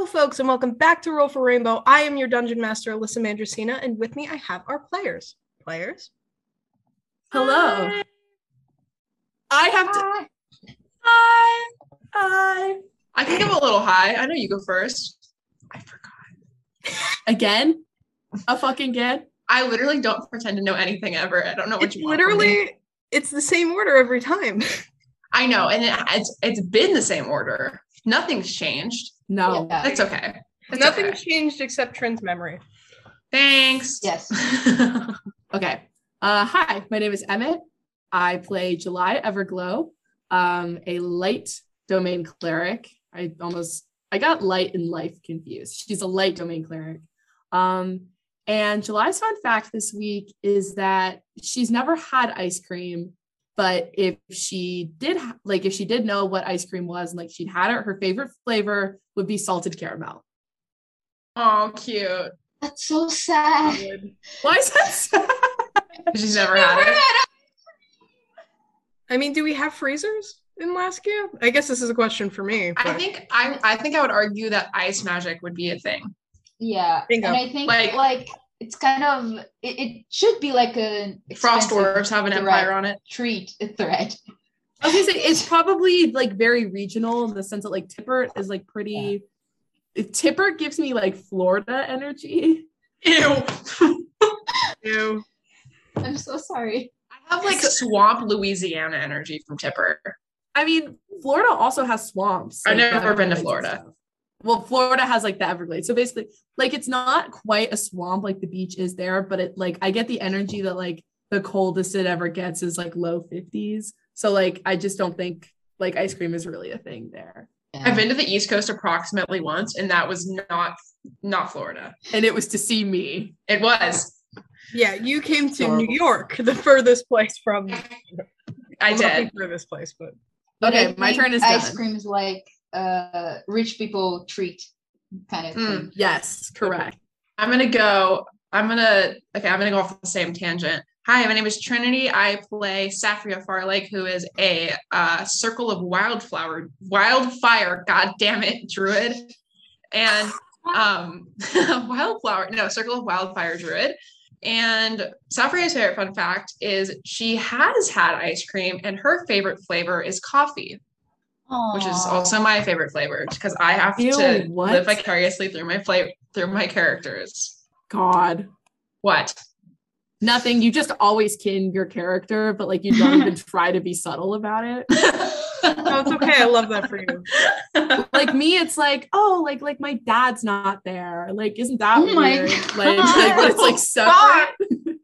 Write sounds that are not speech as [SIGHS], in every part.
Hello, folks, and welcome back to Roll for Rainbow. I am your dungeon master, Alyssa Mandrasina, and with me I have our players. Players? Hello. Hi. I have to. Hi. Hi. I can give a little high. I know you go first. I forgot. Again? A fucking again? I literally don't pretend to know anything ever. I don't know what It's you want from me. literally it's the same order every time. I know, and it, it's it's been the same order. Nothing's changed. No. Yeah. That's okay. That's Nothing okay. changed except Trin's memory. Thanks. Yes. [LAUGHS] Okay. Uh, hi, my name is Emmett. I play July Everglow, um, a light domain cleric. I almost I got light and life confused. She's a light domain cleric. Um, and July's fun fact this week is that she's never had ice cream, but if she did, ha- like, if she did know what ice cream was, and like she'd had it, her favorite flavor would be salted caramel. oh, cute. That's so sad. Why is that? sad? [LAUGHS] She's never had it. I mean, do we have freezers in Laskia? I guess this is a question for me. I think I I think I would argue that ice magic would be a thing. Yeah. Bingo. And I think Like- like, it's kind of it, it should be like a Frost expensive dwarves have an threat- empire on it. treat a threat. I was gonna say it's probably like very regional in the sense that like Tippert is like pretty. Tippert gives me like Florida energy. Ew. [LAUGHS] Ew. I'm so sorry. I have like swamp Louisiana energy from Tipper. I mean, Florida also has swamps. I've like, never been to Florida. stuff. Well, Florida has like the Everglades. So basically, like it's not quite a swamp like the beach is there, but it like I get the energy that like the coldest it ever gets is like low 50s. So like I just don't think like ice cream is really a thing there. Yeah. I've been to the East Coast approximately once, and that was not not Florida. And it was to see me. It was. Yeah, you came to Horrible. New York, the furthest place from I well, not did. the furthest place, but But Okay, my turn is ice done. cream is like uh rich people treat kind of Mm. thing. Yes, correct. I'm gonna go. I'm gonna. Okay, I'm gonna go off the same tangent. Hi, my name is Trinity. I play Saffria Farlake, who is a uh, Circle of Wildflower, Wildfire, God damn it, Druid, and um, [LAUGHS] Wildflower. No, Circle of Wildfire Druid. And Saffria's favorite fun fact is she has had ice cream, and her favorite flavor is coffee. Which is also my favorite flavor because I have Ew, to what? live vicariously through my flavor through my characters. God. What? Nothing. You just always kin your character, but like you don't even [LAUGHS] try to be subtle about it. no, it's okay. I love that for you. [LAUGHS] Like me, it's like, oh, like like my dad's not there. Like, isn't that Oh weird? God. Like, [LAUGHS] like it's like oh, separate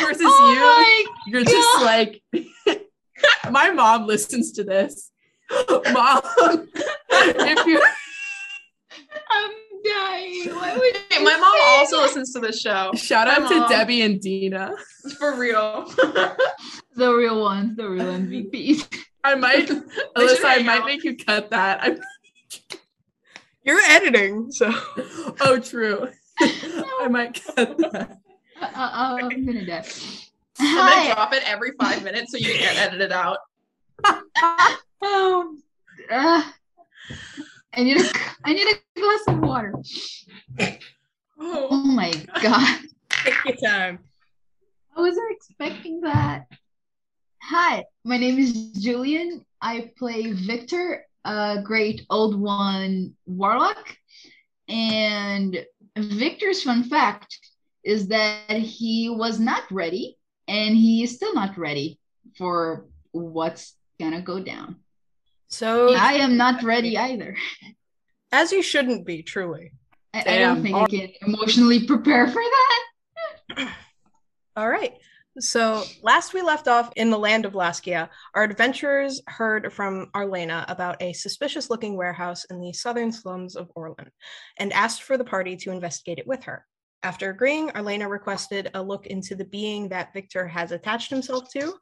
versus oh you. Oh You're just like my mom listens to this. Mom, if you I'm dying. Why would Hey, you my mom say also that? listens to the show. shout My out to mom. Debbie and Dina. For real. [LAUGHS] the real ones, the real MVPs. I might, [LAUGHS] Alyssa, I might out. make you cut that. I'm, [LAUGHS] You're editing, so oh, true. I might cut that. Uh, uh, I'm gonna die. And then Hi. drop it every five minutes so you can't edit it out. Oh, uh, I need a I need a glass of water. Oh. Oh my god. take your time. I wasn't expecting that. Hi, my name is Julian. I play Viktor, a great old one warlock. And Viktor's fun fact is that he was not ready, and he is still not ready for what's gonna go down. So I am not ready either. as you shouldn't be, truly. I, I don't think I can emotionally prepare for that. [CLEARS THROAT] All right. So last we left off in the land of Laskia, our adventurers heard from Arlena about a suspicious looking warehouse in the southern slums of Orland and asked for the party to investigate it with her. After agreeing, Arlena requested a look into the being that Viktor has attached himself to.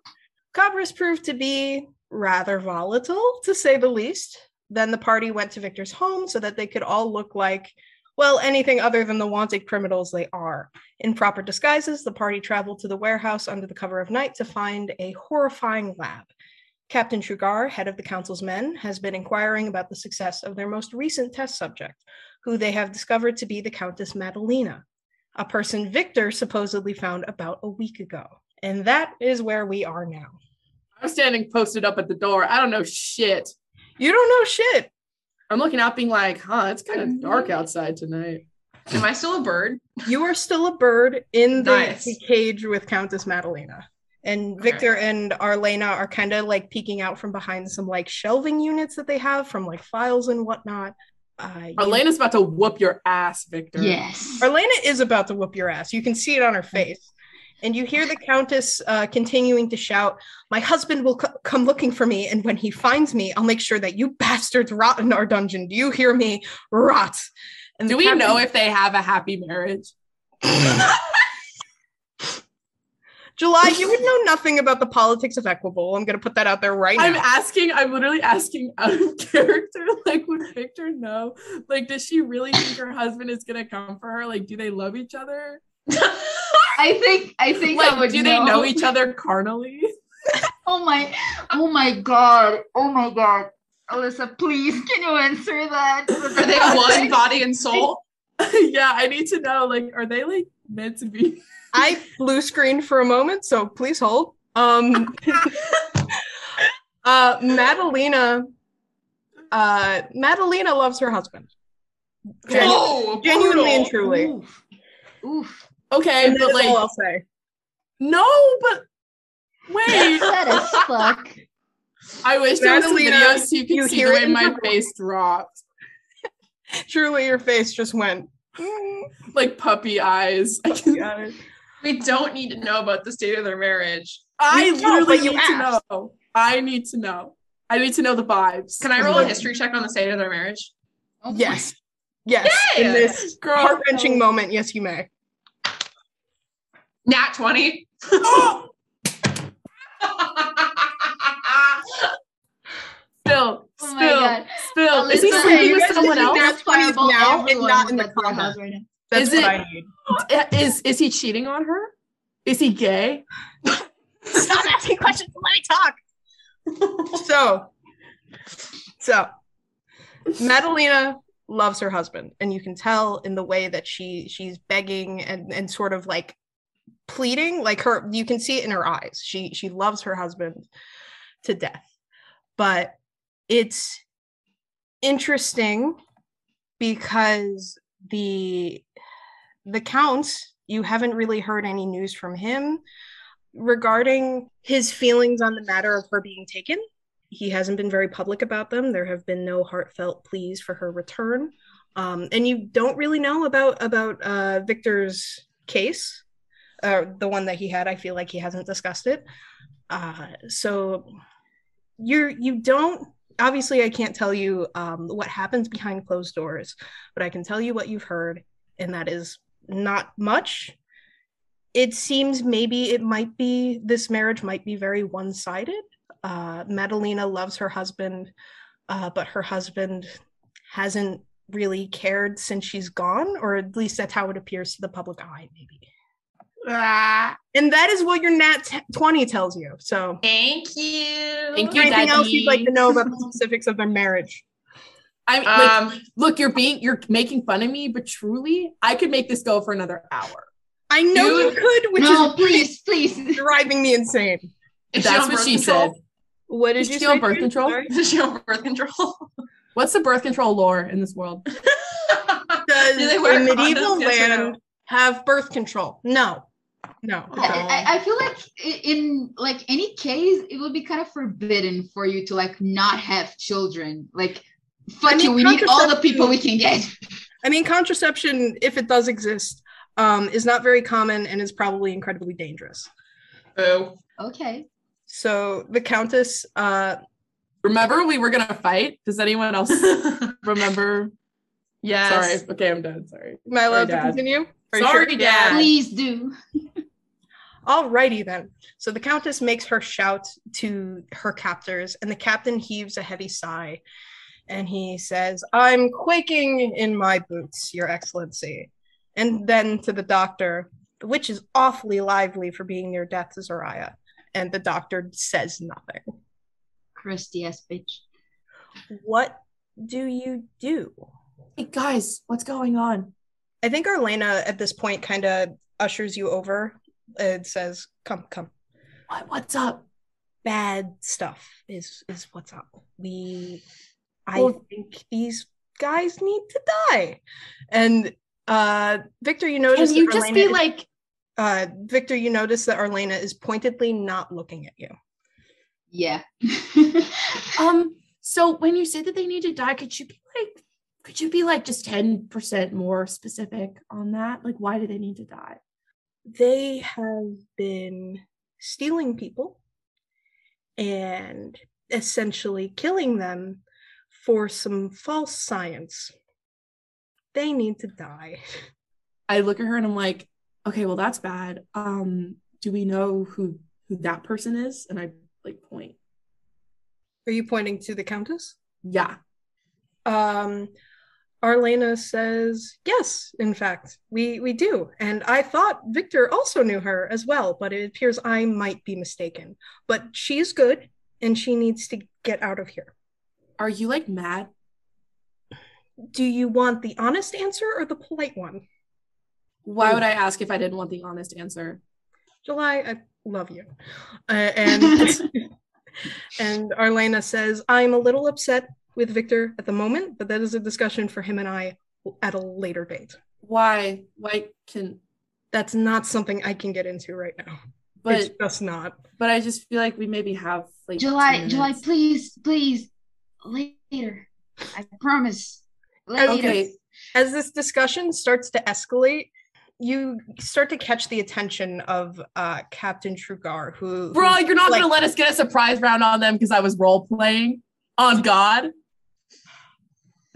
Cabras proved to be rather volatile, to say the least. Then the party went to Viktor's home so that they could all look like, well, anything other than the wanted criminals they are. In proper disguises, the party traveled to the warehouse under the cover of night to find a horrifying lab. Captain Trugar, head of the Council's men, has been inquiring about the success of their most recent test subject, who they have discovered to be the Countess Madalena, a person Viktor supposedly found about a week ago. And that is where we are now. I'm standing posted up at the door. I don't know shit. You don't know shit. I'm looking out, being like, huh, it's kind of dark outside tonight. Am I still a bird? You are still a bird in the, Nice. cage with Countess Madalena. And Okay. Viktor and Arlena are kind of like peeking out from behind some like shelving units that they have from like files and whatnot. Uh, you- about to whoop your ass, Viktor. Yes. Arlena is about to whoop your ass. You can see it on her face. And you hear the Countess uh, continuing to shout, My husband will co- come looking for me. And when he finds me, I'll make sure that you bastards rot in our dungeon. Do you hear me? Rot. And Do we captain- know if they have a happy marriage? [LAUGHS] July, you would know nothing about the politics of Equable. I'm going to put that out there right now. I'm asking, I'm literally asking out of character. [LAUGHS] Like, would Viktor know? Like, does she really think her husband is gonna come for her? Like, do they love each other? [LAUGHS] I think I think I Like, would do they know each other [LAUGHS] carnally? Oh my oh my god. Oh my god. Alyssa, please can you answer that? [LAUGHS] Are they one body and [LAUGHS] soul? yeah, I need to know. Like, are they like meant to be? I blue screened for a moment, so please hold. Um, uh, Madalena, uh, Madalena loves her husband. Genu- Whoa, genuinely and truly. Oof. Oof. Okay, And but is all like, I'll say. no, but wait. Sad as fuck. I wish there was some Madalena, videos so you could you see hear the it way my her- face dropped, Truly, your face just went. [LAUGHS] Like puppy eyes. I can We don't need to know about the state of their marriage. I You literally but you need to know. I need to know. I need to know the vibes. Can I roll a history check on the state of their marriage? Oh Yes. Yes. Yay! In this heart wrenching moment, yes, you may. Nat 20. Oh, [LAUGHS] spill, Oh spill, god. spill. Is he sleeping with someone else? need That's why now and Everyone not in the that's in comments. house right now. That's Is what it- I need. Uh, is is he cheating on her? Is he gay? Stop asking questions. Let me talk. so, so Madalena loves her husband, and you can tell in the way that she she's begging and and sort of like pleading, like her. You can see it in her eyes. She she loves her husband to death, but it's interesting because the the count you haven't really heard any news from him regarding his feelings on the matter of her being taken. He hasn't been very public about them. There have been no heartfelt pleas for her return. Um, and you don't really know about about uh, Viktor's case, uh, the one that he had. I feel like he hasn't discussed it. Uh, so you're you don't obviously I can't tell you um, what happens behind closed doors, but I can tell you what you've heard, and that is not much it seems maybe it might be this marriage might be very one-sided uh madalena loves her husband uh but her husband hasn't really cared since she's gone or at least that's how it appears to the public eye maybe and that is what your nat t- 20 tells you so Thank you. Thank you, anything else you'd like to know about the specifics of their marriage I mean, like, Um, look, you're being you're making fun of me, but truly, I could make this go for another hour. i know you, You- could which no, is please, please. [LAUGHS] driving me insane is That's what she control? said. what did Is you she say on birth June? control? Sorry? Is she on birth control? What's the birth control lore in this world? [LAUGHS] does Do they wear a medieval condoms? Yes no? land have birth control no no Oh. I, I- I feel like in like any case, it would be kind of forbidden for you to like not have children. Like, fuck I mean, you, we need all the people we can get. I mean, contraception, if it does exist, um, is not very common and is probably incredibly dangerous. Boo. Okay. So the Countess, uh, Remember, we were gonna fight. Does anyone else [LAUGHS] remember? yes. Sorry. Okay, I'm done. Sorry. am I allowed Sorry, to Dad. continue? Are Sorry, sure? Dad. Please do. Alrighty then. So the Countess makes her shout to her captors, and the captain heaves a heavy sigh, and he says, "I'm quaking in my boots, Your Excellency." And then to the doctor, the witch is awfully lively for being near death, to Zariah. And the doctor says nothing. Christy ass bitch. what do you do? Hey guys, what's going on? I think Arlena at this point kind of ushers you over and says, "Come, come." What what's up? Bad stuff is is what's up. We, I Well- think these guys need to die. And uh, Viktor, you notice Can you just Arlena be is- like uh, Viktor, you notice that Arlena is pointedly not looking at you. Yeah. [LAUGHS] um so when you say that they need to die, could you be like could you be like just 10% more specific on that? Like why do they need to die? They have been stealing people and essentially killing them for some false science. They need to die. [LAUGHS] I look at her and I'm like, okay, well that's bad. Um, do we know who who that person is? And I like point. Are you pointing to the Countess? Yeah. Um, Arlena says, yes, in fact, we, we do. And I thought Victor also knew her as well, but it appears I might be mistaken. But she's good and she needs to get out of here. Are you like mad? Do you want the honest answer or the polite one? Why would I ask if I didn't want the honest answer? July, I love you. Uh, and [LAUGHS] [LAUGHS] and Arlena says, I'm a little upset with Viktor at the moment, but that is a discussion for him and I at a later date. Why? Why can That's not something I can get into right now. but it's just not. but I just feel like we maybe have like July, July, please, please, later. I promise. Later. Okay. As this discussion starts to escalate, you start to catch the attention of uh, Captain Trugar, who, Bro, you're not like- gonna let us get a surprise round on them because I was role playing on God.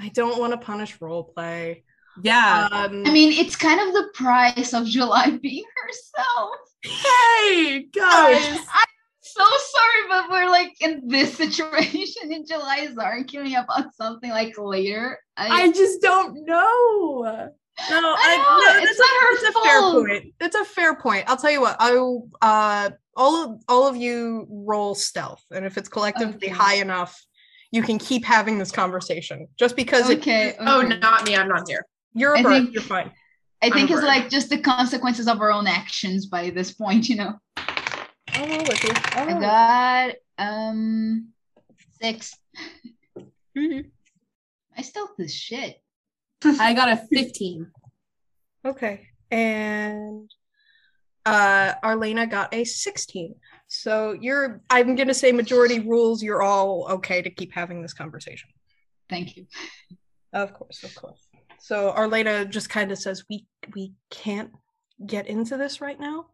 I don't want to punish role play. Yeah. Um, I mean, it's kind of the price of July [LAUGHS] being herself. hey guys. [LAUGHS] I'm so sorry, but we're like in this situation, and July is arguing about something like later. I just don't know. No, I I, no, it's that's not a, her it's a fair point. It's a fair point. I'll tell you what. I will. Uh, all of all of you roll stealth, and if it's collectively Okay. high enough, you can keep having this conversation. Just because it- okay. Oh, not me. I'm not here. you're a I bird, think- you're fine. I think I'm it's bird. like just the consequences of our own actions by this point, you know. I'll roll with you. I'll I got um six. with you. Mhm. I stealth this shit. [LAUGHS] I got a 15. Okay, and uh, Arlena got a sixteen. So you're. I'm gonna say majority rules. You're all okay to keep having this conversation. Thank you. Of course, of course. So Arlena just kind of says, "We we can't get into this right now.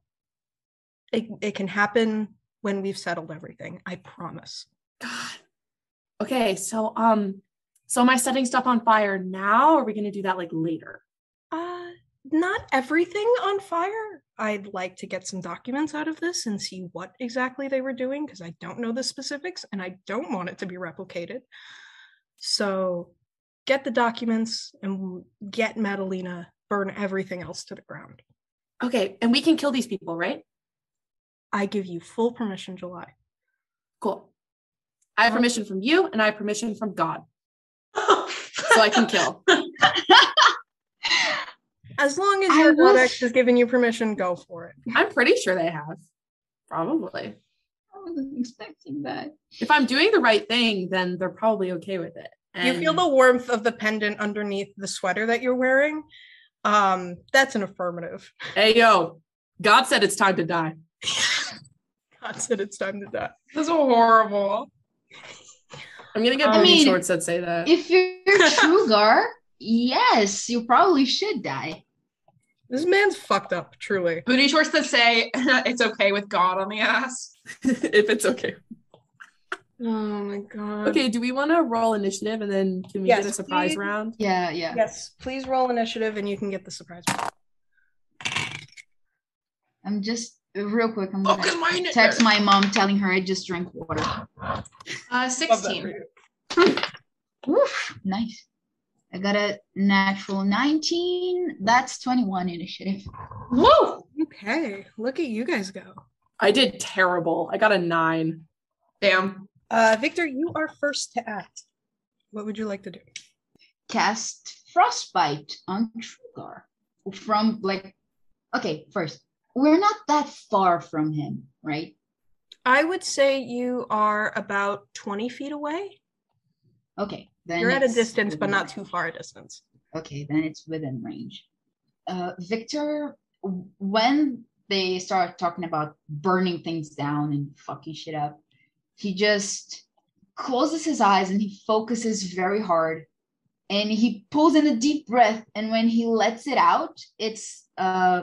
It it can happen when we've settled everything. I promise." God. Okay, so um, so am I setting stuff on fire now? Or are we gonna do that like later? Not everything on fire. I'd like to get some documents out of this and see what exactly they were doing because I don't know the specifics and I don't want it to be replicated. So, get the documents and get Madalena. Burn everything else to the ground. Okay, and we can kill these people, right? I give you full permission, July. Cool. I have permission from you, and I have permission from God, [LAUGHS] so I can kill. [LAUGHS] As long as your will codex s- has given you permission, go for it. I'm pretty sure they have. Probably. I wasn't expecting that. If I'm doing the right thing, then they're probably okay with it. You feel the warmth of the pendant underneath the sweater that you're wearing. Um, that's an affirmative. Hey yo, God said it's time to die. [LAUGHS] God said it's time to die. This is horrible. I'm gonna get I booty mean, shorts that say that. If you're [LAUGHS] Trugar, yes, you probably should die. This man's fucked up, truly. Booty shorts that say [LAUGHS] it's okay with God on the ass. [LAUGHS] if it's okay. Oh my god. Okay, do we want to roll initiative and then can we Yes, get a surprise please. round? Yeah, yeah. Yes, please roll initiative and you can get the surprise. I'm just real quick. I'm gonna mine it. text my mom telling her I just drank water. Uh, Love that for 16. you. Woof, nice. I got a natural 19. That's 21 initiative. Woo! Okay, look at you guys go. I did terrible. I got a nine. Damn. Uh, Viktor, you are first to act. What would you like to do? Cast frostbite on Trugar from like okay, first, we're not that far from him, right? I would say you are about 20 feet away. Okay. Then You're at a distance, but not too far a distance. Okay, then it's within range. Uh, Viktor, when they start talking about burning things down and fucking shit up, he just closes his eyes and he focuses very hard and he pulls in a deep breath and when he lets it out it's uh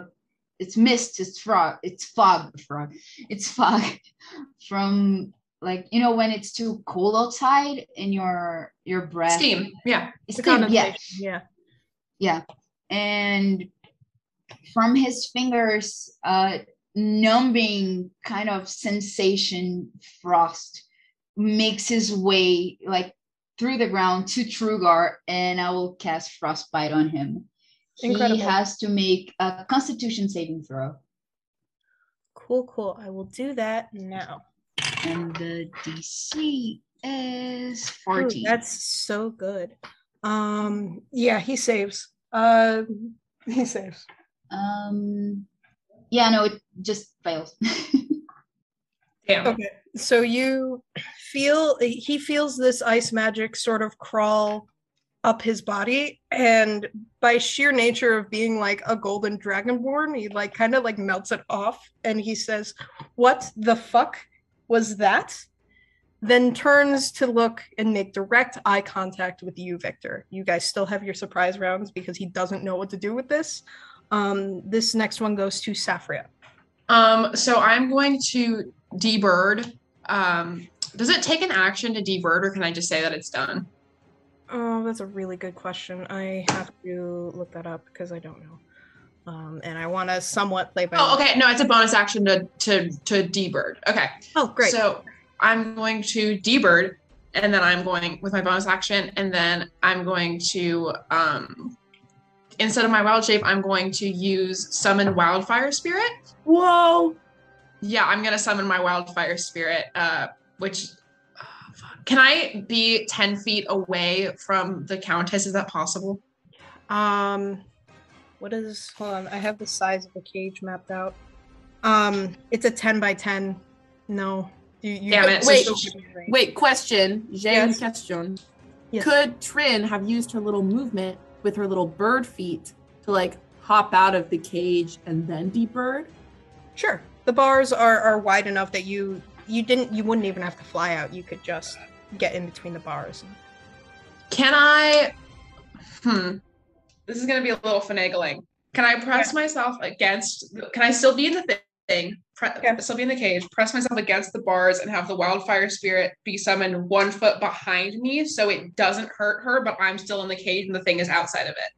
it's mist it's frog it's fog frog it's fog [LAUGHS] from like you know when it's too cold outside and your your breath Steam. Yeah. Steam, yeah yeah. yeah and from his fingers uh numbing kind of sensation frost makes his way like through the ground to Trugar and I will cast frostbite on him. Incredible. He has to make a constitution saving throw Cool, cool. I will do that now. And the DC is Ooh, that's so good. Um, yeah, he saves. Uh, he saves. um yeah, no, it just fails. [LAUGHS] Damn. Okay, so you feel he feels this ice magic sort of crawl up his body, and by sheer nature of being like a golden dragonborn, he like kind of like melts it off, and he says, "What the fuck was that?" Then turns to look and make direct eye contact with you, Viktor. You guys still have your surprise rounds because he doesn't know what to do with this. Um, this next one goes to Saffria. Um, so I'm going to debird. Um, does it take an action to debird, or can I just say that it's done? Oh, that's a really good question. I have to look that up because I don't know. Um, and I want to somewhat play by. Oh, okay. No, it's a bonus action to to to debird. Okay. Oh, great. So I'm going to debird, and then I'm going with my bonus action, and then I'm going to um instead of my wild shape, I'm going to use summon wildfire spirit. Whoa! Yeah, I'm gonna summon my wildfire spirit, uh, which uh, can I be 10 feet away from the countess? Is that possible? Um, what is? Hold on. I have the size of the cage mapped out. Um, it's a ten by ten. No, you. you Damn it, Wait, Wait, question. Yes. question. Yes. Could Trin have used her little movement with her little bird feet to like hop out of the cage and then debird? Sure. The bars are are wide enough that you you didn't you wouldn't even have to fly out. You could just get in between the bars. Can I? Hmm. This is gonna be a little finagling. Can I press myself against? Can I still be in the thi- thing? Pre- Yeah. Still be in the cage. Press myself against the bars and have the wildfire spirit be summoned one foot behind me, so it doesn't hurt her, but I'm still in the cage and the thing is outside of it.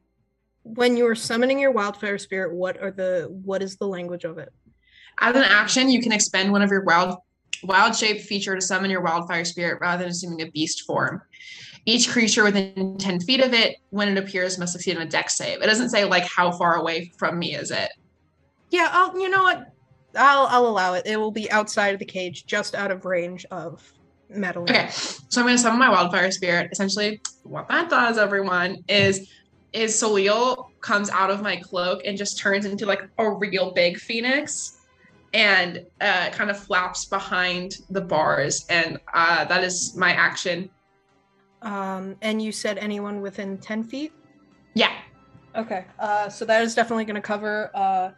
When you're summoning your wildfire spirit, what are the what is the language of it? As an action, you can expend one of your wild wild shape feature to summon your wildfire spirit rather than assuming a beast form. Each creature within 10 feet of it, when it appears, must succeed on a Dex save. It doesn't say like how far away from me is it. Yeah, I'll you know what? I'll I'll allow it. It will be outside of the cage, just out of range of metal. Okay, so I'm going to summon my wildfire spirit. Essentially, what that does, everyone, is is Solil comes out of my cloak and just turns into like a real big phoenix, and uh, kind of flaps behind the bars, and uh, that is my action. Um, and you said anyone within ten feet. Yeah, Okay. Uh, so that is definitely going to cover uh,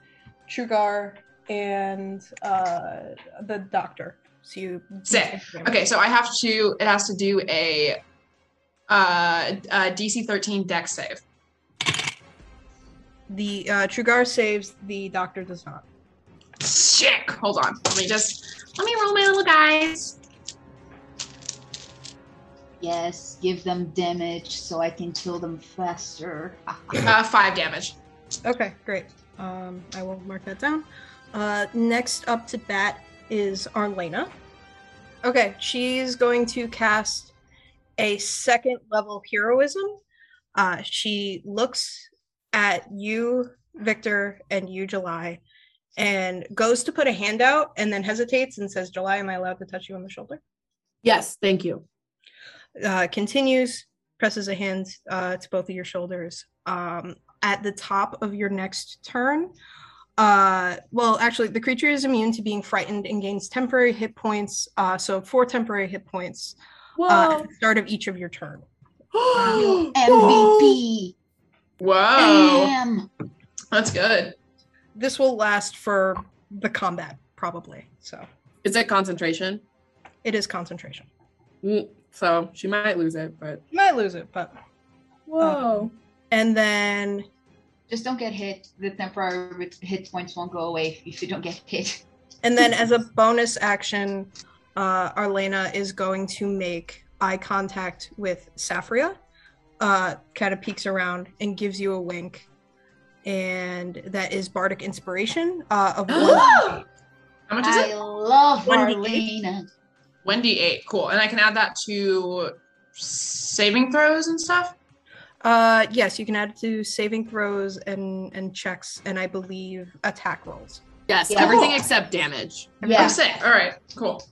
Trugar and uh, the doctor. So you Sick. Okay, so I have to. It has to do a uh, a DC 13 Dex save. The uh, Trugar saves. The doctor does not. Sick. Hold on. Let me just let me roll my little guys. Yes, give them damage so I can kill them faster. [LAUGHS] Uh, five damage. Okay, great. Um, I will mark that down. Uh, next up to bat is Arlena. Okay, she's going to cast a second level heroism. Uh, she looks at you, Viktor, and you, July, and goes to put a hand out and then hesitates and says, July, am I allowed to touch you on the shoulder? Yes, thank you. Uh, continues presses a hand uh, to both of your shoulders. Um, at the top of your next turn, uh, well, actually, the creature is immune to being frightened and gains temporary hit points. Uh, so four temporary hit points uh, at the start of each of your turn. [GASPS] MVP. Wow. Damn. that's good. This will last for the combat, probably. So Is it concentration? it is concentration. Mm, So she might lose it, but You might lose it, but whoa. and then Just don't get hit. The temporary hit points won't go away if you don't get hit. And then as a bonus action, uh, Arlena is going to make eye contact with Saffria. Uh, kind of peeks around and gives you a wink. And that is Bardic Inspiration uh, of [GASPS] one. How much is I it? love 1d8. Wendy eight. Cool. And I can add that to saving throws and stuff. Uh, yes, you can add it to saving throws and, and checks, and I believe attack rolls. Yes, Yeah. everything except damage. Yeah. I'm sick. All right. Cool.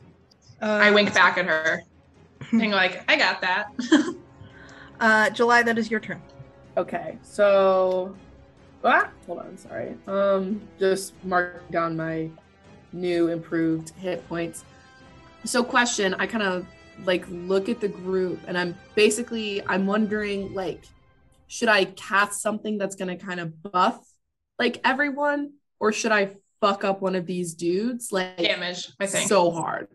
Uh, I wink back at her, [LAUGHS] being like, "I got that." [LAUGHS] Uh, July, that is your turn. Okay, so ah, hold on, sorry. Um, just mark down my new improved hit points. So, question: I kind of like look at the group, and I'm basically I'm wondering like, should I cast something that's gonna kind of buff like everyone, or should I fuck up one of these dudes like Damage. I think. so hard?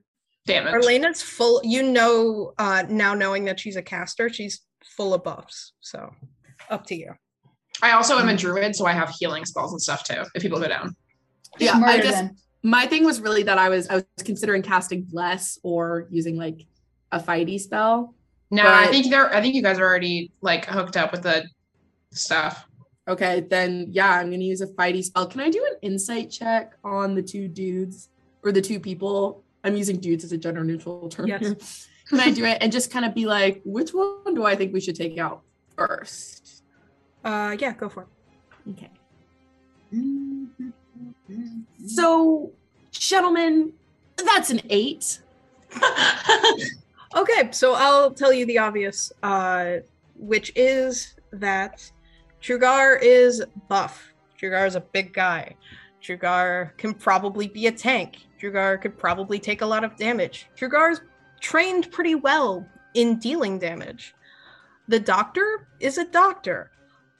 Damage. Arlena's full. You know, uh, now knowing that she's a caster, she's full of buffs. So, up to you. I also am a druid, so I have healing spells and stuff too. If people go down. Yeah, I murder just- them. My thing was really that I was I was considering casting bless or using like a fighty spell. No, I think they're. I think you guys are already like hooked up with the stuff. Okay, then yeah, I'm gonna use a fighty spell. Can I do an insight check on the two dudes or the two people? I'm using dudes as a gender neutral term Yes. [LAUGHS] Can I do it and just kind of be like, which one do I think we should take out first? Uh, yeah, go for it. Okay. Mm-hmm. So, gentlemen, that's an eight. [LAUGHS] Okay, so I'll tell you the obvious, uh, which is that Trugar is buff. Trugar is a big guy. Trugar can probably be a tank. Trugar could probably take a lot of damage. Trugar's trained pretty well in dealing damage. The doctor is a doctor.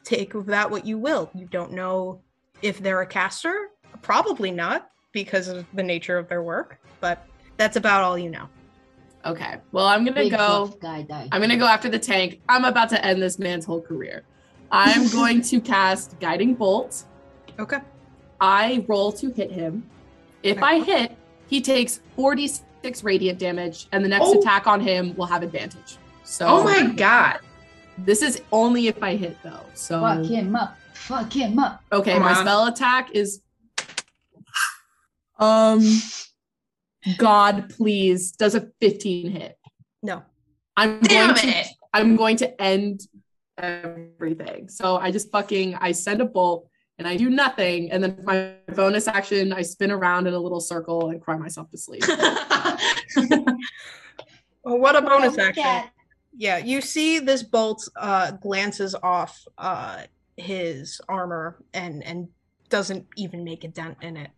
Take of that what you will. You don't know if they're a caster. Probably not because of the nature of their work, but that's about all you know. Okay. Well, I'm gonna Big go. guy. I'm gonna go after the tank. I'm about to end this man's whole career. I'm [LAUGHS] going to cast Guiding Bolt. Okay. I roll to hit him. If I hit, he takes 46 radiant damage, and the next Oh. attack on him will have advantage. So oh my god. this is only if I hit though. So Fuck him up. Fuck him up. okay, Come my on. spell attack is um God please does a 15 hit. No. I'm Damn going to. I'm going to end everything. So I just fucking I send a bolt and I do nothing. And then my bonus action, I spin around in a little circle and cry myself to sleep. [LAUGHS] Well, what a bonus action. Yeah, you see this bolt uh, glances off uh, his armor and and doesn't even make a dent in it.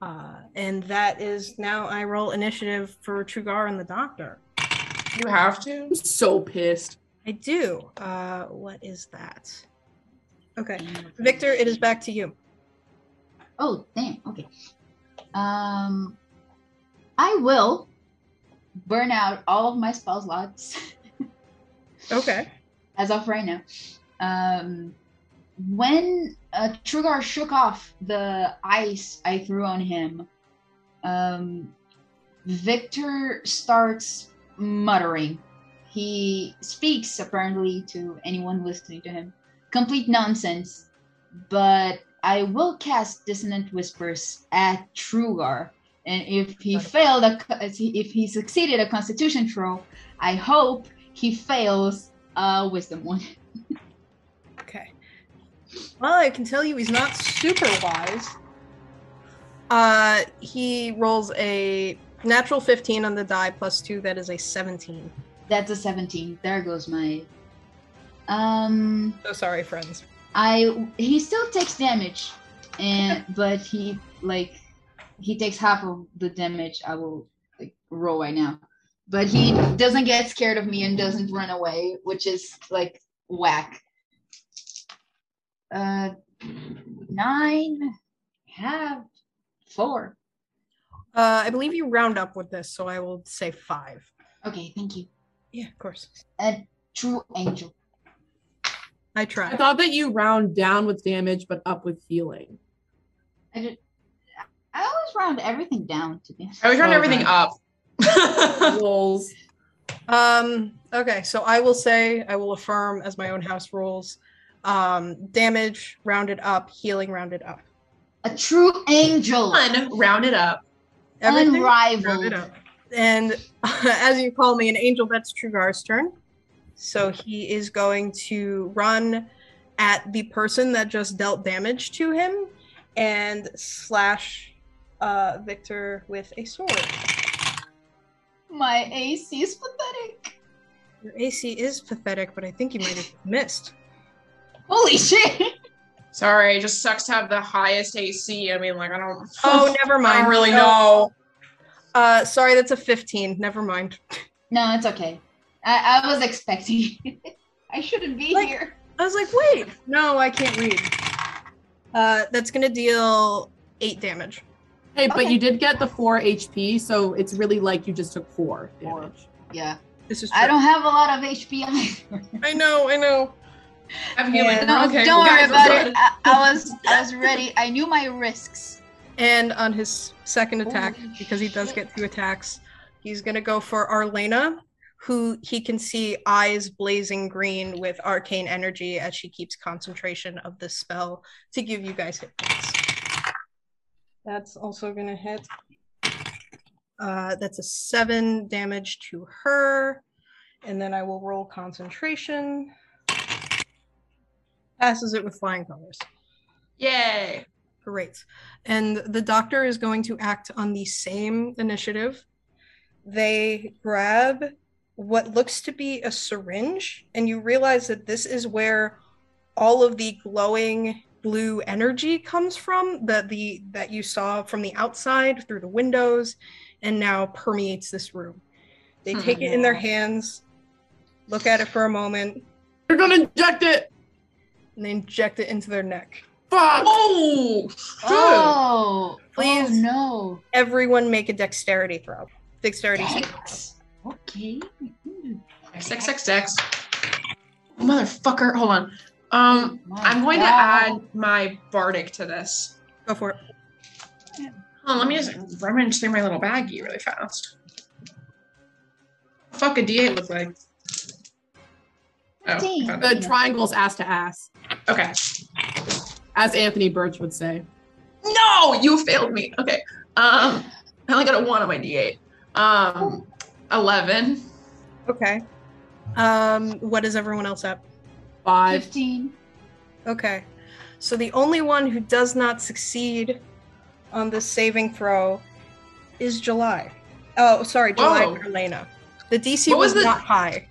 Uh, and that is now I roll initiative for Trugar and the Doctor. you have to. I'm so pissed. I do. Uh, what is that? Okay, Viktor, it is back to you. Oh, damn. Okay. Um, I will burn out all of my spell slots [LAUGHS] Okay. as of right now. Um, when uh, Trugar shook off the ice I threw on him, um, Viktor starts muttering. He speaks apparently to anyone listening to him. Complete nonsense, but I will cast Dissonant Whispers at Trugar. And if he failed, a, if he succeeded a Constitution throw, I hope he fails a Wisdom one. [LAUGHS] Well, I can tell you he's not super wise. Uh, he rolls a natural 15 on the die plus two. That is a 17. That's a 17. There goes my Um, So sorry, friends. I he still takes damage, and [LAUGHS] but he like he takes half of the damage I will like roll right now. But he doesn't get scared of me and doesn't run away, which is like whack. Uh, nine, have four. Uh, I believe you round up with this, so I will say five. Okay, thank you. Yeah, of course. A true angel. I try. I thought that you round down with damage but up with healing. I did. I always round everything down to be. I always round Okay. everything up. [LAUGHS] Rolls. Um, okay, so I will say I will affirm as my own house rules. Um, damage rounded up, healing rounded up. A true angel. One, round it up. Everything rounded Unrivaled. up. And [LAUGHS] as you call me an angel, that's Trugar's turn. So he is going to run at the person that just dealt damage to him and slash uh, Viktor with a sword. My AC is pathetic. Your AC is pathetic, but I think you might have missed. Holy shit. Sorry, it just sucks to have the highest AC. I mean, like I don't. Oh, never I mind. don't really No. know. Uh, sorry, that's a 15. Never mind. No, it's okay. I, I was expecting. [LAUGHS] I shouldn't be Like- here. I was like, wait, no, I can't read. Uh, that's gonna deal eight damage. Hey, but Okay. you did get the four HP, so it's really like you just took four Four. Yeah. This is. I don't have a lot of HP either. I know. I know. I'm healing. Yeah. No, okay, don't worry about it. I, I was I was ready. I knew my risks. And on his second attack, Holy because he does shit. get two attacks, he's gonna go for Arlena, who he can see eyes blazing green with arcane energy as she keeps concentration of this spell to give you guys hit points. That's also gonna hit. Uh, that's a seven damage to her, and then I will roll concentration. Passes it with flying colors. Yay. Great. And the doctor is going to act on the same initiative. They grab what looks to be a syringe, and you realize that this is where all of the glowing blue energy comes from that the that you saw from the outside through the windows and now permeates this room. They Hmm. take it in their hands, look at it for a moment, They're gonna inject it! And they inject it into their neck. Fuck! Oh, good. Oh, Please. Oh, no. Everyone make a dexterity throw. Dexterity saving throw. Okay. X X X. Motherfucker. Hold on. Um, My I'm going to add my bardic to this. Go for it. Hold on, let me just rummage through my little baggie really fast. Fuck a D8 look like. Oh, Fifteen. found The triangle's ass to ass, okay. as Anthony Birch would say. No, you failed me. Okay. Um, I only got a one on my D8. Um, eleven. Okay. Um, what is everyone else up? Five. 15. Okay. So the only one who does not succeed on this saving throw is July. Oh, sorry, July Whoa. or Elena. The DC What was, was the- not high.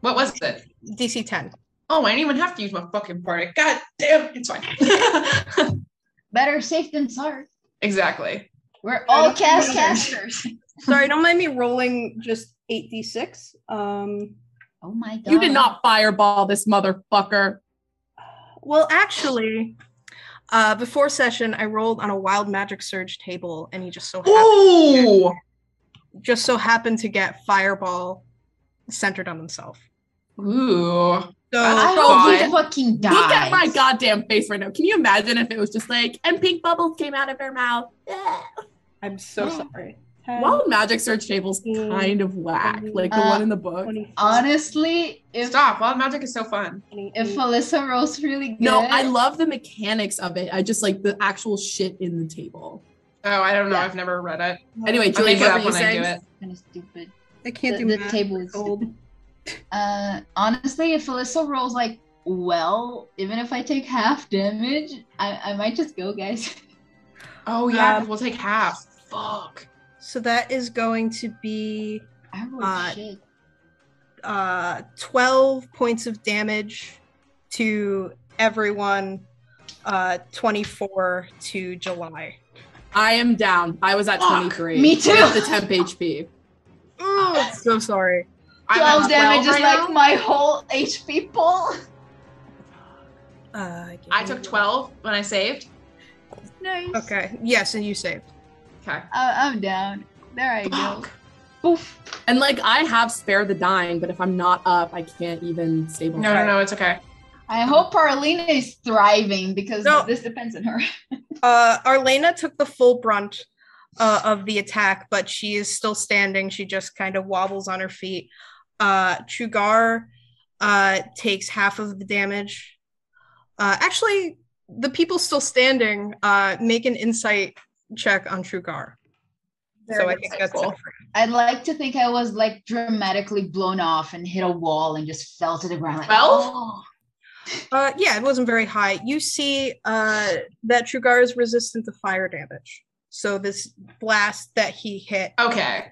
What was it? DC 10. Oh, I didn't even have to use my fucking bardic. God damn, it's fine. [LAUGHS] Better safe than sorry. exactly. We're all don't cast casters. [LAUGHS] Sorry, don't mind me rolling just 8d6. Um, Oh my god. You did not fireball this motherfucker. well, actually, uh, before session, I rolled on a wild magic surge table, and he just so happened, Ooh. just so happened to get fireball centered on himself. Ooh. So I Oh, hope he God. fucking dies. Look at my goddamn face right now. Can you imagine if it was just like, and pink bubbles came out of her mouth? I'm so [GASPS] sorry. Wild magic surge table's kind of whack, like the Uh, one in the book. Honestly, if Stop. Wild magic is so fun. if Alyssa rolls really good. No, I love the mechanics of it. I just like the actual shit in the table. Oh, I don't know. Yeah. I've never read it. Anyway, Julie, what were you do saying? it. kind of stupid. I can't the- do the math. table is- cold. Uh, honestly, if Alyssa rolls like well, even if I take half damage, I, I might just go, guys. [LAUGHS] Oh yeah, Um, 'cause we'll take half. Fuck. So that is going to be I Uh, shit. uh, 12 points of damage to everyone, uh, 24 to July. I am down. I was at [GASPS] Fuck. 23. Me too. With the temp HP. [LAUGHS] Oh, so sorry. I'm 12 damage 12 is right like now. my whole HP pool. Uh, give I me took one- 12 when I saved. Nice. Okay, yes, and you saved. Okay. I- I'm down. There I go. Oof. And like I have spare the dying, but if I'm not up, I can't even stabilize. No, no, no, it's okay. I hope Arlena is thriving because No. this depends on her. [LAUGHS] Uh, Arlena took the full brunt uh, of the attack, but she is still standing. She just kind of wobbles on her feet. Uh, Trugar uh, takes half of the damage. Uh, actually, the people still standing uh, make an insight check on Trugar. So I Very think that's insightful. it for you. I'd like to think I was like dramatically blown off and hit a wall and just fell to the ground. Like, 12? "Oh." Uh, yeah, it wasn't very high. You see uh, that Trugar is resistant to fire damage. So this blast that he hit, Okay.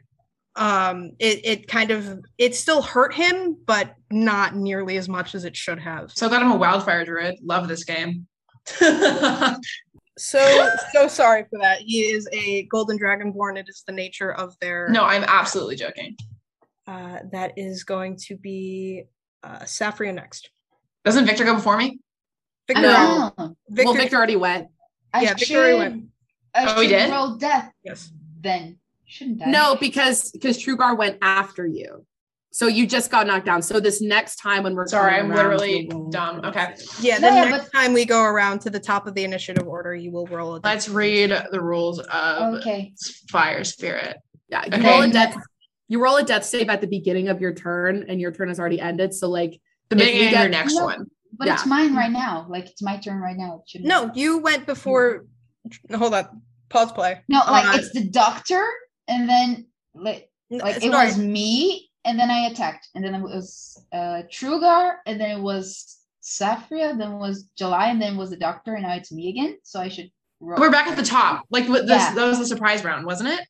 Um, it, it kind of it still hurt him, but not nearly as much as it should have. So glad I'm a wildfire druid. Love this game. [LAUGHS] So so sorry for that. He is a golden dragonborn. It is the nature of their. no, I'm absolutely joking. Uh, that is going to be uh, Saffria next. Doesn't Viktor go before me? Viktor, No. Viktor, well, Viktor already went. I Yeah, Viktor already went. I Oh, he did? roll death Yes. then. Shouldn't I? No, because because Trugar went after you. So you just got knocked down. So this next time when we're Sorry, I'm literally dumb. Okay. Yeah. The yeah, next time we go around to the top of the initiative order, you will roll a. Let's read the rules of Okay. fire spirit. Yeah, you Okay. roll a death. You roll a death save at the beginning of your turn, and your turn has already ended. So like, The If we beginning of get- your next No. one. But it's mine right now. Like it's my turn right now. It shouldn't No, you went before. Hold on. Pause play. No, like Uh, it's the doctor, and then like N- like it sorry. was me, and then I attacked, and then it was uh Trugar, and then it was Saffria, then it was July, and then it was the doctor, and now it's me again. So I should. Roll. We're back at the top. Like this Yeah. that was the surprise round, wasn't it?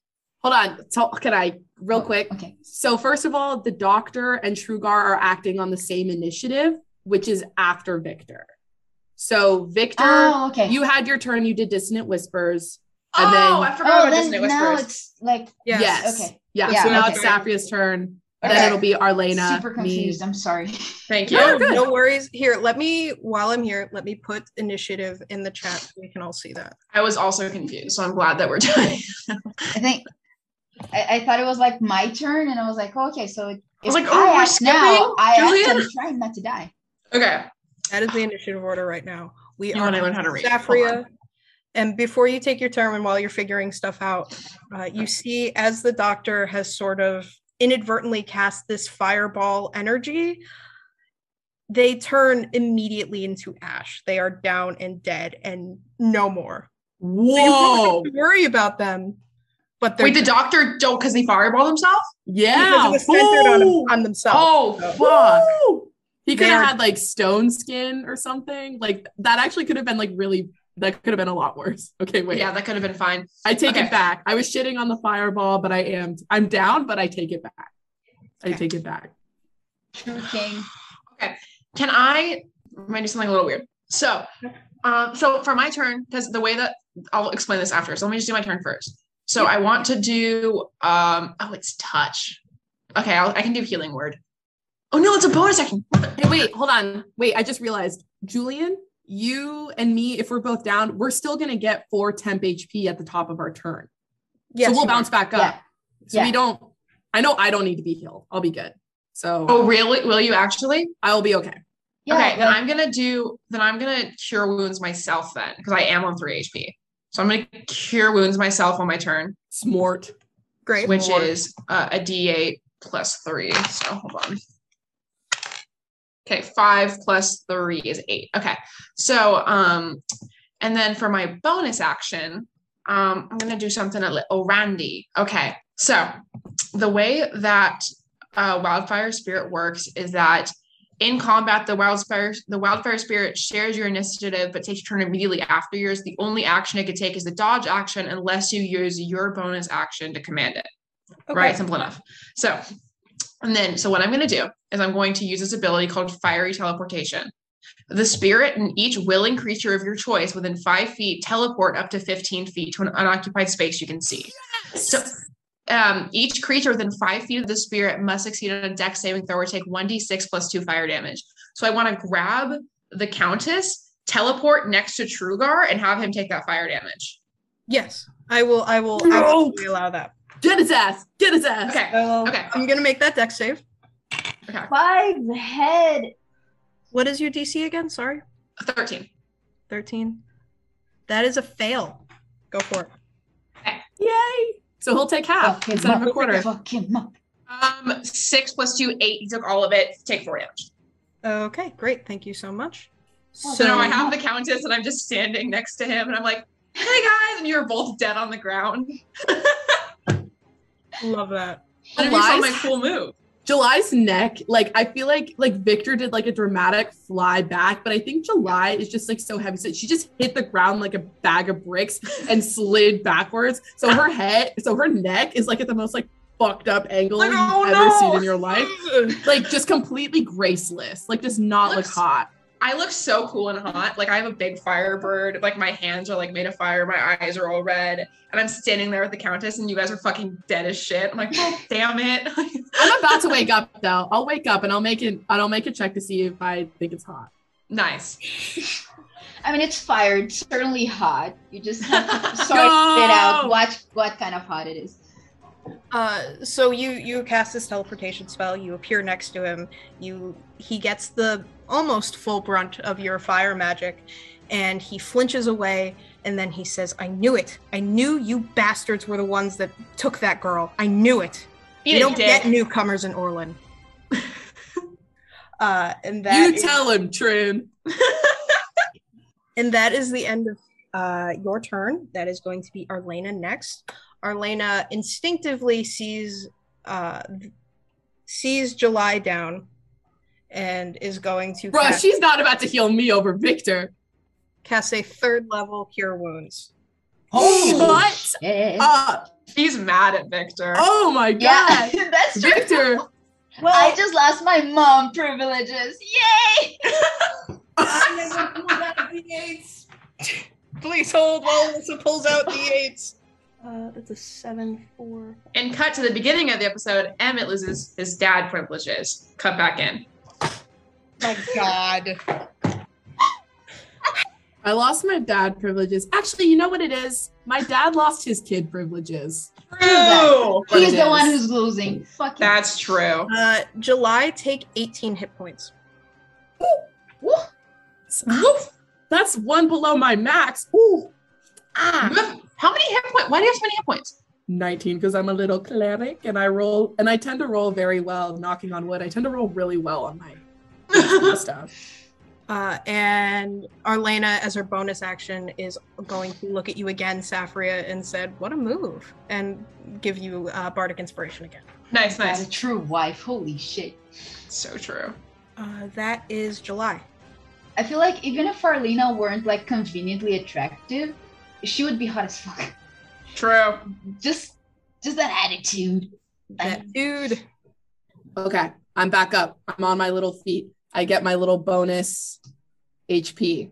hold on. So can I real quick? Okay. So first of all, the doctor and Trugar are acting on the same initiative, which is after Viktor. So Viktor, Oh, okay. you had your turn. You did dissonant whispers, and oh, then I forgot oh, about then Disney now it's like Yes. yes, Okay. yeah. Yeah, so now okay. it's Saffria's turn. Okay. Then it'll be Arlena. super me. confused. I'm sorry. Thank you. Oh, no, no worries. Here, let me while I'm here, let me put initiative in the chat so we can all see that. I was also confused, so I'm glad that we're [LAUGHS] doing. I think I, I thought it was like my turn, and I was like, oh, okay, so it, was like, oh, we're act now, skipping, I Julian? I'm trying not to die. okay. That is the initiative order right now. We You are wanna on learn how to read. Hold Saffria. And before you take your turn and while you're figuring stuff out, uh, you see as the doctor has sort of inadvertently cast this fireball energy, they turn immediately into ash. They are down and dead and no more. So you don't Whoa! have to worry about them. But they're Wait, the doctor don't because he fireball himself? Yeah. because it was centered on, Woo! on themselves. Oh, So- fuck. Woo! He could have had like stone skin or something. Like that actually could have been like really. That could have been a lot worse. Okay, wait. Yeah, that could have been fine. I take Okay. it back. I was shitting on the fireball, but I am. I'm down, but I take it back. I take it back. True king. Okay. Can I might do something a little weird? So, um, so for my turn, because the way that I'll explain this after. So let me just do my turn first. So I want to do um oh it's touch. Okay, I'll, I can do healing word. Oh no, it's a bonus action. Hey, wait, hold on. Wait, I just realized, Julian, you and me, if we're both down, we're still gonna get four temp HP at the top of our turn. Yes, so we'll bounce back up. Yeah. So we don't. I know I don't need to be healed. I'll be good. So Oh really? Will you actually? I will be okay. Yeah, okay, then I'm gonna do then I'm gonna cure wounds myself then because I am on three HP. So I'm gonna cure wounds myself on my turn, Smart. Great. which is uh, a D8 plus three. So hold on. Okay, five plus three is eight. Okay, so um, and then for my bonus action, um, I'm gonna do something a little randy. Okay, so the way that uh, wildfire spirit works is that in combat, the wildfire the wildfire spirit shares your initiative, but takes your turn immediately after yours. The only action it could take is the dodge action, unless you use your bonus action to command it. Okay. Right, simple enough. So, And then, so what I'm going to do is I'm going to use this ability called fiery teleportation. The spirit and each willing creature of your choice within five feet teleport up to 15 feet to an unoccupied space you can see. So, um, each creature within five feet of the spirit must succeed on a dex saving throw or take 1d6 plus two fire damage. So, I want to grab the Countess, teleport next to Trugar, and have him take that fire damage. Yes, I will. I will No. absolutely allow that. Get his ass. Get his ass. Okay. So Okay. I'm gonna make that dex save. Okay. Five head. What is your DC again? Sorry, 13. thirteen. That is a fail. Go for it. Yay. So he'll take half Fuck him instead of a quarter. Fuck him up. Um, six plus two, eight. He took all of it. Take four damage. Okay, great. Thank you so much. Oh, So now I have the Countess, and I'm just standing next to him, and I'm like, "Hey guys!" And you're both dead on the ground. [LAUGHS] love that. And you saw my cool move. July's neck, like I feel like like Viktor did like a dramatic fly back, but I think July is just like so heavy. So she just hit the ground like a bag of bricks and slid backwards. So her head, so her neck is like at the most like fucked up angle Like, you've oh, ever no. seen in your life. [LAUGHS] Like just completely graceless. Like does not look hot. I look so cool and hot. Like I have a big firebird. Like my hands are like made of fire. My eyes are all red, and I'm standing there with the Countess, and you guys are fucking dead as shit. I'm like, oh [LAUGHS] damn it. [LAUGHS] I'm about to wake up though. I'll wake up and I'll make it I'll make a check to see if I think it's hot. nice. [LAUGHS] I mean, it's fire. It's certainly hot. You just have to sort Go! it out. Watch what kind of hot it is. Uh, so you you cast this teleportation spell. You appear next to him. You he gets the almost full brunt of your fire magic, and he flinches away. And then he says, "I knew it. I knew you bastards were the ones that took that girl. I knew it. Eat you don't dick. get newcomers in Orlin." [LAUGHS] uh, and that you is- tell him, Trin. [LAUGHS] and that is the end of uh, your turn. That is going to be Arlena next. Arlena instinctively sees uh, sees July down and is going to Bro, cast, she's not about to heal me over Viktor. cast a third level Cure Wounds. What? shit. Uh, He's mad at Viktor. oh my god. yeah, god. [LAUGHS] that's true. Viktor. Well, I just lost my mom privileges. Yay! [LAUGHS] [LAUGHS] please hold while Alyssa pulls out the eights. Uh, that's a seven, four. And cut to the beginning of the episode. Emmett loses his dad privileges. Cut back in. My God. I lost my dad privileges. Actually, you know what it is? My dad lost his kid privileges. True. He's the is. one who's losing. Fuck. That's true. Uh, July take 18 hit points. Woof. That's one below my max. Ooh. Ah. How many hit points? Why do you have so many hit points? 19 because I'm a little cleric and I roll and I tend to roll very well, knocking on wood. I tend to roll really well on my stuff. [LAUGHS] Uh, and Arlena, as her bonus action, is going to look at you again, Saffria, and said, "What a move!" and give you uh, bardic inspiration again. nice, That's nice. a true wife. Holy shit. So true. Uh, that is July. I feel like even if Arlena weren't like conveniently attractive, she would be hot as fuck. True. Just just that attitude. That dude. Okay, I'm back up. I'm on my little feet. I get my little bonus HP.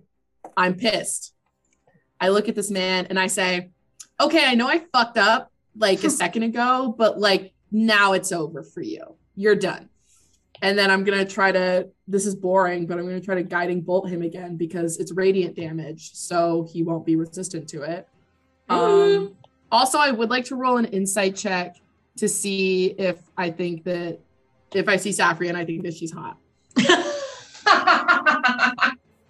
I'm pissed. I look at this man and I say, okay, I know I fucked up like a [LAUGHS] second ago, but like now it's over for you. You're done. And then I'm gonna try to. This is boring, but I'm gonna try to guiding bolt him again because it's radiant damage, so he won't be resistant to it. Um, also, I would like to roll an insight check to see if I think that if I see Saffria and I think that she's hot.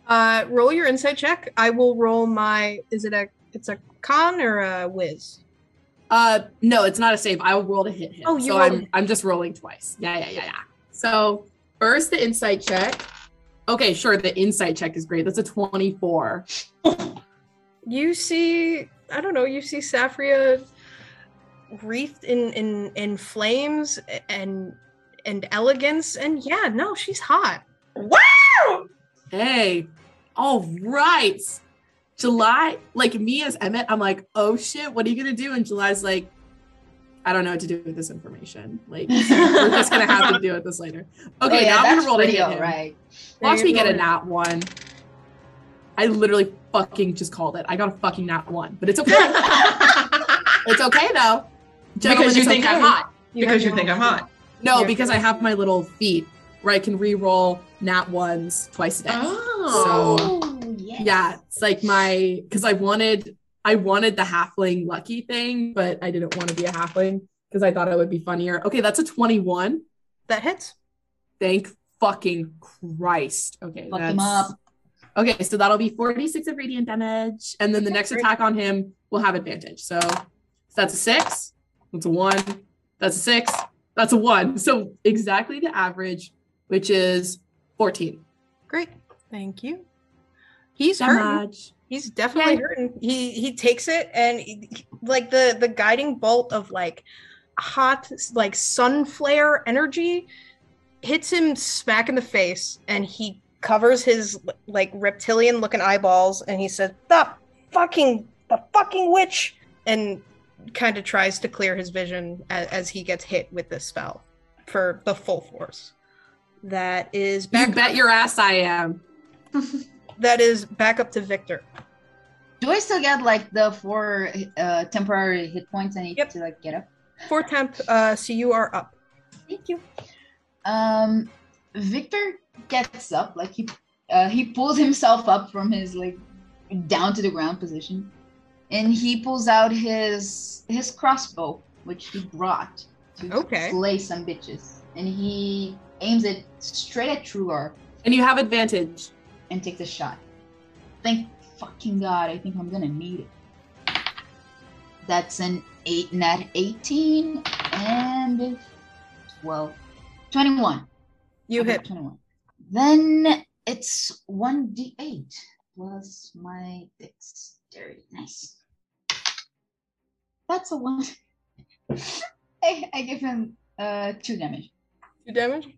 Uh, roll your insight check. I will roll my. Is it a? It's a con or a whiz? Uh, no, it's not a save. I will roll to hit him. Oh, you so rolled I'm it. I'm just rolling twice. Yeah, yeah, yeah, yeah. So first the insight check. Okay, sure. The insight check is great. That's a 24. You see, I don't know. You see Saffria wreathed in in in flames and and elegance, and yeah, no, she's hot. wow. Hey, all right. July, like me as Emmett, I'm like, oh shit, what are you gonna do? And July's like, I don't know what to do with this information. Like [LAUGHS] we're just gonna have to deal with this later. Okay, Oh, yeah, now I'm gonna roll to hit him. right? Watch me get a go. nat one. I literally fucking just called it. I got a fucking nat one, but it's okay. [LAUGHS] it's okay though. Gentlemen, because you it's think I'm hot. You because you think your I'm hot. No, Yeah. because I have my little feat where I can re-roll nat ones twice a day. Oh. Oh, yes. Yeah, it's like my because I wanted I wanted the halfling lucky thing, but I didn't want to be a halfling because I thought it would be funnier. Okay, that's a 21. That hits. Thank fucking Christ. Okay, Fuck him up. Okay, so that'll be 46 of radiant damage, and then the next attack on him will have advantage. So, so that's a six. That's a one. That's a six. That's a one. So exactly the average, which is 14 Great. Thank you. He's hurting. damage. He's definitely Yay. hurting. He he takes it and he- he- like the the guiding bolt of like hot like sun flare energy hits him smack in the face and he covers his like reptilian looking eyeballs and he says the fucking the fucking witch and kind of tries to clear his vision as, as he gets hit with this spell for the full force that is You back bet your ass I am. [LAUGHS] that is back up to viktor Do I still get like the four uh, temporary hit points I need Yep. to like get up? four temp uh so you are up Thank you. Um, Viktor gets up, like he uh, he pulls himself up from his like down to the ground position, and he pulls out his his crossbow, which he brought to Okay. slay some bitches, and he aims it straight at Trugar And you have advantage. and takes a shot. Thank fucking god! I think I'm gonna need it. That's an eight, nat eighteen, and 12, 21. you Okay, hit 21. Then it's 1d8 plus my dexterity. Nice. That's a one. [LAUGHS] I, I give him uh two damage. two damage.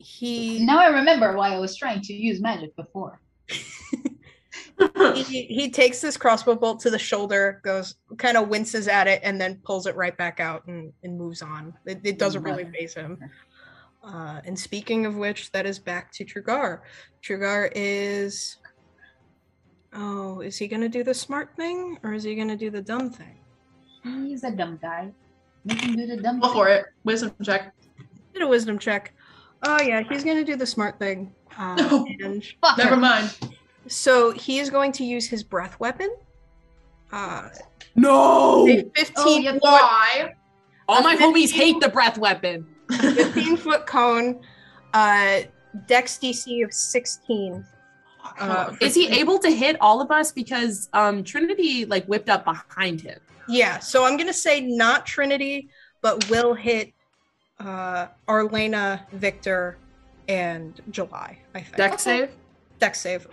He, Now I remember why I was trying to use magic before. [LAUGHS] he he takes this crossbow bolt to the shoulder, goes kind of winces at it, and then pulls it right back out and, and moves on. It, it doesn't really faze him. Uh, and speaking of which, that is back to Trugar. Trugar is. Oh, is he gonna do the smart thing or is he gonna do the dumb thing? He's a dumb guy. Make him do the dumb Go thing. for it. Wisdom check. Did a wisdom check. Oh yeah, he's gonna do the smart thing. Uh, [LAUGHS] No. and Fuck Never her. mind. so he is going to use his breath weapon. Uh, No! a 15 Oh, yeah, foot Why? All my a homies hate the breath weapon. [LAUGHS] 15 foot cone, uh, dex DC of 16. Uh, Is he able to hit all of us? Because um Trinity like whipped up behind him. Yeah, so I'm gonna say not Trinity, but will hit uh, Arlena, Viktor, and July. I think. Dex save? Dex save.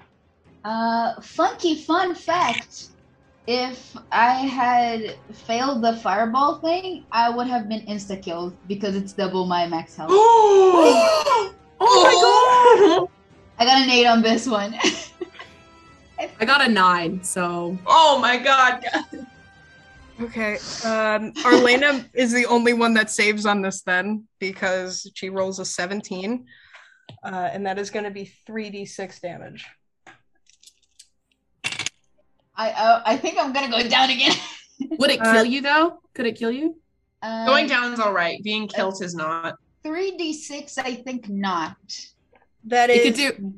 Uh, funky fun fact. If I had failed the fireball thing, I would have been insta killed because it's double my max health. [GASPS] [GASPS] oh my god! I got an eight on this one. [LAUGHS] I got a nine, so Oh my god. Okay. Um, Arlena is the only one that saves on this then because she rolls a 17, uh, and that is going to be 3d6 damage. I uh, I think I'm gonna go down again. [LAUGHS] would it Uh, kill you though? Could it kill you? Um, Going is all right. Being killed is not. three d six. I think not. That It is could do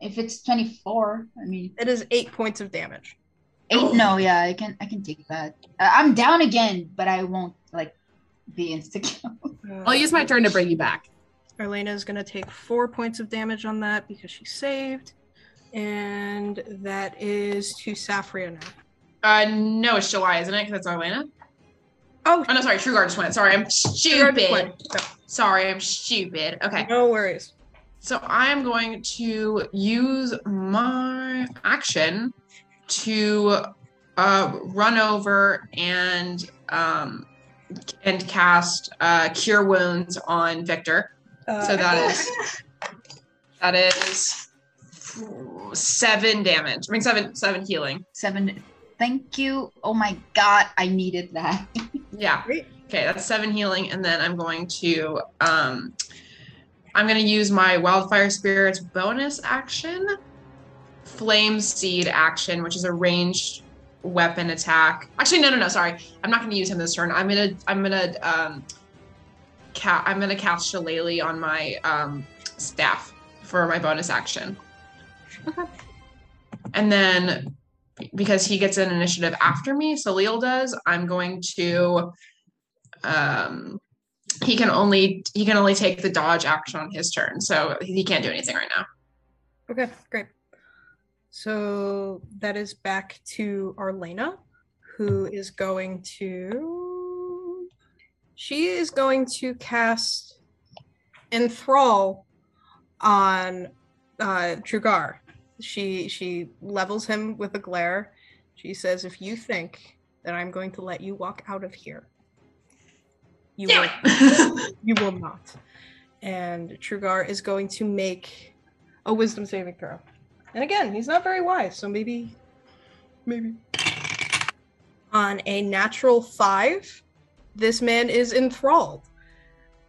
If it's twenty four, I mean it is eight points of damage. Eight. No, yeah, I can I can take that. Uh, I'm down again, but I won't like be insta kill. I'll use my turn to bring you back. Arlena is going to take four points of damage on that because she saved. And that is to Safria now. Uh, no, it's July, isn't it? Because it's Arlena. Oh, Oh no, sorry. Trugar just went. Sorry, I'm Trugar just stupid. went. Sorry, I'm stupid. Okay. no worries. So I'm going to use my action to uh, run over and um, and cast uh, Cure Wounds on Viktor. Uh, So that is [LAUGHS] that is seven damage. I mean seven seven healing. Seven. Thank you. Oh my god, I needed that. [LAUGHS] Yeah. Great. Okay, that's seven healing, and then I'm going to um I'm gonna use my wildfire spirits bonus action, flame seed action, which is a ranged weapon attack. Actually, no, no, no, sorry. I'm not gonna use him this turn. I'm gonna I'm gonna um ca- I'm gonna cast Shillelagh on my um staff for my bonus action. Okay. And then because he gets an initiative after me, so Leal does, I'm going to um he can only he can only take the dodge action on his turn, so he can't do anything right now. Okay, great. So that is back to Arlena, who is going to. She is going to cast Enthrall on uh, Trugar. She she levels him with a glare. She says, "If you think that I'm going to let you walk out of here, you will [LAUGHS] you will not. And Trugar is going to make a wisdom saving throw. And again, he's not very wise, so maybe maybe on a natural five, this man is enthralled.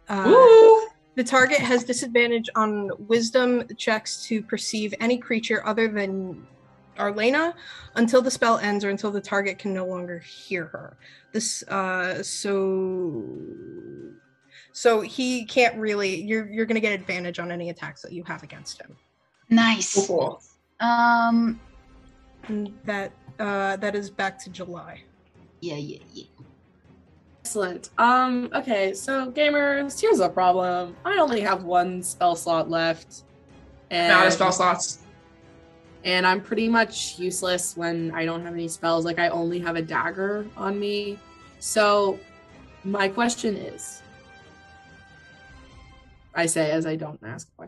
Uh, Woo! the target has disadvantage on wisdom checks to perceive any creature other than Arlena until the spell ends or until the target can no longer hear her. This uh so so he can't really you're you're gonna get advantage on any attacks that you have against him. Nice. Cool. Um. And that uh that is back to July. Yeah. Yeah. Yeah. Excellent. Um, okay, so gamers, here's a problem. I only have one spell slot left. And, Not a spell slots. and I'm pretty much useless when I don't have any spells. Like I only have a dagger on me. So my question is I say as I don't ask a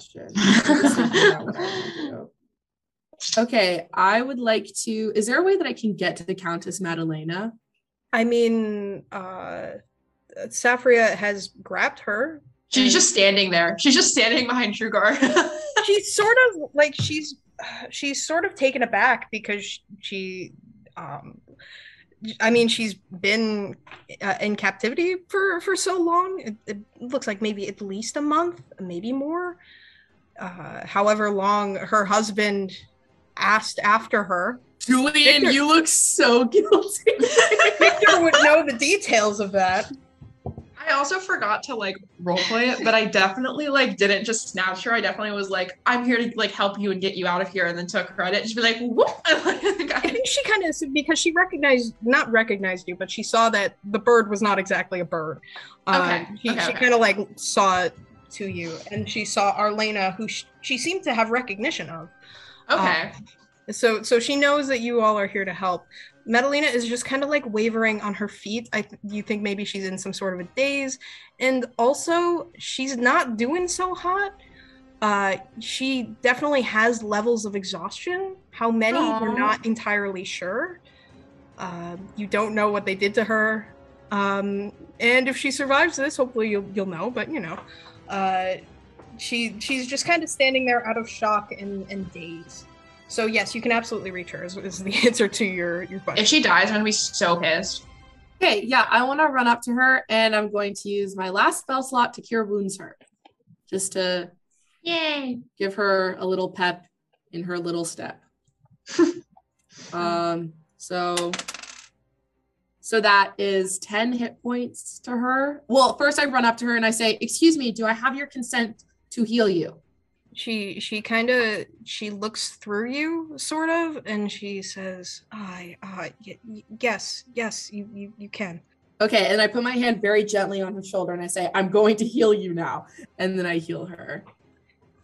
[LAUGHS] Okay, I would like to. Is there a way that I can get to the Countess Madalena? I mean uh Safria has grabbed her. She's just standing there. She's just standing behind Trugar. [LAUGHS] she's sort of like she's she's sort of taken aback because she um i mean she's been uh, in captivity for for so long it, it looks like maybe at least a month maybe more uh however long her husband asked after her Julian, Viktor- you look so [LAUGHS] guilty. viktor would know the details of that I also forgot to like roleplay it, but I definitely like didn't just snatch her. I definitely was like, I'm here to like help you and get you out of here, and then took credit. She'd be like, whoop. [LAUGHS] I I- think she kind of because she recognized not recognized you, but she saw that the bird was not exactly a bird. Um, Okay, She, okay, she okay. kind of like saw it to you, and she saw Arlena, who sh- she seemed to have recognition of. Okay. So so she knows that you all are here to help. Madalena is just kind of like wavering on her feet. I th- you think maybe she's in some sort of a daze, and also she's not doing so hot. Uh, she definitely has levels of exhaustion. How many we're not entirely sure. Um, you don't know what they did to her, um, and if she survives this, hopefully you'll you'll know. But you know, uh, she she's just kind of standing there out of shock and, and daze. So yes, you can absolutely reach her. Is, is the [LAUGHS] answer to your your question? If she dies, I'm gonna be so pissed. Okay, yeah, I want to run up to her and I'm going to use my last spell slot to cure wounds her. Just to Yay. give her a little pep in her little step. [LAUGHS] um so so that is 10 hit points to her. Well, first I run up to her and I say, "Excuse me, do I have your consent to heal you?" she she kind of she looks through you sort of and she says i uh y- y- yes yes you, you you can Okay, and I put my hand very gently on her shoulder and I say, "I'm going to heal you now." And then I heal her.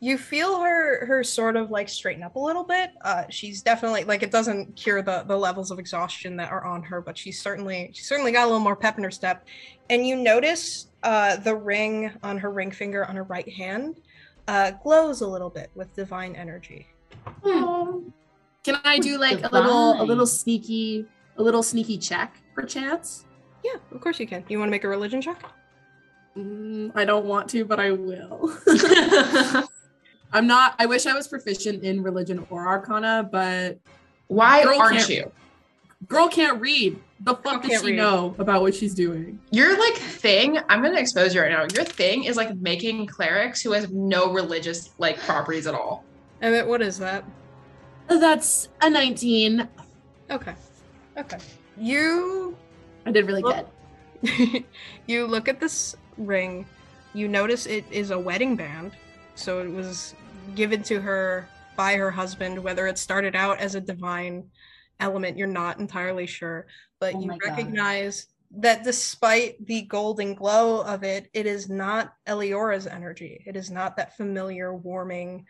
You feel her her sort of like straighten up a little bit. Uh she's definitely like it doesn't cure the the levels of exhaustion that are on her but she's certainly she's certainly got a little more pep in her step. And you notice uh the ring on her ring finger on her right hand uh glows a little bit with divine energy. Can I do like a little a little sneaky a little sneaky check per chance? yeah of course you can. You want to make a religion check? Mm, I don't want to, but I will. [LAUGHS] [LAUGHS] [LAUGHS] I'm not. I wish I was proficient in religion or arcana, but Why Girl aren't can't- you? girl can't read. The fuck does she read. know about what she's doing? Your like thing, I'm gonna expose you right now. Your thing is like making clerics who have no religious like properties at all. Emmett, what is that? That's a 19. Okay. Okay. You I did really Well- good. [LAUGHS] you look at this ring, you notice it is a wedding band. So it was given to her by her husband, whether it started out as a divine element, you're not entirely sure, but Oh you my God. recognize that despite the golden glow of it, it is not Eliora's energy. It is not that familiar, warming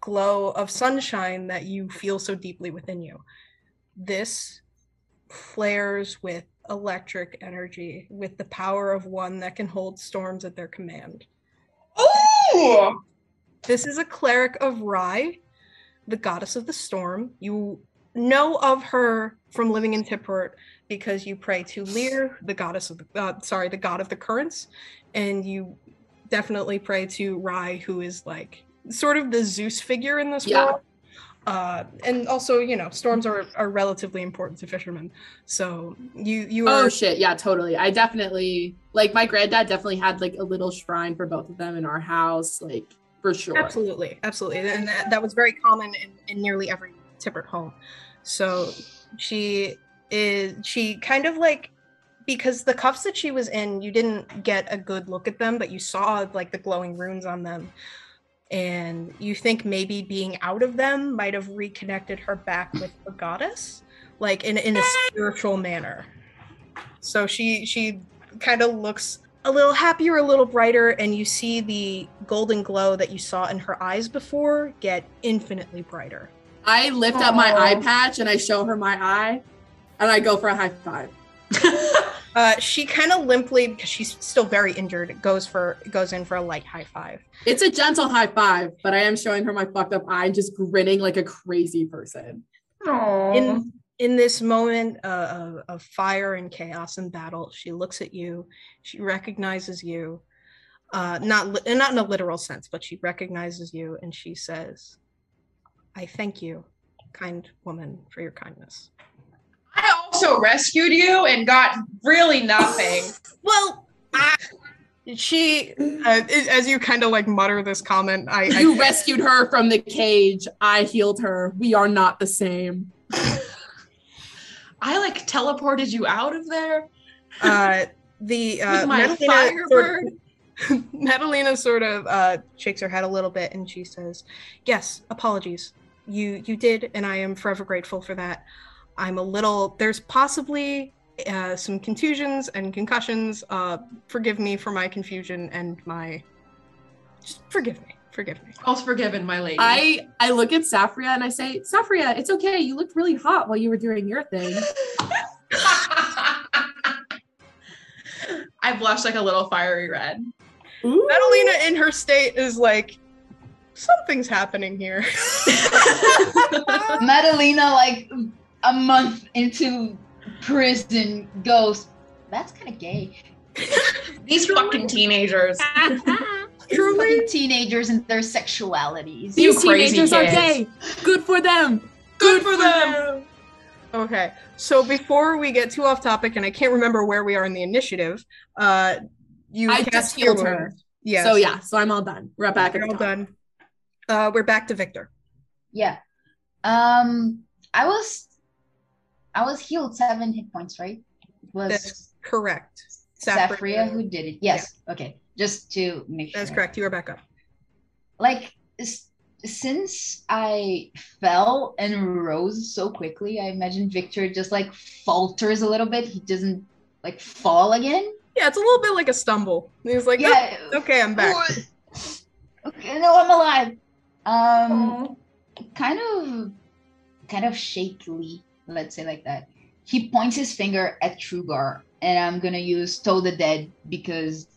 glow of sunshine that you feel so deeply within you. This flares with electric energy, with the power of one that can hold storms at their command. Oh, This is a cleric of Rai, the goddess of the storm. You know of her from living in Tippert because you pray to Lear, the goddess of the uh, sorry, the god of the currents, and you definitely pray to Rai, who is like sort of the Zeus figure in this Yeah. world. Uh, and also, you know, storms are, are relatively important to fishermen. So you you are Oh shit, yeah, totally. I definitely like my granddad definitely had like a little shrine for both of them in our house, like for sure. Absolutely, absolutely, and that, that was very common in, in nearly every Tippert home. So she is she kind of like because the cuffs that she was in, you didn't get a good look at them, but you saw like the glowing runes on them, and you think maybe being out of them might have reconnected her back with the goddess, like in in a spiritual manner. So she she kind of looks a little happier, a little brighter, and you see the golden glow that you saw in her eyes before get infinitely brighter. I lift up my eye patch and I show her my eye and I go for a high five. [LAUGHS] Uh, she kind of limply, because she's still very injured, goes for goes in for a light high five. It's a gentle high five, but I am showing her my fucked up eye and just grinning like a crazy person. Aw. In in this moment uh, of, of fire and chaos and battle, she looks at you. She recognizes you, uh, not li- not in a literal sense, but she recognizes you, and she says, "I thank you, kind woman, for your kindness." I also rescued you and got really nothing. [LAUGHS] Well, she, uh, as you kind of like mutter this comment, I, I You rescued her from the cage. I healed her. We are not the same. I like teleported you out of there uh, the [LAUGHS] uh, Madalena sort, firebird. [LAUGHS] Madalena sort of uh, shakes her head a little bit and she says, "Yes, apologies. You you did, and I am forever grateful for that. I'm a little. There's possibly." Uh, some contusions and concussions. Uh, forgive me for my confusion and my. Just forgive me. Forgive me. All's forgiven, my lady. I I look at Saffria and I say, Saffria, it's okay. You looked really hot while you were doing your thing. [LAUGHS] I blush like a little fiery red. Ooh. Madalena, in her state, is like, something's happening here. [LAUGHS] Madalena, like a month into prison, goes, That's kind of gay. [LAUGHS] These fucking teenagers. Truly? Fucking teenagers and their sexualities. You These crazy teenagers are gay. Good for them. Good for them. Okay, so before we get too off topic, and I can't remember where we are in the initiative, uh, you I cast just healed her. Wounds. Yes. So yeah, so I'm all done. We're back at We're the all top. done. Uh, we're back to Viktor. Yeah. Um, I was, I was healed seven hit points, right? It was That's correct. Saffria who did it. Yes. Okay. Just to make sure. That's correct. You are back up. Like since I fell and rose so quickly, I imagine Viktor just like falters a little bit. He doesn't like fall again. Yeah, it's a little bit like a stumble. He's like, yeah. "Oh, okay, I'm back. Okay, no, I'm alive. Um, kind of, kind of shakily, let's say like that. He points his finger at Trugar, and I'm gonna use Toll the Dead because,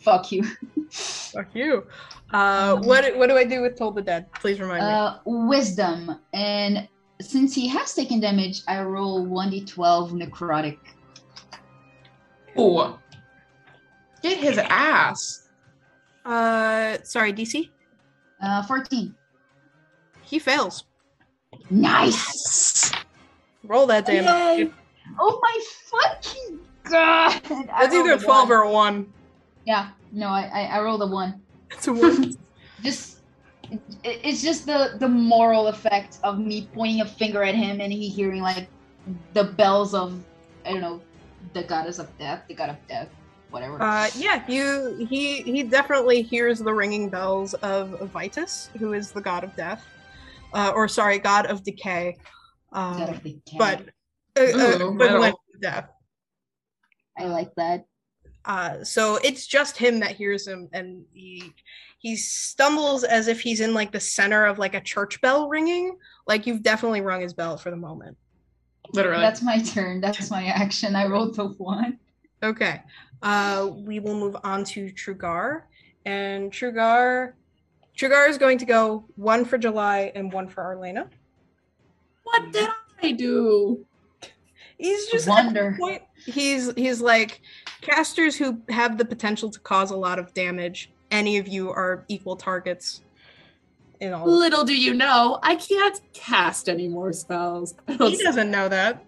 fuck you. Fuck you. Uh, what what do I do with Toll the Dead? Please remind me. Uh, wisdom, and since he has taken damage, I roll one d12 necrotic. Ooh. Get his ass. Uh, sorry, DC. Uh, 14. He fails. Nice. Roll that damage. dude. Oh my fucking god! That's either a 12 one. or a 1. God. I That's rolled either a 12 one. Or a 1. Yeah, no, I, I I rolled a one. It's a 1. [LAUGHS] Just it, it's just the the moral effect of me pointing a finger at him and he hearing like the bells of I don't know the goddess of death, the god of death, whatever. Uh, yeah, you he he definitely hears the ringing bells of Vitus, who is the god of death, uh, or sorry, god of decay. God Um, of the cat. but uh, uh, Ooh, equivalent metal. to death. I like that. Uh, so it's just him that hears him, and he he stumbles as if he's in like the center of like a church bell ringing. Like you've definitely rung his bell for the moment. Literally. That's my turn. That's my action. I rolled the one. Okay. Uh, we will move on to Trugar. And Trugar Trugar is going to go one for July and one for Arlena. What did I do? He's just at this Wonder. point, he's he's like casters who have the potential to cause a lot of damage. Any of you are equal targets in all. Little do you know, I can't cast any more spells. I [LAUGHS] He doesn't know that.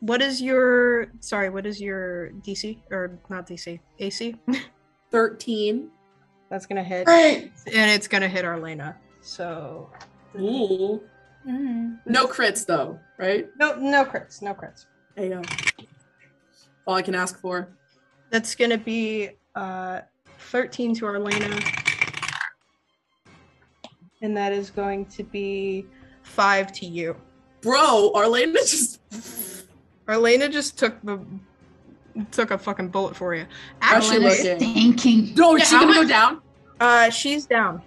What is your sorry, what is your DC or not DC? AC? 13. That's gonna hit. Great. And it's gonna hit Arlena. So Ooh. Mm. No crits though, right? no no crits, no crits. There you go. All I can ask for. That's gonna be uh 13 to Arlena. And that is going to be five to you. Bro, Arlena just [LAUGHS] Arlena just took the took a fucking bullet for you. How's she Actually, looking? Thinking. No, Yeah, is she how gonna go down? uh she's down.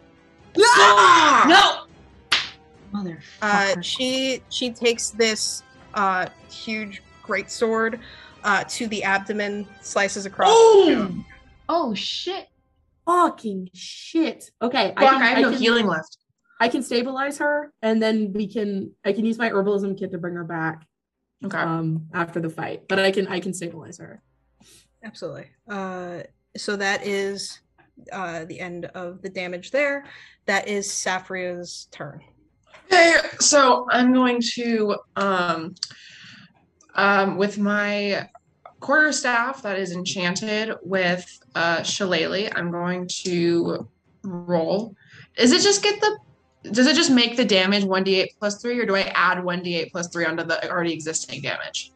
Ah! No! Motherfucker. Uh, she she takes this uh, huge great sword uh, to the abdomen, slices across. Oh! oh shit. Fucking shit. Okay, Fuck, I, have no can, healing left. I can stabilize her and then we can I can use my herbalism kit to bring her back Okay. um after the fight. But I can I can stabilize her. Absolutely. Uh, so that is uh, the end of the damage there. That is Saffria's turn. Okay, so I'm going to um um with my quarter staff that is enchanted with uh shillelagh, I'm going to roll. Is it just get the does it just make the damage 1d8 plus 3 or do I add 1d8 plus 3 onto the already existing damage?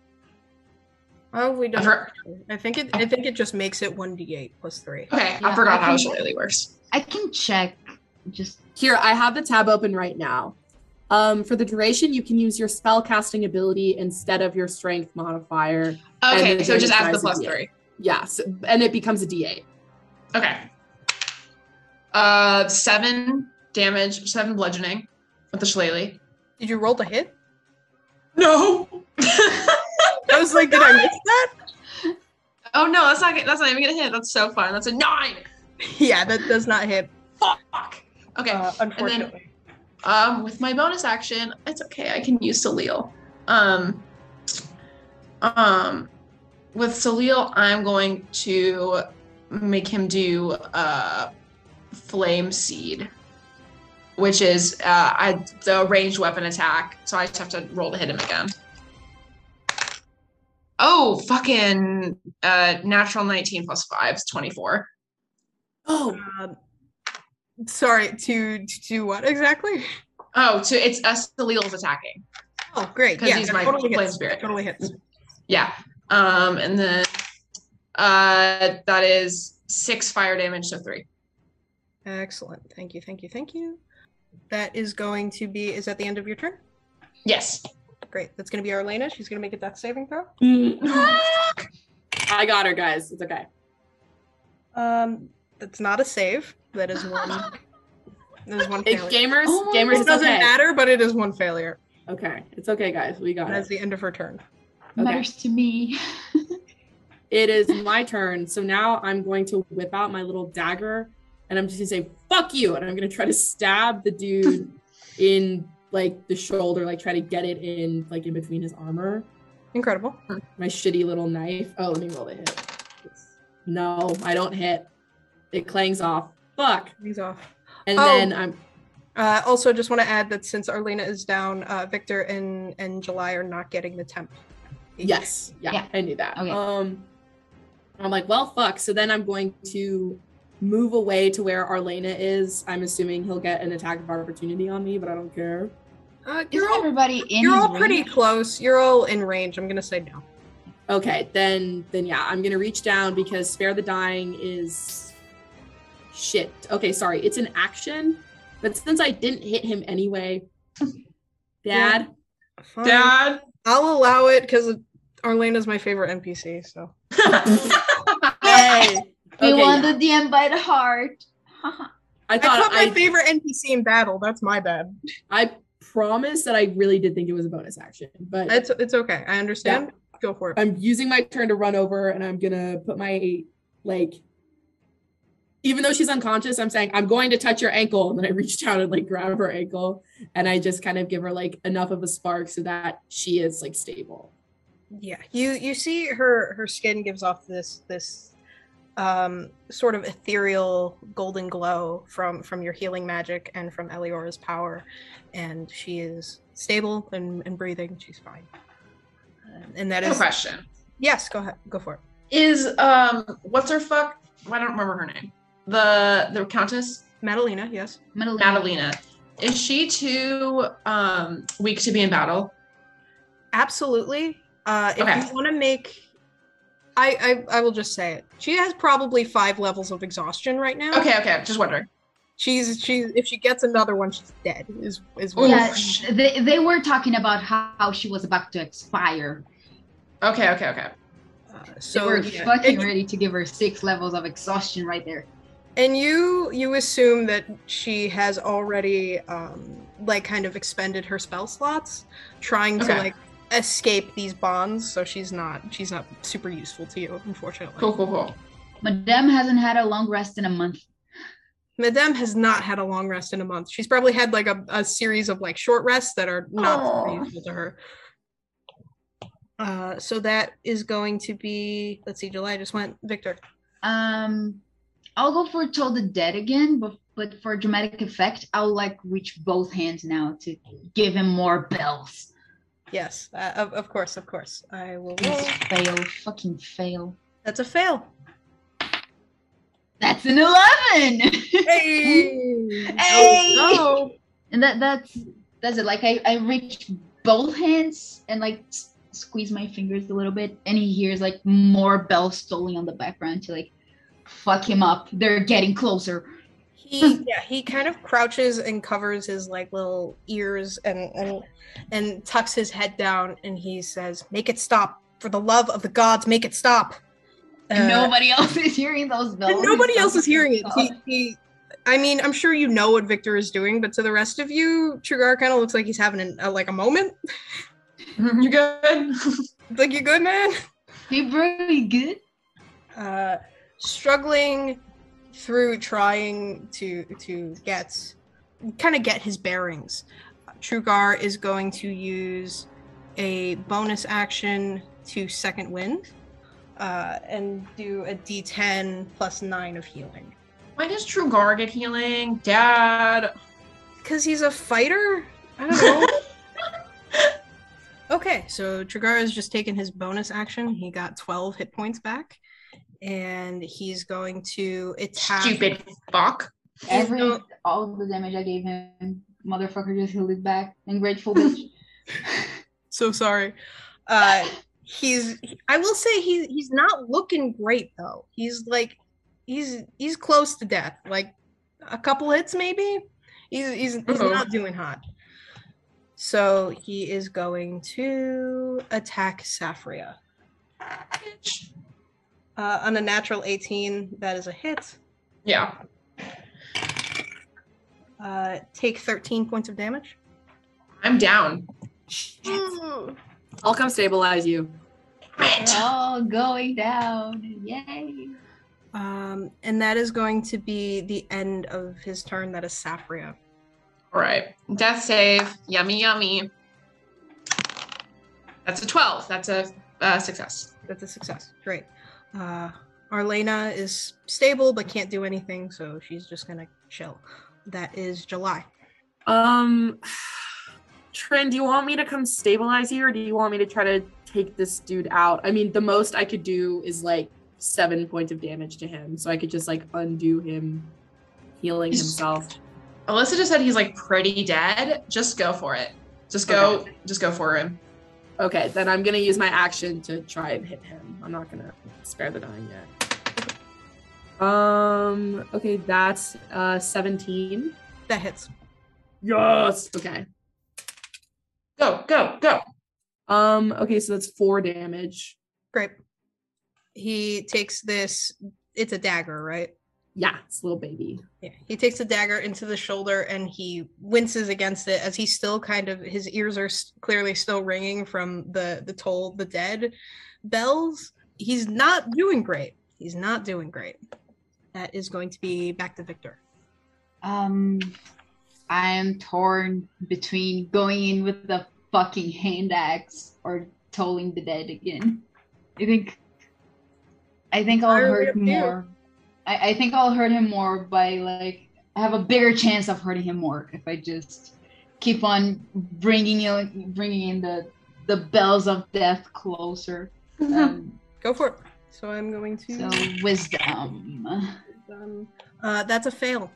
Oh, we don't. for- I think it. I think it just makes it one d eight plus three. Okay, Yeah, I forgot I how can- shillelagh works. I can check. Just Here, I have the tab open right now. Um, for the duration, you can use your spell casting ability instead of your strength modifier. Okay, so just damage adds the rise plus is 3. Yes, and it becomes a D8. Okay. Uh, seven damage, seven bludgeoning with the shillelagh. Did you roll the hit? No. I was like, did I miss [LAUGHS] that? oh no, that's not. That's not even gonna hit. That's so fun. That's a nine. [LAUGHS] Yeah, that does not hit. Fuck. Okay. Uh, unfortunately. Um, with my bonus action, it's okay. I can use Salil. Um. Um, with Salil, I'm going to make him do uh, flame seed, which is uh, I the ranged weapon attack. So I just have to roll to hit him again. Oh, fucking uh, natural 19 plus 5 is 24. Oh, Um, sorry. To to do what exactly? Oh, so it's us the Salil's attacking. Oh, great. 'Cause Yeah, he's my totally flame hits. spirit. Totally hits. Yeah. Um, and then uh, that is six fire damage, so three. Excellent. Thank you. Thank you. Thank you. That is going to be. Is that the end of your turn? Yes. Great. That's going to be Arlena. She's going to make a death saving throw. Mm. [LAUGHS] I got her, guys. It's okay. Um, that's not a save. That is one. [LAUGHS] that is one Hey, failure. gamers, Oh, gamers, It doesn't okay. matter, but it is one failure. Okay, it's okay, guys. We got And that's it. the end of her turn. Okay. matters to me. [LAUGHS] It is my turn. So now I'm going to whip out my little dagger and I'm just gonna say, fuck you. And I'm gonna try to stab the dude [LAUGHS] in like the shoulder, like try to get it in like in between his armor. Incredible. My shitty little knife. Oh, let me roll the hit. No, I don't hit. It clangs off. Fuck. He's off. And Oh. then I'm Uh, also, just want to add that since Arlena is down, uh, Viktor and and July are not getting the temp. Yes. Yeah, Yeah. I knew that. Okay. Um I'm like, well, fuck. So then I'm going to move away to where Arlena is. I'm assuming he'll get an attack of opportunity on me, but I don't care. Uh, you're all everybody in you're his all pretty close. You're all in range. I'm gonna say no. Okay, then then yeah, I'm gonna reach down because spare the dying is shit. Okay, sorry, it's an action, but since I didn't hit him anyway, [LAUGHS] Dad, Fine. Dad. I'll allow it because Arlena's my favorite NPC. So [LAUGHS] Hey, We okay, want yeah. the DM by the heart. I I thought put my I, favorite NPC in battle. That's my bad. I promise that I really did think it was a bonus action, but It's it's okay. I understand. Go for it. I'm using my turn to run over and I'm gonna put my like even though she's unconscious, I'm saying I'm going to touch your ankle. And then I reach down and like grab her ankle and I just kind of give her like enough of a spark so that she is like stable. Yeah, you you see her her skin gives off this this um sort of ethereal golden glow from from your healing magic and from Eliora's power, and she is stable and, and breathing. She's fine. Um, and that No is question. yes. Go ahead. Go for it. Is um what's her fuck? I don't remember her name. The the countess Madalena. Yes. Madalena. Madalena. Is she too um weak to be in battle? Absolutely. Uh, if Okay. you want to make, I, I I will just say it. She has probably five levels of exhaustion right now. Okay, okay. Just wondering. She's she's if she gets another one, she's dead. Is is what Yeah, they, they were talking about how, how she was about to expire. Okay, okay, okay. Uh, So so we're yeah. fucking and, ready to give her six levels of exhaustion right there. And you you assume that she has already um like kind of expended her spell slots, trying to like escape these bonds. So she's not she's not super useful to you, unfortunately. Cool, cool, cool. Madame hasn't had a long rest in a month. Madame has not had a long rest in a month. She's probably had like a, a series of like short rests that are not useful to her. Uh, so that is going to be let's see, July just went Viktor. Um, I'll go for Toll the Dead again, but but for dramatic effect, I'll like reach both hands now to give him more bells. Yes, uh, of, of course, of course. I will roll. Fail, fucking fail. That's a fail. That's an eleven. Hey, [LAUGHS] Hey! Oh, and that that's that's it. Like I I reach both hands and like squeeze my fingers a little bit, and he hears like more bells tolling on the background to like fuck him up. They're getting closer. he yeah he kind of crouches and covers his like little ears and and and tucks his head down and he says, "Make it stop for the love of the gods. Make it stop." And Uh, nobody [LAUGHS] else is hearing those bells. And nobody else is hearing it. He, [LAUGHS] he, I mean, I'm sure you know what Viktor is doing, but to the rest of you, Trugar kind of looks like he's having an, a, like a moment. You good? [LAUGHS] like you good, man? Hey, bro, you good? Uh, struggling through trying to to get kind of get his bearings. Trugar is going to use a bonus action to second wind. Uh, and do a D10 plus nine of healing. Why does Trugar get healing? Dad. Because he's a fighter? I don't know. [LAUGHS] okay, so Trugar has just taken his bonus action. He got 12 hit points back. And he's going to attack. Stupid fuck. Every no- all the damage I gave him, motherfucker just healed it back. Ungrateful bitch. [LAUGHS] [LAUGHS] So sorry. Uh, he's. I will say he's he's not looking great though. He's like, he's he's close to death. Like a couple hits maybe. He's he's, he's Uh-oh. not doing hot. So he is going to attack Saffria. Bitch. Uh, on a natural 18, that is a hit. Yeah. Uh, take 13 points of damage. I'm down. I'll come stabilize you. We're all going down. Yay. Um, and that is going to be the end of his turn. That is Saffria. All right. Death save. Yummy, yummy. That's a 12. That's a uh, success. That's a success. Great. Uh, Arlena is stable but can't do anything, so she's just gonna chill. That is July. Um, Trin, do you want me to come stabilize you, or do you want me to try to take this dude out? I mean, the most I could do is like seven points of damage to him, so I could just like undo him healing He's- himself. Alyssa just said he's like pretty dead. Just go for it. Just go. Okay. Just go for him. Okay, then I'm gonna use my action to try and hit him. I'm not gonna spare the dying yet. Um. Okay, that's uh 17. That hits. Yes. Okay. Go. Go. Go. Um. Okay, so that's four damage. Great. He takes this. It's a dagger, right? Yeah, it's a little baby. Yeah. He takes a dagger into the shoulder and he winces against it as he's still kind of his ears are clearly still ringing from the the toll the dead bells. He's not doing great. He's not doing great. That is going to be back to Victor. Um, I am torn between going in with the fucking hand axe or tolling the dead again. I think. I think I'll Entirely hurt up to more. I, I think I'll hurt him more by like I have a bigger chance of hurting him more if I just keep on bringing in bringing in the the bells of death closer. Um, Go for it. So I'm going to. so wisdom. um, uh, that's a fail.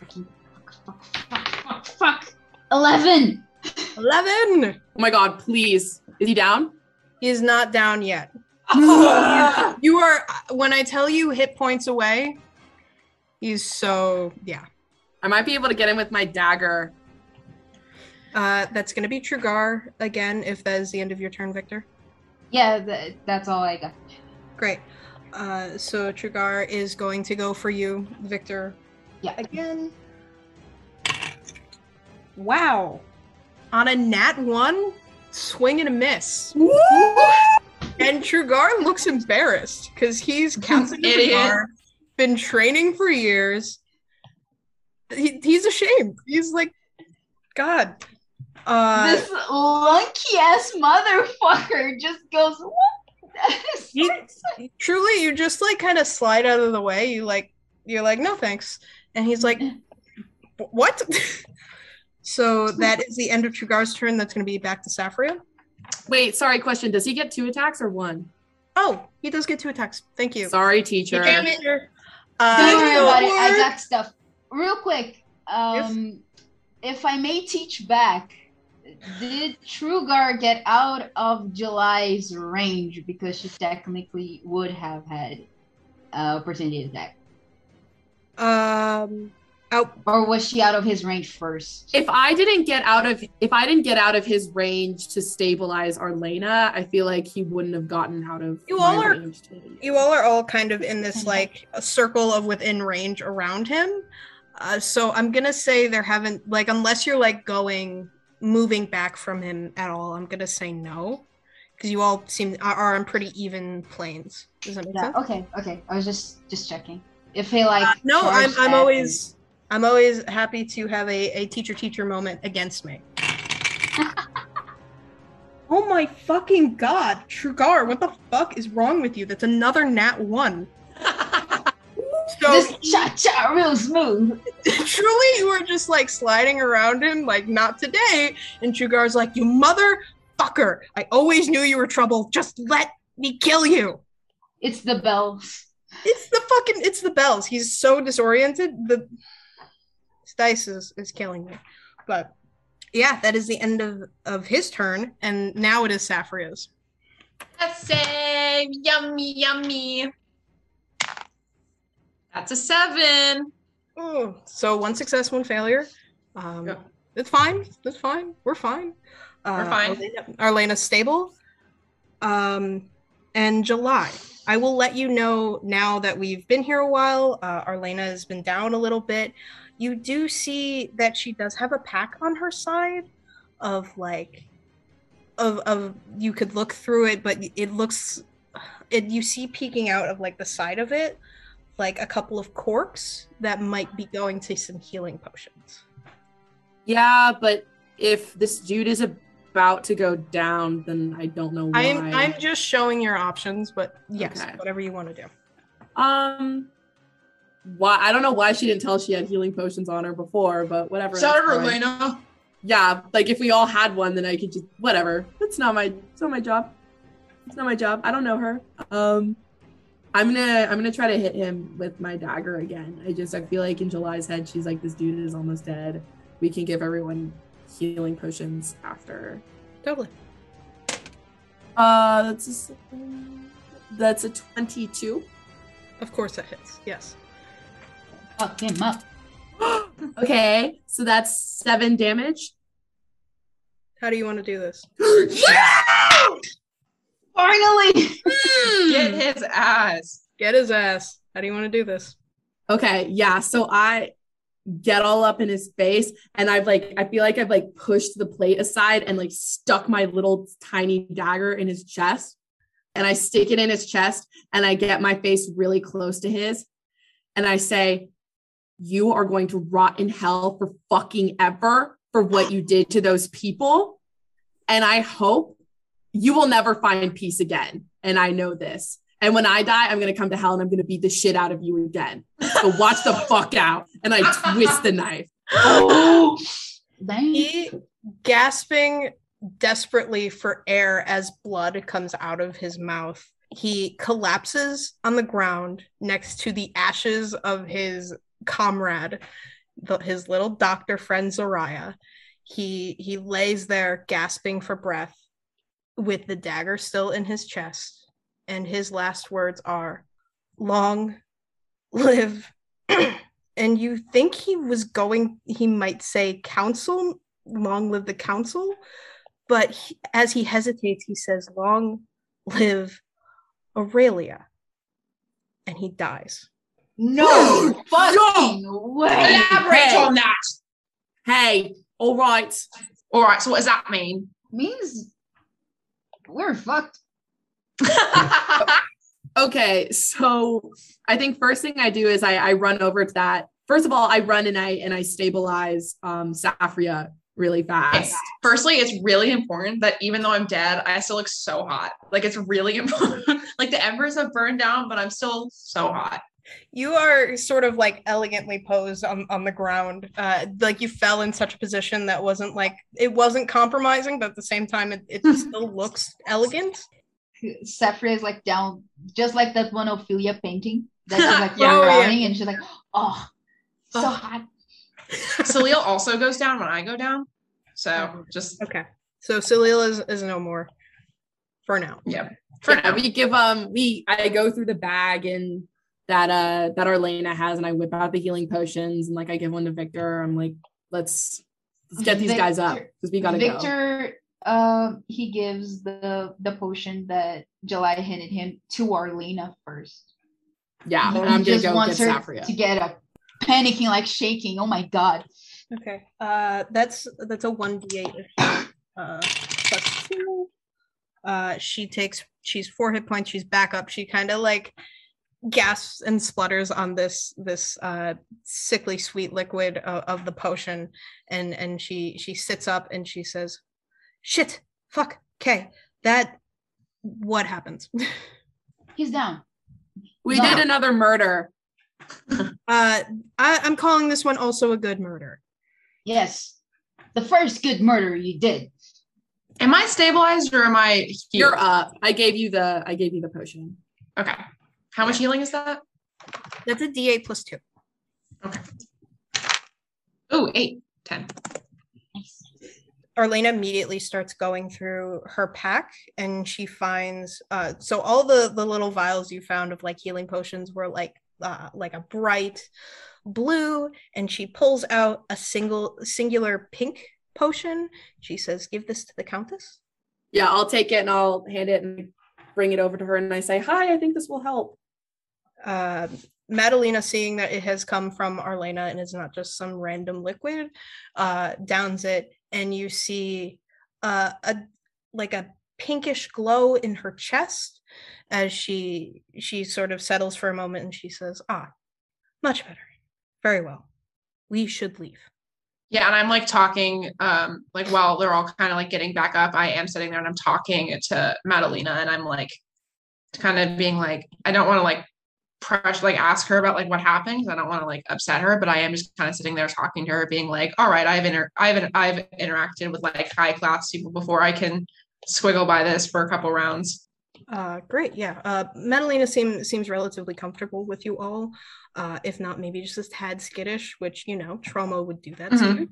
Fucking fuck, fuck, fuck, fuck, fuck. Eleven. Eleven. Oh my god, please. Is he down? He is not down yet. [LAUGHS] You are when I tell you hit points away. He's so yeah. I might be able to get him with my dagger. Uh, that's gonna be Trugar again. If that is the end of your turn, Viktor. Yeah, that, that's all I got. Great. Uh, so Trugar is going to go for you, Viktor. Yeah. Again. Wow. On a nat one, swing and a miss. And Trugar looks embarrassed because he's [LAUGHS] Captain Trugar, been training for years. He, he's ashamed. He's like, God. Uh, this lunky ass motherfucker just goes, is truly, you just like kind of slide out of the way. You like, you're like, no thanks. And he's like, what? [LAUGHS] so that is the end of Trugar's turn. That's going to be back to Saffria. Wait, sorry, question. Does he get two attacks or one? Oh, he does get two attacks. Thank you. Sorry, teacher. Damn it. Don't Uh, worry about it. I got stuff. Real quick, um, if I may teach back, did Trugar get out of July's range because she technically would have had uh, opportunity attack, Um, out. or was she out of his range first? If I didn't get out of if I didn't get out of his range to stabilize Arlena, I feel like he wouldn't have gotten out of You all are- range You all are all kind of in this like a circle of within range around him. Uh, so I'm gonna say there haven't like unless you're like going moving back from him at all. I'm gonna say no because you all seem are, are on pretty even planes. Does that make Yeah. sense? Okay. Okay. I was just just checking. If he like Uh, no, I'm I'm at always I'm always happy to have a, a teacher teacher moment against me. [LAUGHS] oh my fucking god, Trugar, what the fuck is wrong with you? That's another nat one. [LAUGHS] So this cha cha real smooth. [LAUGHS] truly, you were just like sliding around him, like not today. And Trugar's like, "You motherfucker! I always knew you were trouble. Just let me kill you." It's the bells. It's the fucking it's the bells. He's so disoriented. The dice is, is killing me. But yeah, that is the end of, of his turn, and now it is Saffria's. Save, yummy, yummy. That's a seven. Oh, so one success, one failure. Um, Yeah. It's fine. It's fine. We're fine. Uh, We're fine. Arlena, Arlena's stable. Um, and July. I will let you know now that we've been here a while. Uh, Arlena has been down a little bit. You do see that she does have a pack on her side of like, of of you could look through it, but it looks, it you see peeking out of like the side of it, like a couple of corks that might be going to some healing potions. Yeah, but if this dude is about to go down, then I don't know why. I'm I'm just showing your options, but yes, Okay. whatever you want to do. Um, why I don't know why she didn't tell she had healing potions on her before, but whatever. Shout that's out. Elena. Yeah, like if we all had one, then I could just whatever. It's not my it's not my job. It's not my job. I don't know her. Um I'm gonna I'm gonna try to hit him with my dagger again. I just I feel like in July's head she's like this dude is almost dead. We can give everyone healing potions after. Totally. Uh that's a, that's a 22. Of course that hits. Yes. Fuck him up. [GASPS] okay, so that's 7 damage. How do you want to do this? [GASPS] Finally! [LAUGHS] Get hmm. his ass. Get his ass. How do you want to do this? Okay, yeah. So I get all up in his face and I've like I feel like I've like pushed the plate aside and like stuck my little tiny dagger in his chest and I stick it in his chest and I get my face really close to his and I say you are going to rot in hell for fucking ever for what you did to those people and I hope you will never find peace again and I know this and when I die, I'm gonna come to hell and I'm gonna beat the shit out of you again. So watch the [LAUGHS] fuck out. And I twist the knife. [GASPS] Oh! He gasping desperately for air as blood comes out of his mouth. He collapses on the ground next to the ashes of his comrade, the, his little doctor friend Zariah. He he lays there gasping for breath with the dagger still in his chest. And his last words are long live. [CLEARS THROAT] And you think he was going he might say council long live the council but he- as he hesitates he says long live aurelia. And he dies No fucking way. Elaborate Hey. on that. Hey, all right. All right. So what does that mean? Means we're fucked. [LAUGHS] Okay, so I think first thing I do is I, I run over to that. First of all, I run and I and I stabilize um Saffria really fast. Firstly, it's really important that even though I'm dead, I still look so hot. Like it's really [LAUGHS] important. like the embers have burned down, but I'm still so hot. You are sort of like elegantly posed on, on the ground uh like you fell in such a position that wasn't like it wasn't compromising but at the same time it, it [LAUGHS] still looks elegant Saffria is like down, just like that one Ophelia painting that she's like [LAUGHS] Oh, yeah. drowning, and she's like, oh, so Oh. hot. [LAUGHS] Salil also goes down when I go down. So just okay so Celil is, is no more for now yeah. For Yeah, now. we give um we I go through the bag and that uh that Arlena has and I whip out the healing potions and like I give one to Viktor. I'm like, let's let's get these guys up because we gotta go. Viktor, uh, he gives the the potion that July handed him to Arlena first. Yeah, He and I'm gonna just go get wants her Saffria. to get up, panicking like shaking. Oh my god! okay uh that's that's a 1d8 [COUGHS] uh plus two uh she takes she's four hit points she's back up she kind of like gasps and splutters on this this uh sickly sweet liquid of, of the potion and and she she sits up and she says shit fuck okay that what happens [LAUGHS] He's down. We No. did another murder. [LAUGHS] uh I, i'm calling this one also a good murder Yes, the first good murder you did. Am I stabilized or am I healed? You're up. I gave you the I gave you the potion. Okay. How much healing is that? that's a D8 plus two. Okay. Oh, eight, ten. Nice. Arlena immediately starts going through her pack and she finds uh so all the the little vials you found of like healing potions were like uh like a bright blue and she pulls out a single singular pink potion. She says, "Give this to the countess." Yeah, I'll take it and I'll hand it and bring it over to her and I say, "Hi, I think this will help." Uh, Madalena, seeing that it has come from Arlena and is not just some random liquid, uh, downs it, and you see uh, a like a pinkish glow in her chest as she she sort of settles for a moment and she says, "Ah, much better. Very well. We should leave." Yeah, and I'm like talking, um, like while they're all kind of like getting back up, I am sitting there and I'm talking to Madalena and I'm like kind of being like, I don't want to like pressure like ask her about like what happened because I don't want to like upset her, but I am just kind of sitting there talking to her, being like, all right, I've inter I've I've interacted with like high class people before. I can squiggle by this for a couple rounds. Uh, great, yeah. Uh, Madalena seems seems relatively comfortable with you all. Uh, if not, maybe just a tad skittish, which you know, trauma would do that Mhm. to you.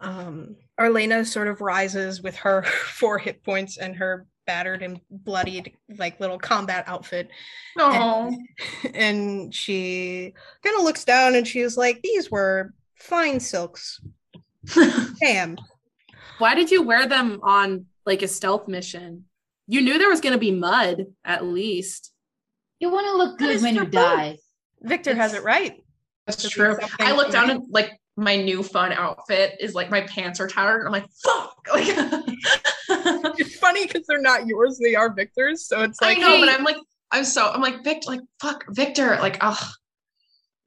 Um, Arlena sort of rises with her [LAUGHS] four hit points and her battered and bloodied like little combat outfit No. [LAUGHS] and she kind of looks down and she's like these were fine silks [LAUGHS] damn Why did you wear them on like a stealth mission? You knew there was going to be mud at least. You want to look good when you die. viktor has it right That's Just true. I look down and like my new fun outfit is like my pants are tattered. and I'm like, fuck. [LAUGHS] Like it's funny because they're not yours they are viktor's so it's like, I like know, hey, but I'm like, I'm so I'm like Viktor, like fuck Viktor, like oh,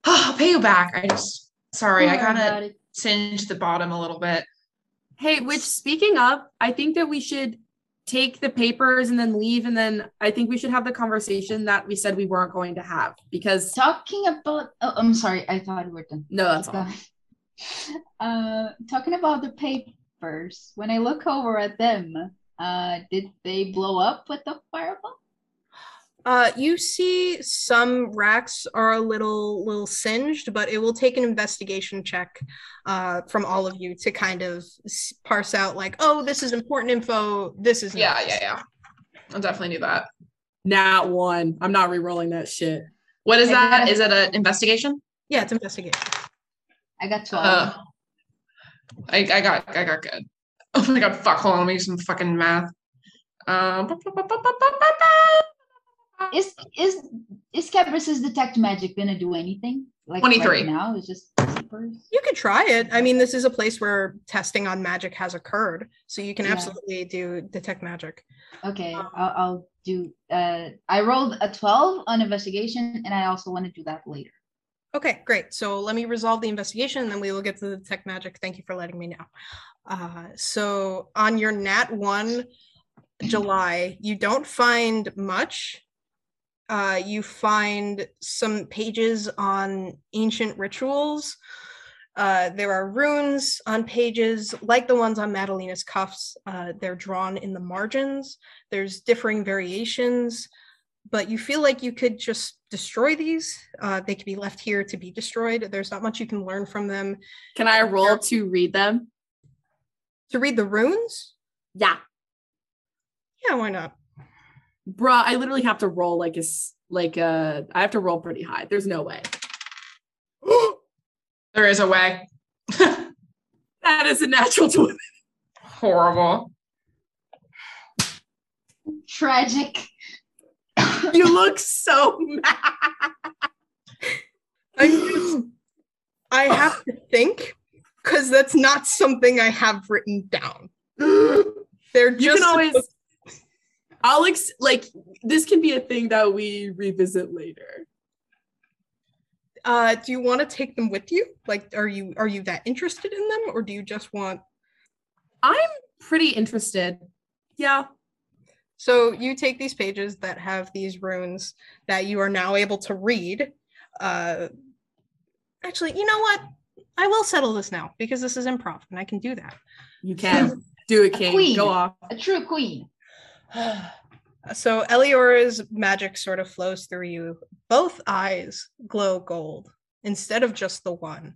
I'll pay you back. I just sorry, I kind of singed the bottom a little bit. Hey, which speaking of, I think that we should take the papers and then leave. And then I think we should have the conversation that we said we weren't going to have because Talking about, oh, I'm sorry, I thought we were done. no, that's all. [LAUGHS] Uh, talking about the papers, when I look over at them, uh, did they blow up with the fireball? Uh, you see some racks are a little little singed, but it will take an investigation check uh, from all of you to kind of parse out like, oh, this is important info. This is Yeah, yeah, yeah. I'll definitely do that. Nat one. I'm not re-rolling that shit. What is that? Is that? it an investigation? yeah. It's an investigation. I got 12. Uh, I, I got I got good. [LAUGHS] Oh my god, fuck, hold on, let me do some fucking math. Um, is is is Cabris's detect magic gonna do anything? Like 23. right now, it's just papers. You could try it. I mean, this is a place where testing on magic has occurred, so you can Yeah. absolutely do detect magic. Okay, Um, I'll, I'll do. Uh, I rolled a 12 on investigation, and I also want to do that later. Okay, great. So let me resolve the investigation and then we will get to detect magic. Thank you for letting me know. Uh, so on your nat one July, you don't find much. Uh, you find some pages on ancient rituals. Uh, there are runes on pages like the ones on Madalena's cuffs. Uh, they're drawn in the margins. There's differing variations but you feel like you could just destroy these. Uh, they could be left here to be destroyed. There's not much you can learn from them. Can I roll to read them? To read the runes, Yeah. yeah, why not? Bruh, I literally have to roll like a s- like a I have to roll pretty high. There's no way. [GASPS] there is a way. [LAUGHS] That is a natural 20. Horrible. Tragic. You look so mad. I just, I have to think because that's not something I have written down. They're just You can always supposed- Alex, like this can be a thing that we revisit later. uh, do you want to take them with you? Like, are you are you that interested in them, or do you just want? I'm pretty interested. Yeah. So you take these pages that have these runes that you are now able to read. Uh, actually, you know what? I will settle this now because this is improv and I can do that. You can do it, King. queen. Go off. A true queen. [SIGHS] so Eliora's magic sort of flows through you. Both eyes glow gold instead of just the one,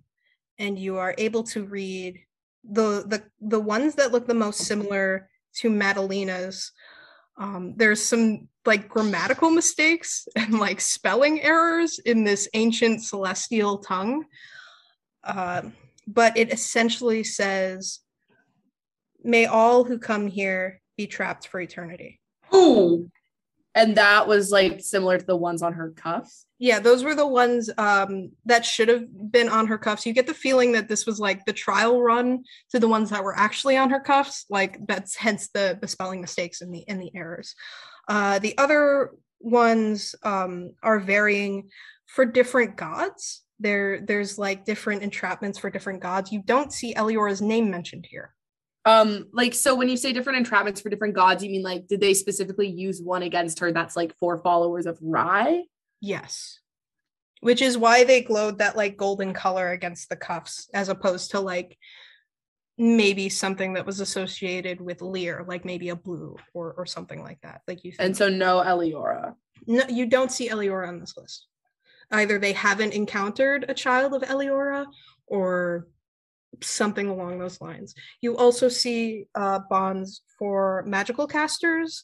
and you are able to read the the the ones that look the most similar to Madalena's. Um, there's some like grammatical mistakes [LAUGHS] and like spelling errors in this ancient celestial tongue, uh, but it essentially says, "May all who come here be trapped for eternity." Ooh. And that was like similar to the ones on her cuffs. Yeah, those were the ones um, that should have been on her cuffs. You get the feeling that this was like the trial run to the ones that were actually on her cuffs. Like that's hence the the spelling mistakes and the and the errors. Uh, the other ones um, are varying for different gods. There, there's like different entrapments for different gods. You don't see Eliora's name mentioned here. Um, like so when you say different entrapments for different gods, you mean like did they specifically use one against her that's like four followers of Rye? Yes. which is why they glowed that like golden color against the cuffs as opposed to like maybe something that was associated with Lear, like maybe a blue or or something like that. Like you think. And so no Eliora. no, you don't see Eliora on this list. Either they haven't encountered a child of Eliora or something along those lines. You also see uh, bonds for magical casters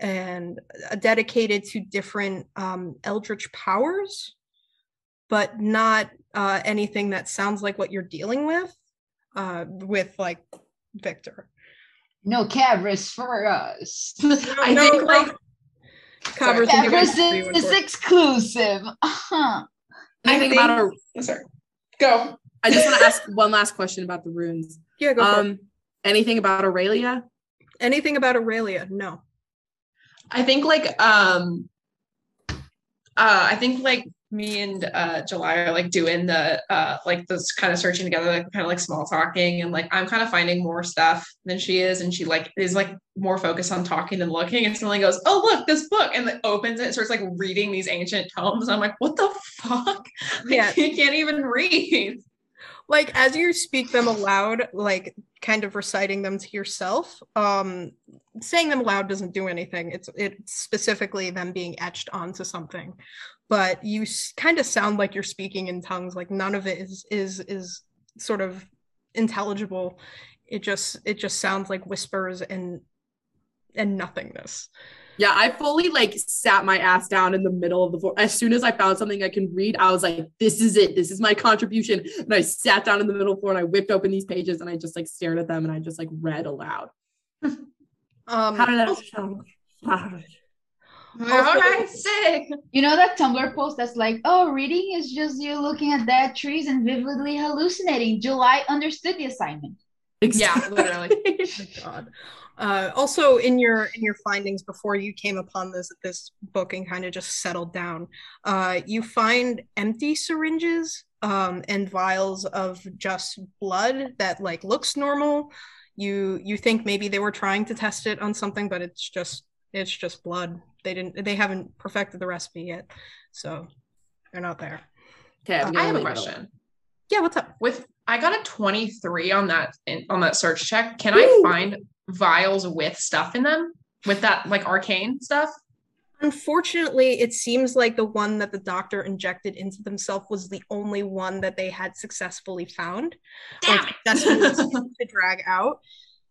and uh, dedicated to different um, eldritch powers, but not uh, anything that sounds like what you're dealing with, uh, with like Viktor. No Cabris for [LAUGHS] us. I No, think no. like Cabras can give Cabris us three when is we're- exclusive. [LAUGHS] Uh-huh. I think about our sorry. Go. I just want to ask one last question about the runes. Yeah, go for it. Um anything about Aurelia? Anything about Aurelia? No. I think like um uh I think like me and uh July are like doing the uh like this kind of searching together, like kind of like small talking and like I'm kind of finding more stuff than she is and she like is like more focused on talking than looking and suddenly goes, Oh look, this book and like opens it, and starts like reading these ancient tomes. I'm like, what the fuck? [LAUGHS] Yeah. I can't even read. Like as you speak them aloud like kind of reciting them to yourself um saying them aloud doesn't do anything. It's it's specifically them being etched onto something. But you s- kind of sound like you're speaking in tongues like none of it is is is sort of intelligible. It just it just sounds like whispers and and nothingness Yeah, I fully like sat my ass down in the middle of the floor. As soon as I found something I can read, I was like, this is it. This is my contribution. And I sat down in the middle floor and I whipped open these pages and I just like stared at them and I just like read aloud. [LAUGHS] um How did that also- sound? [LAUGHS] All right, sick. You know that Tumblr post that's like, oh, reading is just you looking at dead trees and vividly hallucinating. July understood the assignment. Yeah, literally. [LAUGHS] my god uh, also in your in your findings before you came upon this this book and kind of just settled down uh, you find empty syringes um, and vials of just blood that like looks normal you you think maybe they were trying to test it on something but it's just it's just blood they didn't they haven't perfected the recipe yet so they're not there Okay, I'm I have a question. yeah what's up with I got a 23 on that in, on that search check. Can Ooh. I find vials with stuff in them? With that like arcane stuff? Unfortunately, it seems like the one that the doctor injected into themselves was the only one that they had successfully found or Damn it. [LAUGHS] successfully to drag out.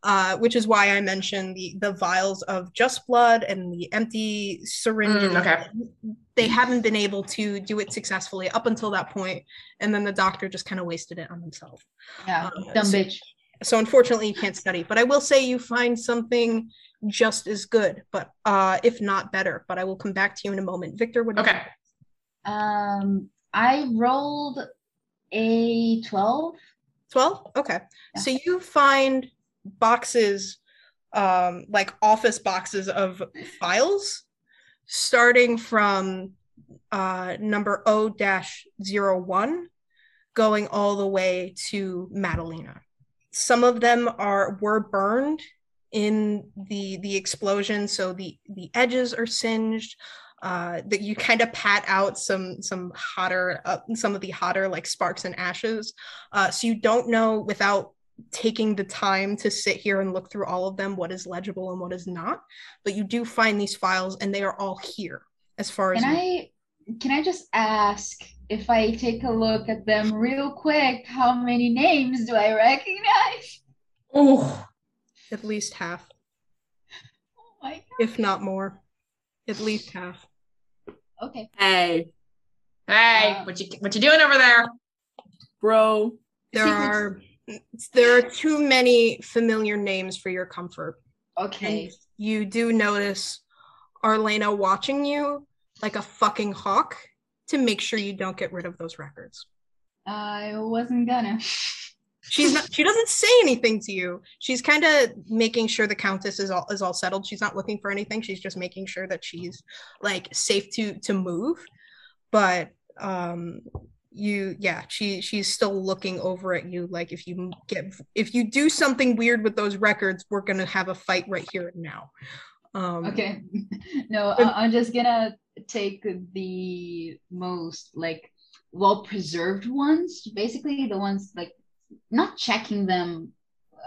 Uh, which is why I mentioned the the vials of just blood and the empty syringes. Mm, okay. They haven't been able to do it successfully up until that point, and then the doctor just kind of wasted it on himself. Yeah, Uh, dumb so- bitch. So unfortunately you can't study but i will say you find something just as good but uh if not better but i will come back to you in a moment viktor what do you Okay. Um, I rolled a 12. 12 okay Yeah. so you find boxes um like office boxes of files starting from uh number o-01 going all the way to madalena some of them are were burned in the the explosion. So the the edges are singed uh that you kind of pat out some some hotter uh, some of the hotter like sparks and ashes. Uh so you don't know without taking the time to sit here and look through all of them what is legible and what is not. But you do find these files and they are all here as far as Can you- I can I just ask if I take a look at them real quick, how many names do I recognize? Oh, at least half Oh my if not more at least half. Okay. Hey, hey, Uh, what you what you doing over there? bro. there are there are too many familiar names for your comfort Okay. and you do notice Arlena watching you like a fucking hawk to make sure you don't get rid of those records. I wasn't gonna. [LAUGHS] She's not she doesn't say anything to you. She's kind of making sure the countess is all is all settled. She's not looking for anything. She's just making sure that she's like safe to to move. But um you yeah, she she's still looking over at you like if you get if you do something weird with those records, we're going to have a fight right here and now. Um Okay. [LAUGHS] No, I- I'm just gonna take the most like well preserved ones, basically the ones like not checking them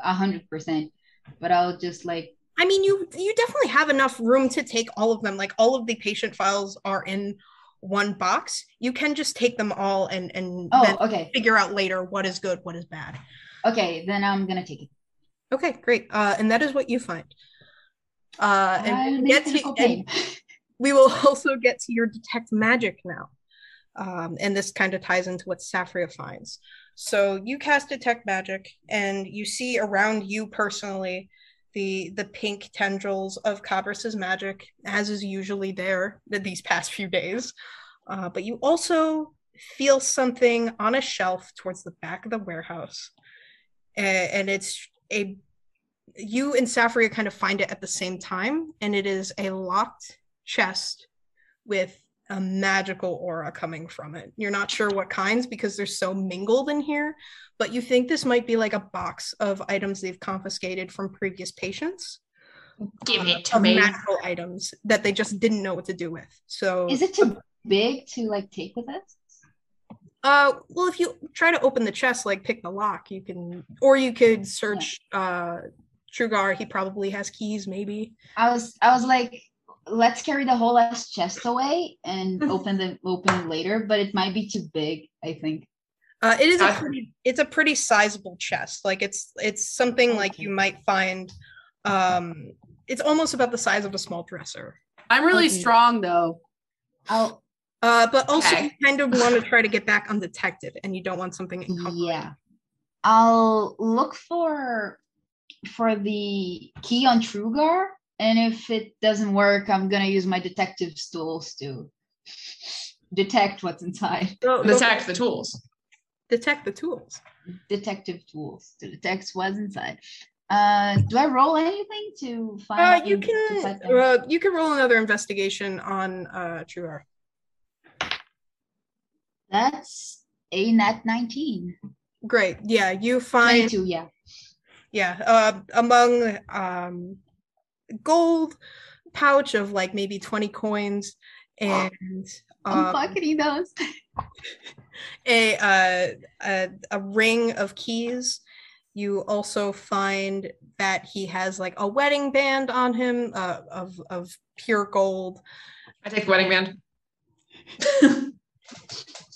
a hundred percent, but I'll just like I mean, you you definitely have enough room to take all of them. Like all of the patient files are in one box. You can just take them all and and oh then okay figure out later what is good, what is bad. okay then I'm gonna take it. Okay, great. Uh, and that is what you find. Uh, and I'm we in get to, and [LAUGHS] we will [LAUGHS] also get to your detect magic now. Um, and this kind of ties into what Saffria finds. So you cast detect magic, and you see around you personally the the pink tendrils of Cabras's magic, as is usually there these past few days. Uh, but you also feel something on a shelf towards the back of the warehouse, A- and it's a you and Saffria kind of find it at the same time, and it is a locked chest with a magical aura coming from it. You're not sure what kinds because they're so mingled in here, but you think this might be like a box of items they've confiscated from previous patients. Give uh, it to me. Magical items that they just didn't know what to do with. So Is it too big to like take with us? Uh, well, if you try to open the chest, like pick the lock, you can, or you could search uh Trugar. He probably has keys, maybe. I was I was like, let's carry the whole ass chest away and [LAUGHS] open the open it later, but it might be too big, I think. Uh, it is a pretty, it's a pretty sizable chest. Like it's it's something like you might find. Um, it's almost about the size of a small dresser. I'm really Okay. strong though. I'll Uh, but also Okay. you kind of want to try to get back undetected, and you don't want something. [LAUGHS] encumbering. yeah. I'll look for for the key on Trugar, and if it doesn't work, I'm gonna use my detective tools to detect what's inside. Go- go- Detect the tools. detect the tools. Detective tools to detect what's inside. Uh, do I roll anything to find? Uh, you can uh, you can roll another investigation on uh Trugar. That's a net 19. Great. Yeah, you find 22, yeah. Yeah uh, among um gold pouch of like maybe 20 coins and [GASPS] I'm um, pocketing those. [LAUGHS] [LAUGHS] a, uh, a a ring of keys you also find that he has like a wedding band on him uh, of of pure gold I take the wedding band. [LAUGHS]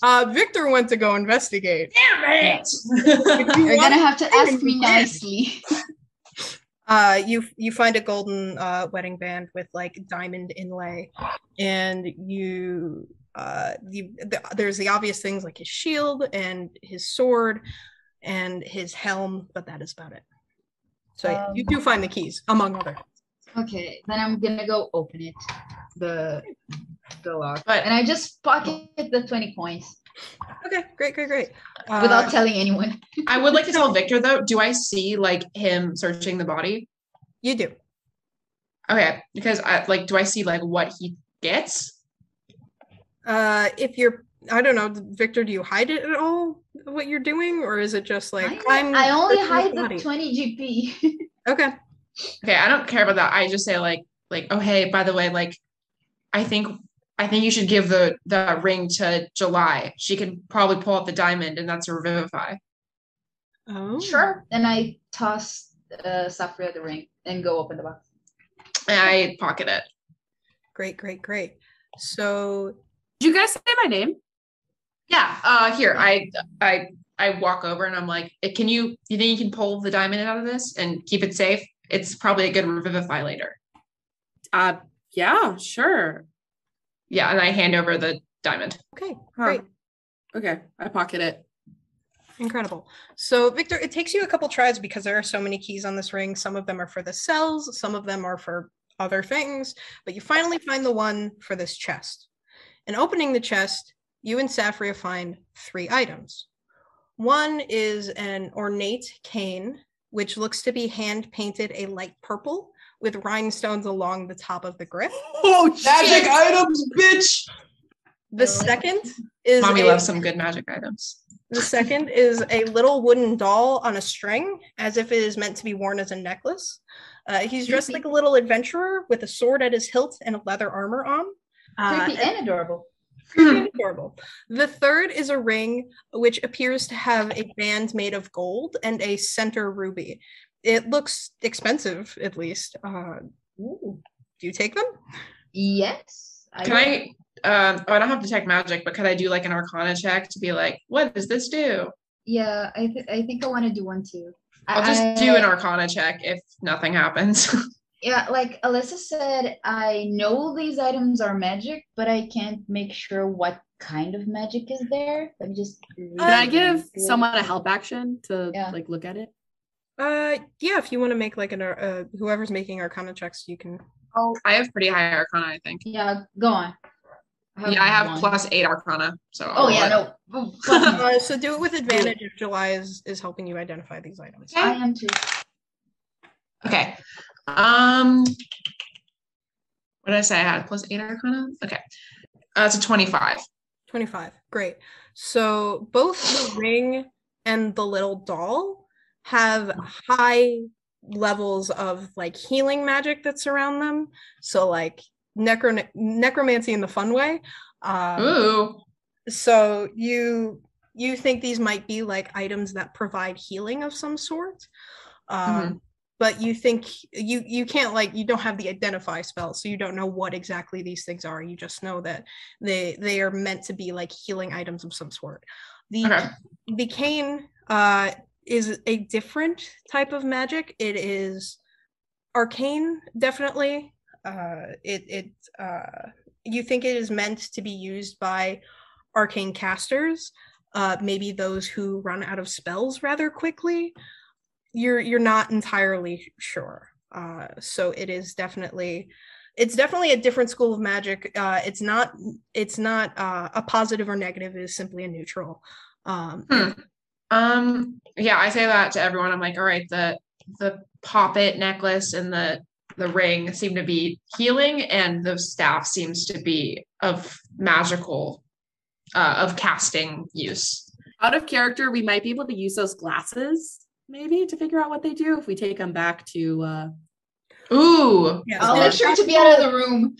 uh viktor went to go investigate Damn it! [LAUGHS] If you You're want- gonna have to ask me nicely. [LAUGHS] uh you you find a golden uh wedding band with like diamond inlay and you uh you the, there's the obvious things like his shield and his sword and his helm but that is about it so yeah, you Um, do find the keys among other Okay, then I'm gonna go open it. The the lock. But- and I just pocket the 20 coins okay great great great uh, without telling anyone. I would like to tell Viktor though, do I see like him searching the body? you do Okay, because I like do I see like what he gets? uh if you're i don't know viktor do you hide it at all what you're doing or is it just like I, i'm I only hide the body? 20 GP. [LAUGHS] okay Okay, I don't care about that. I just say like like oh hey, by the way, like I think I think you should give the the ring to July. She can probably pull out the diamond and that's a revivify. oh sure. And I toss uh, Saffria the ring and go open the box. And I pocket it. great great great so Did you guys say my name? Yeah, uh here I I I walk over and I'm like, "Eh, can you you think you can pull the diamond out of this and keep it safe? It's probably a good revivify later. Uh yeah, sure. Yeah, and I hand over the diamond. okay Huh. great Okay, I pocket it. Incredible. So, Viktor, it takes you a couple tries because there are so many keys on this ring. Some of them are for the cells, some of them are for other things, but you finally find the one for this chest. And opening the chest, you and Saffria find three items. One is an ornate cane, which looks to be hand painted a light purple with rhinestones along the top of the grip. Oh Magic items, bitch. The second is Mommy a- loves some good magic items. The second is a little wooden doll on a string, as if it is meant to be worn as a necklace. Uh, he's dressed like a little adventurer with a sword at his hilt and a leather armor on. Uh, Creepy and adorable. [LAUGHS] adorable. [LAUGHS] The third is a ring which appears to have a band made of gold and a center ruby. It looks expensive, at least. Uh, ooh, do you take them? Yes. Can I? Um, oh, I don't have to detect magic, but could I do like an Arcana check to be like, what does this do? Yeah, I th- I think I want to do one too. I'll just do an Arcana check if nothing happens. [LAUGHS] Yeah, like Alyssa said, I know these items are magic, but I can't make sure what kind of magic is there. Let me just. Can I give someone a help action to Yeah. like look at it? Uh, yeah. If you want to make like an uh, whoever's making Arcana checks, you can. oh, I have pretty high Arcana, I think. Yeah, go on. yeah, I have one. plus eight Arcana. So Oh I'll yeah, let- no. plus one. Uh, so do it with [LAUGHS] advantage if July is is helping you identify these items. I am too. Okay. Um, what did I say? I had plus eight Arcana. Okay, uh, it's a twenty-five. 25. Great. So both the ring and the little doll have high levels of like healing magic that surround them. So like necro- necromancy in the fun way. Um, Ooh. so you you think these might be like items that provide healing of some sort. Um, Mhm. But you think you you can't like you don't have the identify spell so you don't know what exactly these things are. You just know that they they are meant to be like healing items of some sort. The Okay. the cane uh is a different type of magic. It is arcane definitely. Uh it it uh you think it is meant to be used by arcane casters uh maybe those who run out of spells rather quickly you're you're not entirely sure uh so it is definitely it's definitely a different school of magic uh it's not it's not uh a positive or negative it is simply a neutral um Hmm. Um, yeah, I say that to everyone. I'm like, all right, the the poppet necklace and the the ring seem to be healing, and the staff seems to be of magical, uh, of casting use. Out of character, we might be able to use those glasses maybe to figure out what they do if we take them back to uh Ooh. yes, I'll and make it's sure to be out of the room.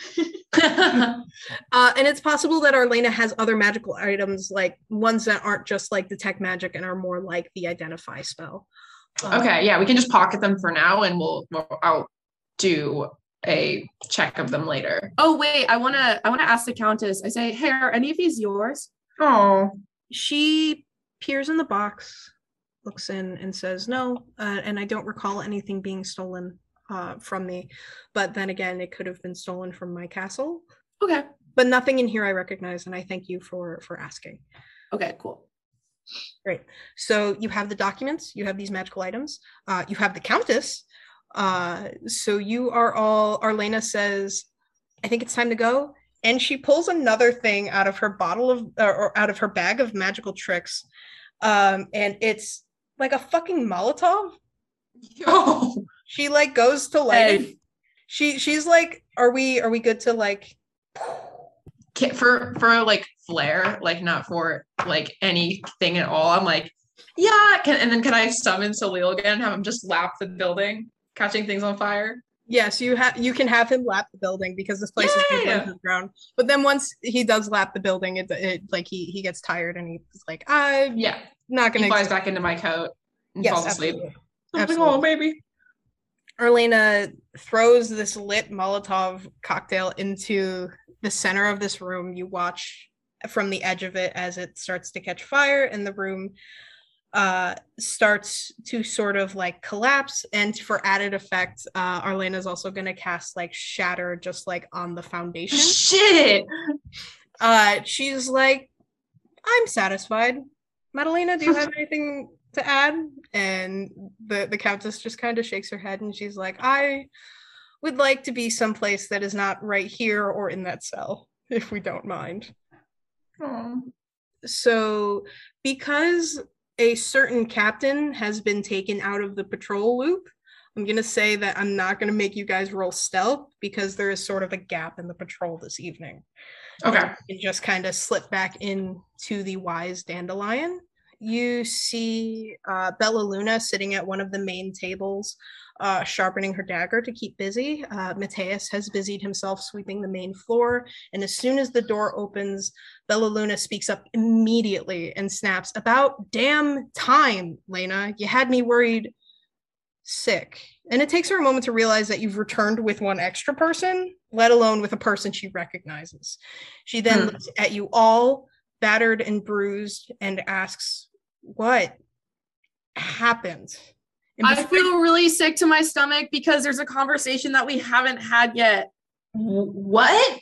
[LAUGHS] Uh, and it's possible that Arlena has other magical items, like ones that aren't just like detect magic and are more like the identify spell. Uh, okay, yeah, we can just pocket them for now, and we'll, we'll I'll do a check of them later. Oh wait, I wanna I wanna ask the Countess. I say, hey, are any of these yours? Oh, She peers in the box, looks in, and says, "No," uh, and I don't recall anything being stolen uh, from me. But then again, it could have been stolen from my castle. Okay. But nothing in here I recognize, and I thank you for for asking. Okay, cool. Great. So you have the documents, you have these magical items, uh, you have the Countess. Uh, so you are all, Arlena says, I think it's time to go. And she pulls another thing out of her bottle of, or, or out of her bag of magical tricks. Um, and it's like a fucking Molotov. [LAUGHS] oh, She like goes to light it. Hey, She, she's like, are we, are we good to like, for for like flair, like not for like anything at all. I'm like, yeah, can and then can I summon Salil again and have him just lap the building, catching things on fire? Yes, you have you can have him lap the building because this place is Yay! burned to the ground. But then once he does lap the building, it, it like he he gets tired and he's like, I'm Yeah, not gonna. flies back into my coat and yes, falls asleep. absolutely. I'm like, oh, Absolutely. oh baby. Arlena throws this lit Molotov cocktail into the center of this room. You watch from the edge of it as it starts to catch fire, and the room uh starts to sort of like collapse. And for added effect uh arlena is also going to cast like shatter just like on the foundation. Shit. uh she's like i'm satisfied. Madalena do you have [LAUGHS] anything to add? And the the countess just kind of shakes her head and she's like i would like to be someplace that is not right here or in that cell if we don't mind. Oh. so because a certain captain has been taken out of the patrol loop i'm going to say that i'm not going to make you guys roll stealth because there is sort of a gap in the patrol this evening Okay. and just kind of slip back into the wise dandelion you see uh, Bella Luna sitting at one of the main tables, uh, sharpening her dagger to keep busy. Uh, Mateus has busied himself sweeping the main floor, and as soon as the door opens, Bella Luna speaks up immediately and snaps, "About damn time, Lena! You had me worried sick." And it takes her a moment to realize that you've returned with one extra person, let alone with a person she recognizes. She then Hmm. looks at you all, battered and bruised, and asks, What happened? I feel really sick to my stomach because there's a conversation that we haven't had yet. What?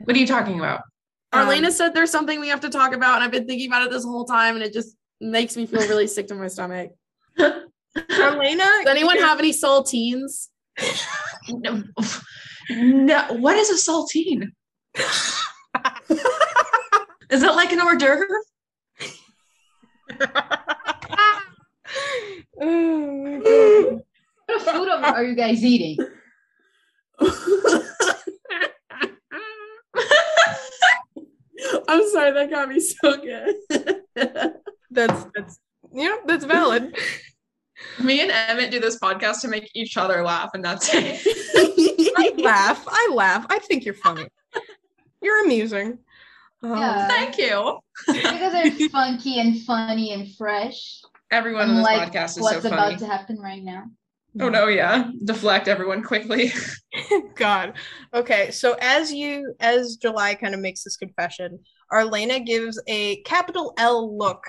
What are you talking about? Um, Arlena said there's something we have to talk about, and I've been thinking about it this whole time, and it just makes me feel really sick to my stomach. [LAUGHS] Arlena, Does anyone have any saltines? [LAUGHS] No, no. What is a saltine? [LAUGHS] is it like an hors d'oeuvre? oh. What food are you guys eating? I'm sorry, that got me so good. [LAUGHS] That's that's you know that's valid. Me and Emmett do this podcast to make each other laugh, and that's it. [LAUGHS] I laugh. I laugh. I think you're funny. You're amusing. Um, Yeah. Thank you. Because they're [LAUGHS] funky and funny and fresh. Everyone in this Unlike podcast is what's so about to happen right now. Oh no, yeah. Deflect everyone quickly. God. Okay, so as you as July kind of makes this confession, Arlena gives a capital L look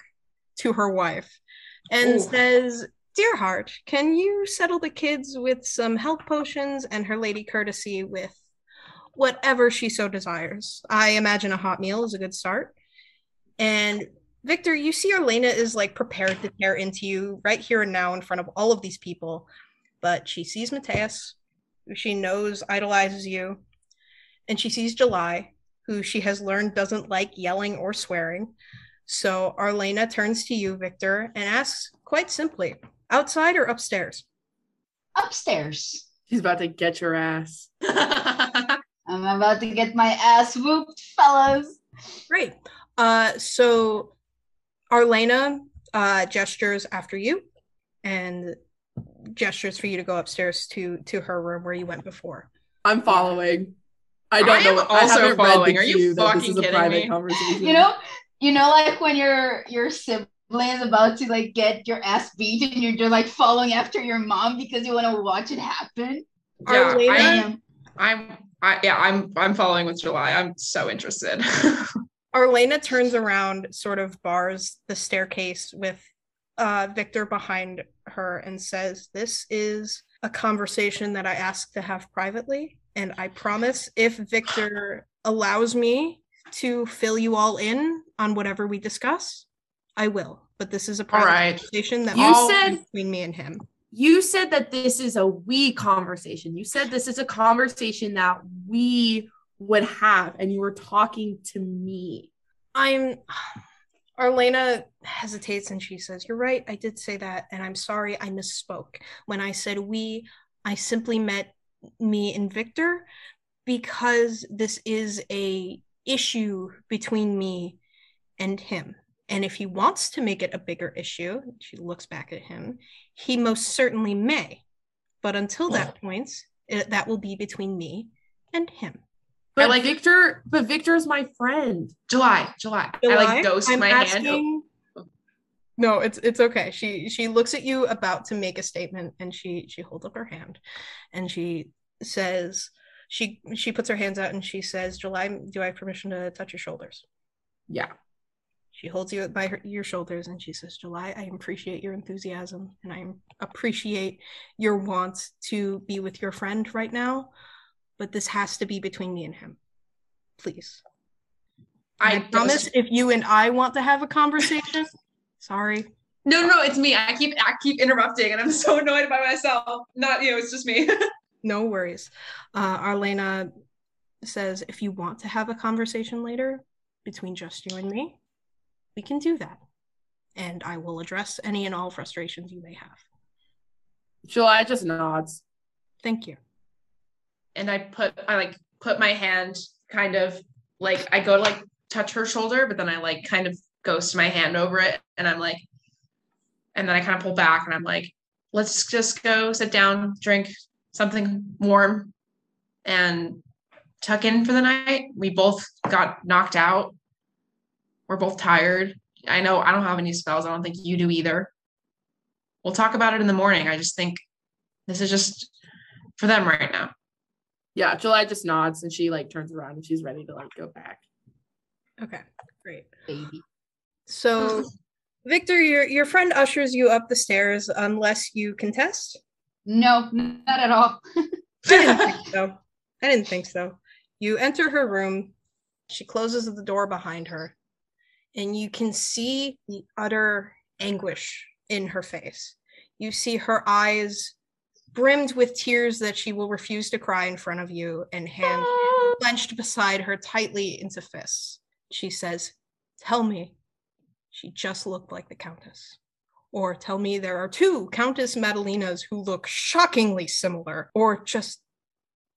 to her wife and Ooh. says, "Dear heart, can you settle the kids with some health potions and her lady courtesy with whatever she so desires? I imagine a hot meal is a good start." And Viktor, you see Arlena is like prepared to tear into you right here and now in front of all of these people, but she sees Mateus, who she knows idolizes you, and she sees July, who she has learned doesn't like yelling or swearing. So Arlena turns to you, Viktor, and asks quite simply, outside or upstairs? Upstairs. She's about to get your ass. [LAUGHS] I'm about to get my ass whooped, fellas. Great. Uh, so Arlena uh, gestures after you and gestures for you to go upstairs to to her room where you went before. I'm following. I don't I know. am what- I also haven't read following. the Are you queue that this fucking is a kidding private me? conversation. You know, you know, like when your your sibling is about to like get your ass beat and you're just like following after your mom because you want to watch it happen. yeah, Arlena? I, Damn. I'm I yeah, I'm I'm following with July. I'm so interested. [LAUGHS] Arlena turns around, sort of bars the staircase with uh, Viktor behind her and says, This is a conversation that I asked to have privately. And I promise if Viktor allows me to fill you all in on whatever we discuss, I will. But this is a private right. conversation that You all said- between me and him. you said that this is a we conversation. You said this is a conversation that we would have, and you were talking to me. I'm [SIGHS] Arlena hesitates and she says, You're right, I did say that, and I'm sorry I misspoke. When I said we, I simply meant me and Viktor because this is a issue between me and him. And if he wants to make it a bigger issue, she looks back at him, he most certainly may. But until that point, it, that will be between me and him. But like- Viktor, but Viktor is my friend. July, July. I like ghost I'm my hand. asking- oh. No, it's it's okay. She she looks at you about to make a statement and she she holds up her hand and she says she she puts her hands out and she says, "July, do I have permission to touch your shoulders?" Yeah. She holds you by her, your shoulders and she says, "July, I appreciate your enthusiasm and I appreciate your want to be with your friend right now, but this has to be between me and him. Please." I, I promise ghost- if you and I want to have a conversation, [LAUGHS] sorry. No, no, no, it's me. I keep I keep interrupting and I'm so annoyed by myself. Not you, it's just me. [LAUGHS] No worries. Uh, Arlena says, if you want to have a conversation later between just you and me, we can do that. And I will address any and all frustrations you may have. July just nods. Thank you. and I put I like put my hand kind of like I go to like touch her shoulder, but then I like kind of ghost my hand over it and I'm like, and then I kind of pull back and I'm like, let's just go sit down, drink something warm, and tuck in for the night. We both got knocked out. We're both tired. I know I don't have any spells. I don't think you do either. We'll talk about it in the morning. I just think this is just for them right now. Yeah, July just nods and she like turns around and she's ready to like go back. Okay, great. Baby. So, Viktor, your your friend ushers you up the stairs unless you contest. No, not at all. [LAUGHS] I didn't think so. I didn't think so. You enter her room. She closes the door behind her, and you can see the utter anguish in her face. You see her eyes brimmed with tears that she will refuse to cry in front of you, and hands ah. clenched beside her tightly into fists. She says, Tell me, she just looked like the Countess. Or tell me there are two Countess Madalenas who look shockingly similar. Or just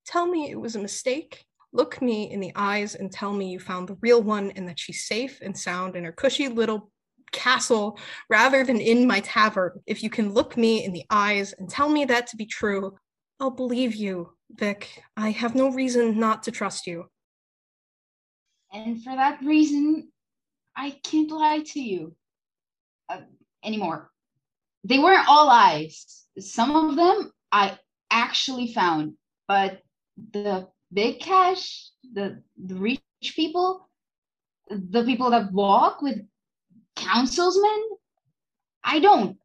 tell me it was a mistake. Look me in the eyes and tell me you found the real one and that she's safe and sound in her cushy little castle rather than in my tavern. If you can look me in the eyes and tell me that to be true, I'll believe you, Vic. I have no reason not to trust you. And for that reason, I can't lie to you uh, anymore. They weren't all lies. Some of them I actually found, but the big cash, the, the rich people, the people that walk with councilsmen, I don't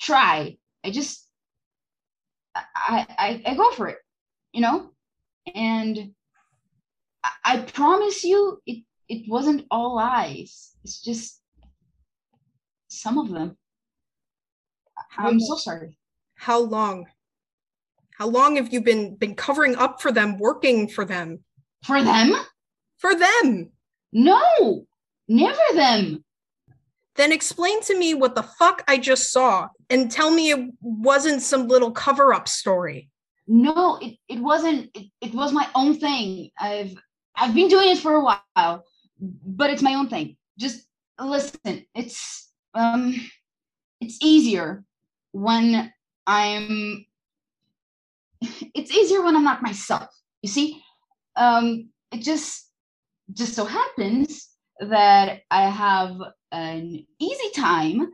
try. I just I, I I go for it, you know? And I, I promise you it it wasn't all lies. It's just some of them. I'm so sorry. How long? How long have you been been covering up for them, working for them? For them? For them. No, never them. Then explain to me what the fuck I just saw and tell me it wasn't some little cover up story. No, it, it wasn't. It, it was my own thing. I've I've been doing it for a while, but it's my own thing. Just listen. It's um, it's easier when I'm. It's easier when I'm not myself. You see, um, it just just so happens that I have an easy time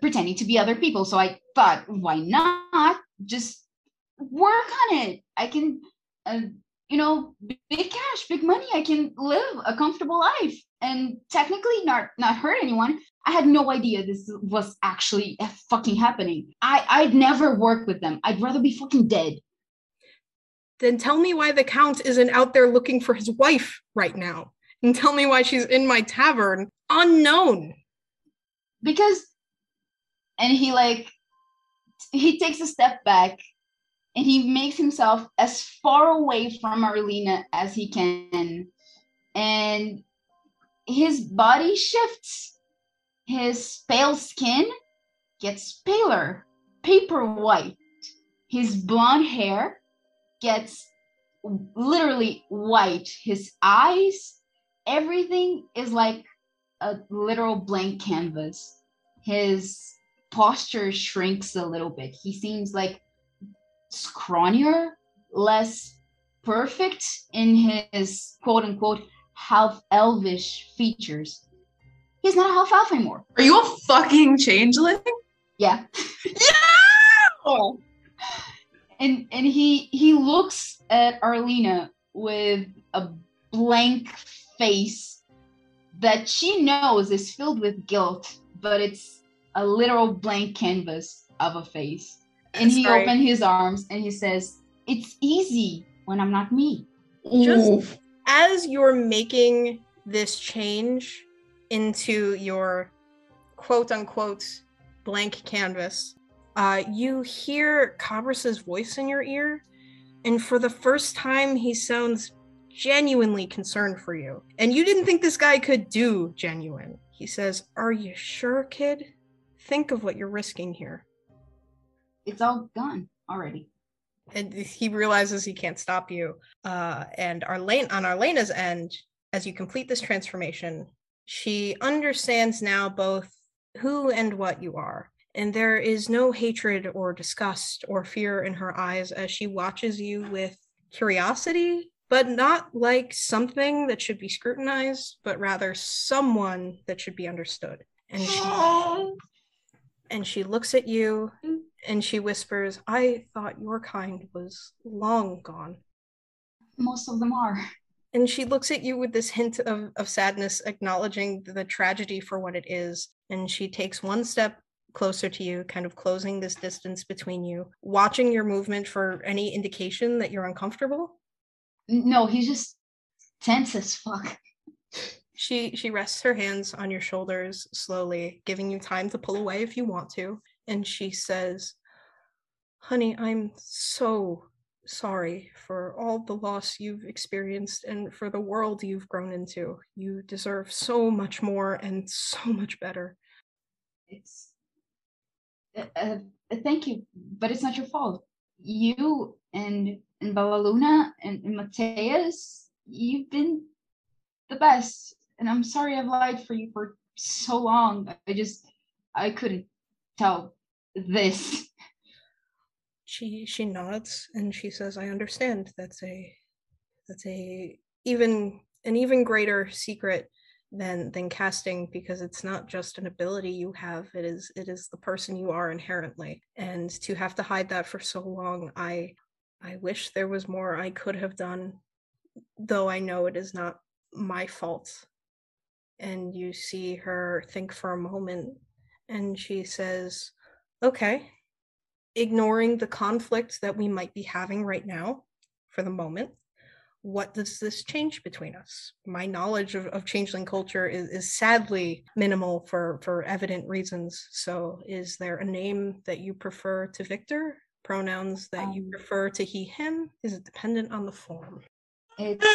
pretending to be other people. So I thought, why not just work on it? I can, uh, you know, big cash, big money. I can live a comfortable life and technically not not hurt anyone. I had no idea this was actually fucking happening. I I'd never work with them. I'd rather be fucking dead. Then tell me why the count isn't out there looking for his wife right now. And tell me why she's in my tavern unknown. Because and he like he takes a step back and he makes himself as far away from Arlena as he can. And his body shifts. His pale skin gets paler, paper white. His blonde hair gets literally white. His eyes, everything is like a literal blank canvas. His posture shrinks a little bit. He seems like scrawnier, less perfect in his quote unquote half elvish features. He's not a half elf anymore. Are you a fucking changeling? Yeah. Yeah. And and he he looks at Arlena with a blank face that she knows is filled with guilt, but it's a literal blank canvas of a face. And he Sorry. opened his arms and he says, It's easy when I'm not me. Just- Oof. As you're making this change into your quote unquote blank canvas, uh, you hear Cabras's voice in your ear, and for the first time, he sounds genuinely concerned for you. And you didn't think this guy could do genuine. He says, Are you sure, kid? Think of what you're risking here. It's all gone already. and he realizes he can't stop you. Uh, and Arlene, on Arlena's end, as you complete this transformation, She understands now both who and what you are. And there is no hatred or disgust or fear in her eyes as she watches you with curiosity, but not like something that should be scrutinized, but rather someone that should be understood. And she, and she looks at you and she whispers, I thought your kind was long gone. Most of them are. And she looks at you with this hint of, of sadness, acknowledging the tragedy for what it is. And she takes one step closer to you, kind of closing this distance between you, watching your movement for any indication that you're uncomfortable. No, he's just tense as fuck. She she rests her hands on your shoulders slowly, giving you time to pull away if you want to, and she says, "Honey, I'm so sorry for all the loss you've experienced and for the world you've grown into. You deserve so much more and so much better." It's uh, uh, thank you, but it's not your fault. You and and Bella Luna and, and Mateus, you've been the best. And I'm sorry I've lied for you for so long. I just I couldn't tell this. She she nods and she says, I understand. That's a that's a even an even greater secret than than casting because it's not just an ability you have. It is it is the person you are inherently. And to have to hide that for so long i i wish there was more i could have done though i know it is not my fault. And you see her think for a moment and she says okay ignoring the conflict that we might be having right now for the moment what does this change between us? My knowledge of, of changeling culture is, is sadly minimal for, for evident reasons. So, is there a name that you prefer to Viktor? Pronouns that um, you prefer to he, him? Is it dependent on the form? It's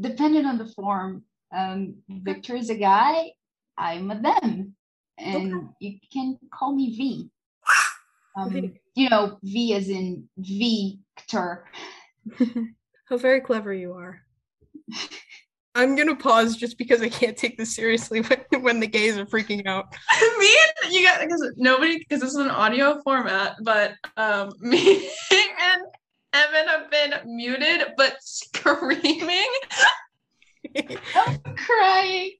dependent on the form. Um, Viktor is a guy, I'm a them. And okay. you can call me V. Um, you know, V as in Viktor. [LAUGHS] How very clever you are. I'm gonna pause just because I can't take this seriously [LAUGHS] when, when the gays are freaking out. [LAUGHS] me and you got because nobody because this is an audio format, but um me and Evan have been muted but screaming. I'm crying.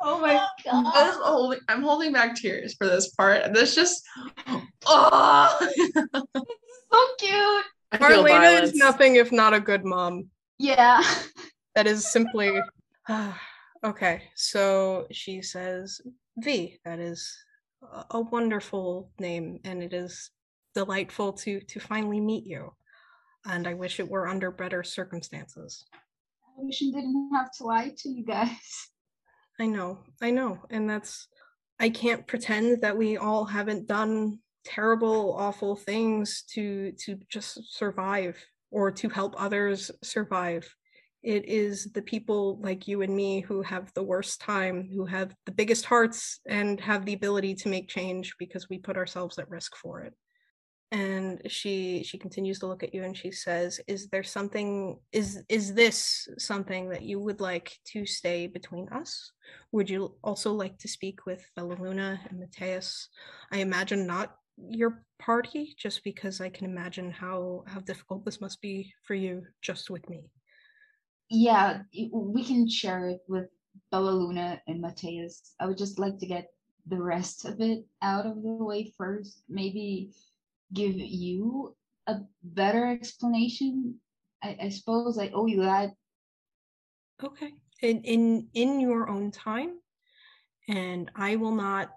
Oh my god. I'm holding, I'm holding back tears for this part. This just oh [LAUGHS] so cute. Marlena is nothing if not a good mom. Yeah. [LAUGHS] That is simply [SIGHS] okay. So she says V. That is a wonderful name, and it is delightful to to finally meet you. And I wish it were under better circumstances. I wish I didn't have to lie to you guys. I know, I know, and that's I can't pretend that we all haven't done terrible awful things to to just survive or to help others survive. It is the people like you and me who have the worst time who have the biggest hearts and have the ability to make change because we put ourselves at risk for it. And she she continues to look at you and she says is there something is is this something that you would like to stay between us? Would you also like to speak with Bella Luna and Mateus? I imagine not your party just because I can imagine how how difficult this must be for you just with me. Yeah, we can share it with Bella Luna and Mateus. I would just like to get the rest of it out of the way first. Maybe give you a better explanation. I, I suppose I owe you that. Okay. In in in your own time. And I will not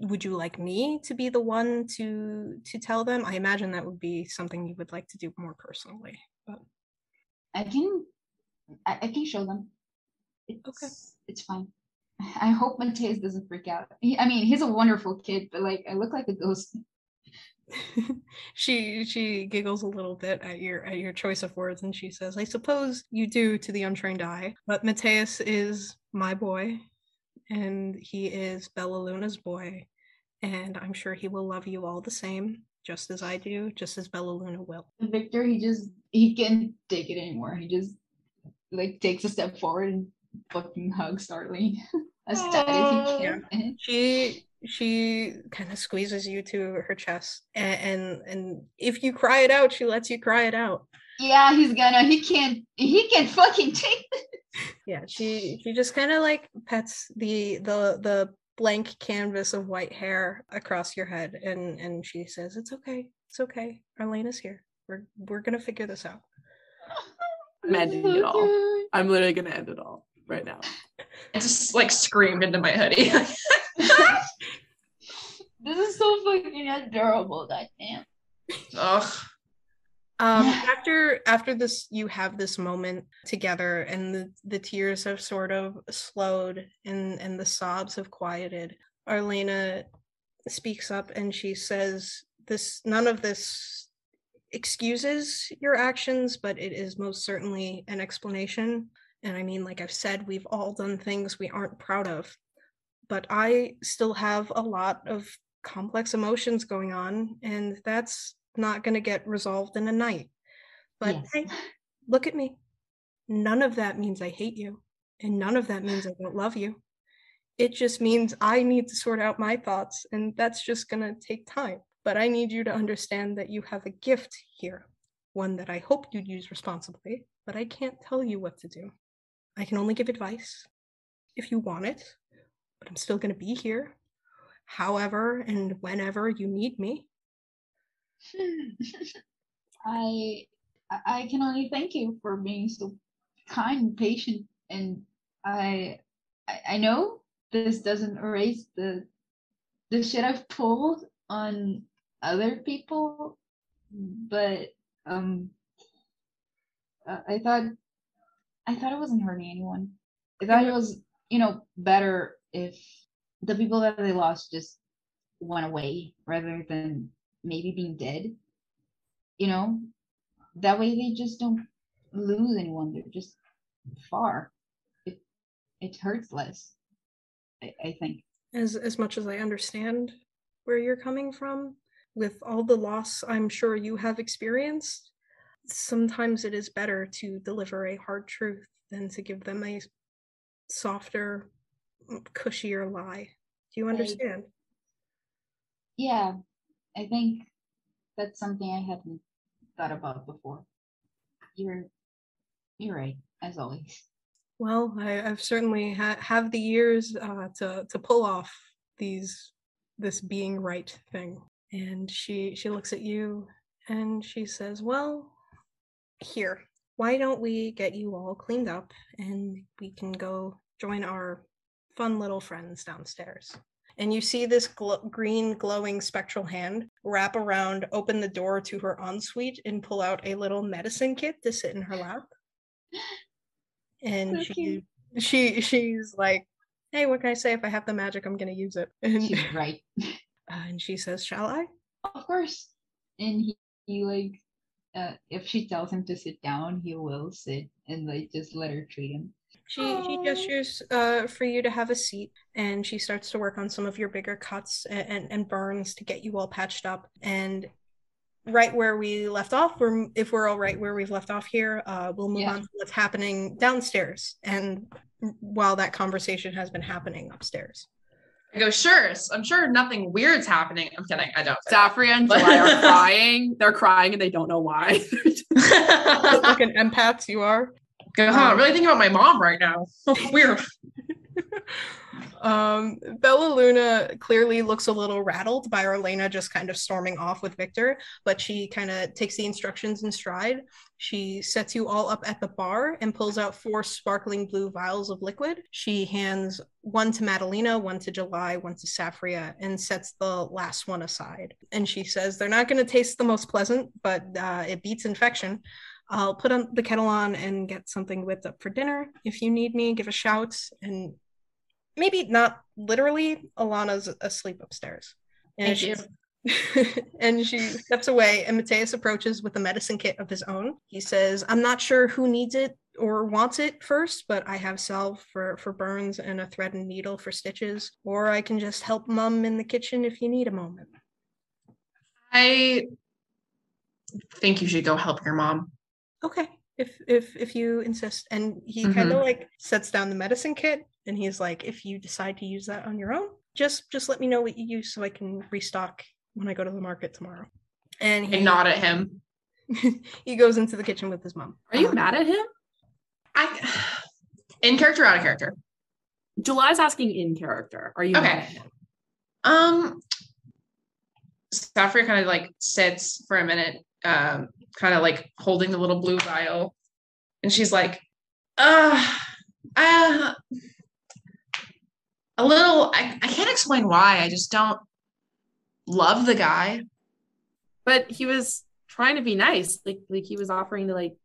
would you like me to be the one to to tell them? I imagine that would be something you would like to do more personally but i can i, I can show them. It's, okay it's fine. [LAUGHS] I hope mateus doesn't freak out. He, i mean he's a wonderful kid but like i look like a ghost. [LAUGHS] [LAUGHS] She she giggles a little bit at your at your choice of words and she says i suppose you do to the untrained eye but mateus is my boy and he is Bella Luna's boy, and I'm sure he will love you all the same, just as I do, just as Bella Luna will. Viktor, he just he can't take it anymore. He just like takes a step forward and fucking hugs Arlene [LAUGHS] as tight as he oh, can. She she kind of squeezes you to her chest and, and and if you cry it out, she lets you cry it out. Yeah, he's gonna. He can't. He can't fucking take. This. Yeah, she she just kind of like pets the the the blank canvas of white hair across your head and and she says it's okay it's okay arlena's here we're we're gonna figure this out [LAUGHS] I'm ending it all. I'm literally gonna end it all right now. [LAUGHS] I just like screamed into my hoodie. [LAUGHS] This is so fucking adorable. Goddamn. Ugh. Um after after this you have this moment together and the the tears have sort of slowed and and the sobs have quieted arlena speaks up and she says this none of this excuses your actions but it is most certainly an explanation. And i mean like i've said we've all done things we aren't proud of but i still have a lot of complex emotions going on and that's not going to get resolved in a night. But Yes. hey look at me. None of that means i hate you and none of that means i don't love you. It just means i need to sort out my thoughts and that's just going to take time. But i need you to understand that you have a gift here one that i hope you'd use responsibly but i can't tell you what to do. I can only give advice if you want it but i'm still going to be here however and whenever you need me I I can only thank you for being so kind and patient and I I, know this doesn't erase the the shit I've pulled on other people but um I thought I thought it wasn't hurting anyone. I thought it was, you know, better if the people that they lost just went away rather than maybe being dead. You know, that way they just don't lose anyone. They're just far. It it hurts less. I, I think. as as much as I understand where you're coming from, with all the loss I'm sure you have experienced, sometimes it is better to deliver a hard truth than to give them a softer, cushier lie. Do you I- understand? Yeah, I think that's something I hadn't thought about before. You're you're right, as always. Well, I, I've certainly ha- have the years uh, to to pull off these this being right thing. And she she looks at you and she says, "Well, here, why don't we get you all cleaned up and we can go join our fun little friends downstairs." And you see this gl- green glowing spectral hand wrap around, open the door to her ensuite, and pull out a little medicine kit to sit in her lap. [GASPS] And So she cute. she she's like, "Hey, what can I say? If I have the magic, I'm gonna use it." And She's right. uh, [LAUGHS] and she says, "Shall I?" Of course. And he, he like uh if she tells him to sit down, he will sit and like just let her treat him. She she gestures uh, for you to have a seat, and she starts to work on some of your bigger cuts and, and, and burns to get you all patched up. And right where we left off, we're if we're all right where we've left off here, uh, we'll move Yeah. on to what's happening downstairs. And while that conversation has been happening upstairs, I go, sure. I'm sure nothing weird's happening. I'm kidding. I don't. Saffria and July are crying. They're crying and they don't know why. like an empath, you are. Go, huh, I'm really thinking about my mom right now. [LAUGHS] Weird. [LAUGHS] um, Bella Luna clearly looks a little rattled by Arlena just kind of storming off with Viktor, but she kind of takes the instructions in stride. She sets you all up at the bar and pulls out four sparkling blue vials of liquid. She hands one to Madalena, one to July, one to Saffria, and sets the last one aside. And she says, They're not going to taste the most pleasant, but uh, it beats infection. I'll put on the kettle on and get something whipped up for dinner. If you need me, give a shout. And maybe not literally, Alana's asleep upstairs. And Thank you. [LAUGHS] and she steps away, and Mateus approaches with a medicine kit of his own. He says, I'm not sure who needs it or wants it first, but I have salve for, for burns and a thread and needle for stitches, or I can just help mum in the kitchen if you need a moment. I think you should go help your mom. Okay. if if if you insist. And he kind of like sets down the medicine kit and he's like, if you decide to use that on your own, just just let me know what you use so I can restock when I go to the market tomorrow. And I he nod at him. [LAUGHS] he goes into the kitchen with his mom. Are you Um, mad at him? I [SIGHS] in character, out of character. July's asking in character. Are you Okay. mad at him? Um, Saffria kind of like sits for a minute, um, kind of like holding the little blue vial, and she's like, "Uh, uh, a little. I, I can't explain why. I just don't love the guy. But he was trying to be nice. Like like he was offering to like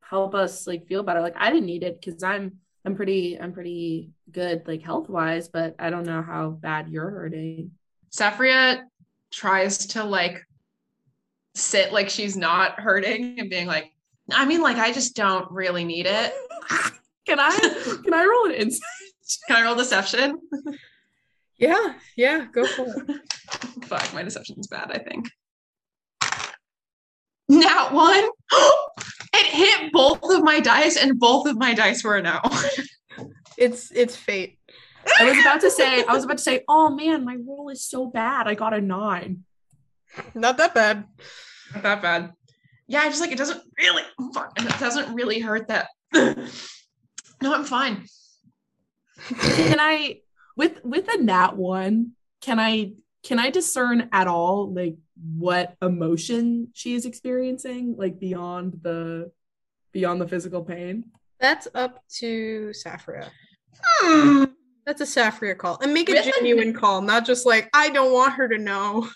help us like feel better. Like I didn't need it because I'm I'm pretty I'm pretty good like health wise, but I don't know how bad you're hurting. Saffria tries to like sit like she's not hurting and being like, I mean, like I just don't really need it. [LAUGHS] Can I can I roll an insight? Can I roll deception? Yeah, yeah, go for it. [LAUGHS] Fuck, my deception's bad, I think. Nat one. [GASPS] it hit both of my dice, and both of my dice were a no. [LAUGHS] It's it's fate. I was about to say I was about to say, oh man, my roll is so bad. I got a nine. Not that bad. Not that bad. Yeah, I just like it doesn't really fuck. It doesn't really hurt that. [CLEARS THROAT] no, I'm fine. Can I with with a nat one, can I can I discern at all like what emotion she is experiencing, like beyond the beyond the physical pain? That's up to Saffria. Hmm. That's a Saffria call. And make a With a- genuine call, not just like, I don't want her to know.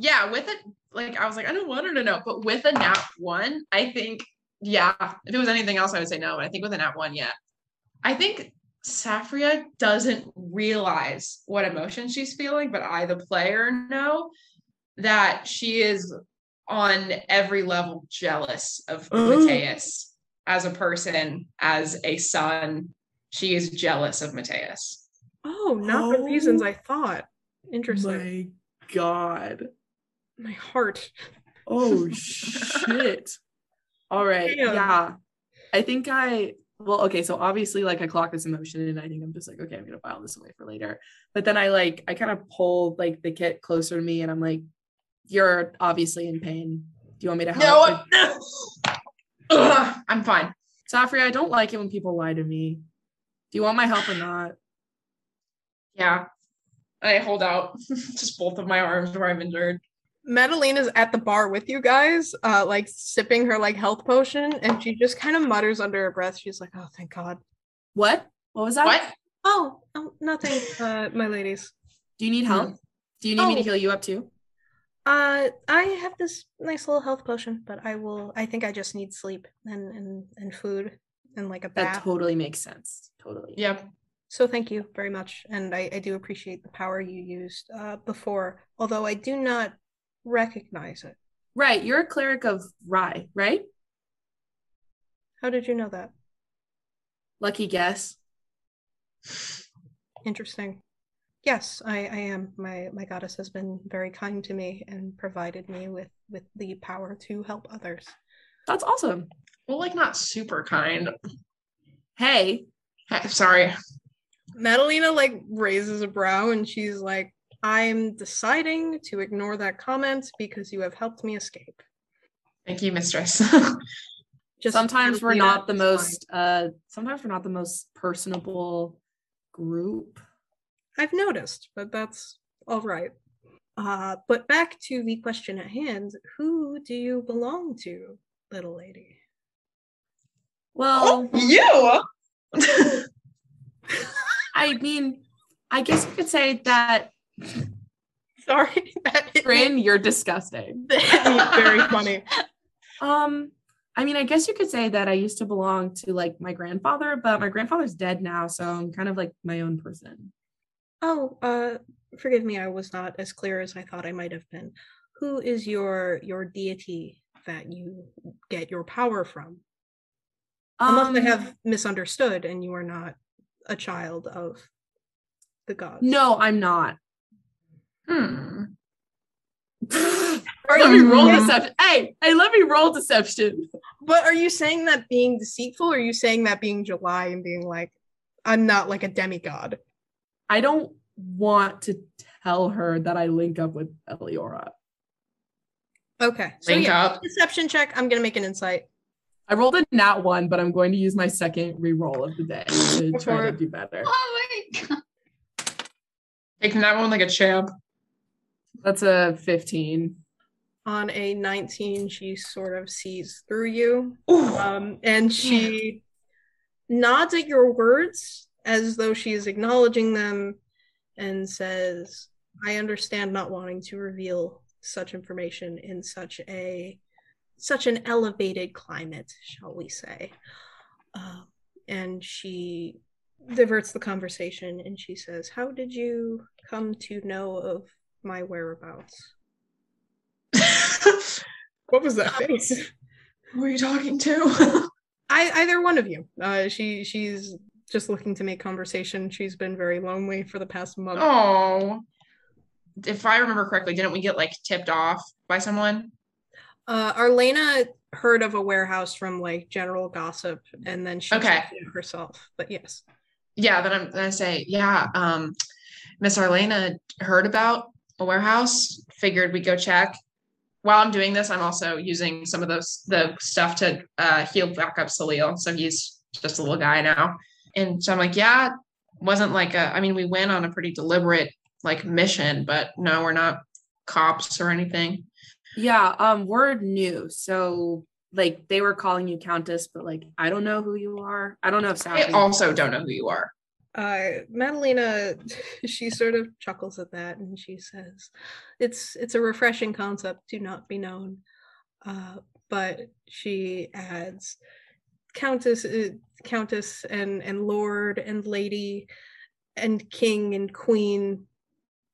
Yeah, with it, like I was like, I don't want her to know, but with a nat one, I think, yeah. If it was anything else, I would say no. But I think with a nat one, yeah. I think Saffria doesn't realize what emotion she's feeling, but I, the player, know that she is on every level jealous of Oh. [GASPS] Mateus as a person, as a son. She is jealous of Mateus. Oh, not the reasons Oh. I thought. Interesting. My God. My heart. Oh [LAUGHS] shit. All right. Damn. Yeah. I think I well, okay, so obviously like I clock this emotion and I think I'm just like, okay, I'm gonna file this away for later. But then I like I kind of pull like the kit closer to me and I'm like, you're obviously in pain. Do you want me to help? No, [LAUGHS] Ugh, I'm fine. Safri, I don't like it when people lie to me. Do you want my help or not? Yeah. I hold out [LAUGHS] just both of my arms where I'm injured. Madalena's at the bar with you guys, uh, like sipping her like health potion, and she just kind of mutters under her breath. She's like, "Oh, thank God." What? What was that? What? Oh, oh nothing, uh, my ladies. Do you need help? Do you need me to Oh. heal you up too? Uh, I have this nice little health potion, but I will. I think I just need sleep and and and food and like a bath. That totally makes sense. Totally. Yep. So thank you very much, and I, I do appreciate the power you used uh, before, although I do not recognize it. Right. You're a cleric of Rye, right? How did you know that? Lucky guess. Interesting. Yes, I, I am. My my goddess has been very kind to me and provided me with with the power to help others. That's awesome. Well, like not super kind. Hey, Hey, Sorry. Madalena like raises a brow and she's like, I'm deciding to ignore that comment because you have helped me escape. Thank you, mistress. [LAUGHS] Just sometimes we're not the most uh sometimes we're not the most personable group. I've noticed, but that's all right. Uh, but back to the question at hand: Who do you belong to, little lady? Well, you. [LAUGHS] I mean, I guess you could say that [LAUGHS] Sorry, that Bryn, you're disgusting. that hit me [LAUGHS] very funny. Um, I mean, I guess you could say that I used to belong to like my grandfather, but my grandfather's dead now, so I'm kind of like my own person. Oh, uh, forgive me, I was not as clear as I thought I might have been. Who is your your deity that you get your power from? Unless I Um, have misunderstood and you are not a child of the gods. No, I'm not. Hmm. Are Let me roll Mm. deception. Hey, hey, let me roll deception. But are you saying that being deceitful, or are you saying that being July and being like, I'm not like a demigod? I don't want to tell her that I link up with Eliora. Okay. So Link yeah, up. deception check. I'm gonna make an insight. I rolled a nat one, but I'm going to use my second re-roll of the day to try to do better. Oh my god. Taking that one like a champ. That's a 15. On a 19, she sort of sees through you. Um, and she nods at your words as though she is acknowledging them and says, I understand not wanting to reveal such information in such a such an elevated climate, shall we say. Um, and she diverts the conversation and she says, How did you come to know of my whereabouts? [LAUGHS] What was that face? Who are you talking to? [LAUGHS] I either one of you. Uh, she she's just looking to make conversation. She's been very lonely for the past month. oh. If I remember correctly, didn't we get like tipped off by someone? Uh, Arlena heard of a warehouse from like general gossip, and then she Okay. herself. But yes, Yeah, then I'm gonna say, yeah, um, Miss Arlena heard about a warehouse, figured we'd go check. While I'm doing this, I'm also using some of those the stuff to uh heal back up Salil. So he's just a little guy now. And so I'm like, yeah, wasn't like a I mean, we went on a pretty deliberate like mission, but no, we're not cops or anything. Yeah, um, we're new. So like they were calling you Countess, but like I don't know who you are. I don't know if I also don't know who you are. Uh, Madalena [LAUGHS] she sort of chuckles at that, and she says, "It's it's a refreshing concept to not be known." Uh, but she adds, "Countess, uh, Countess, and and Lord and Lady, and King and Queen."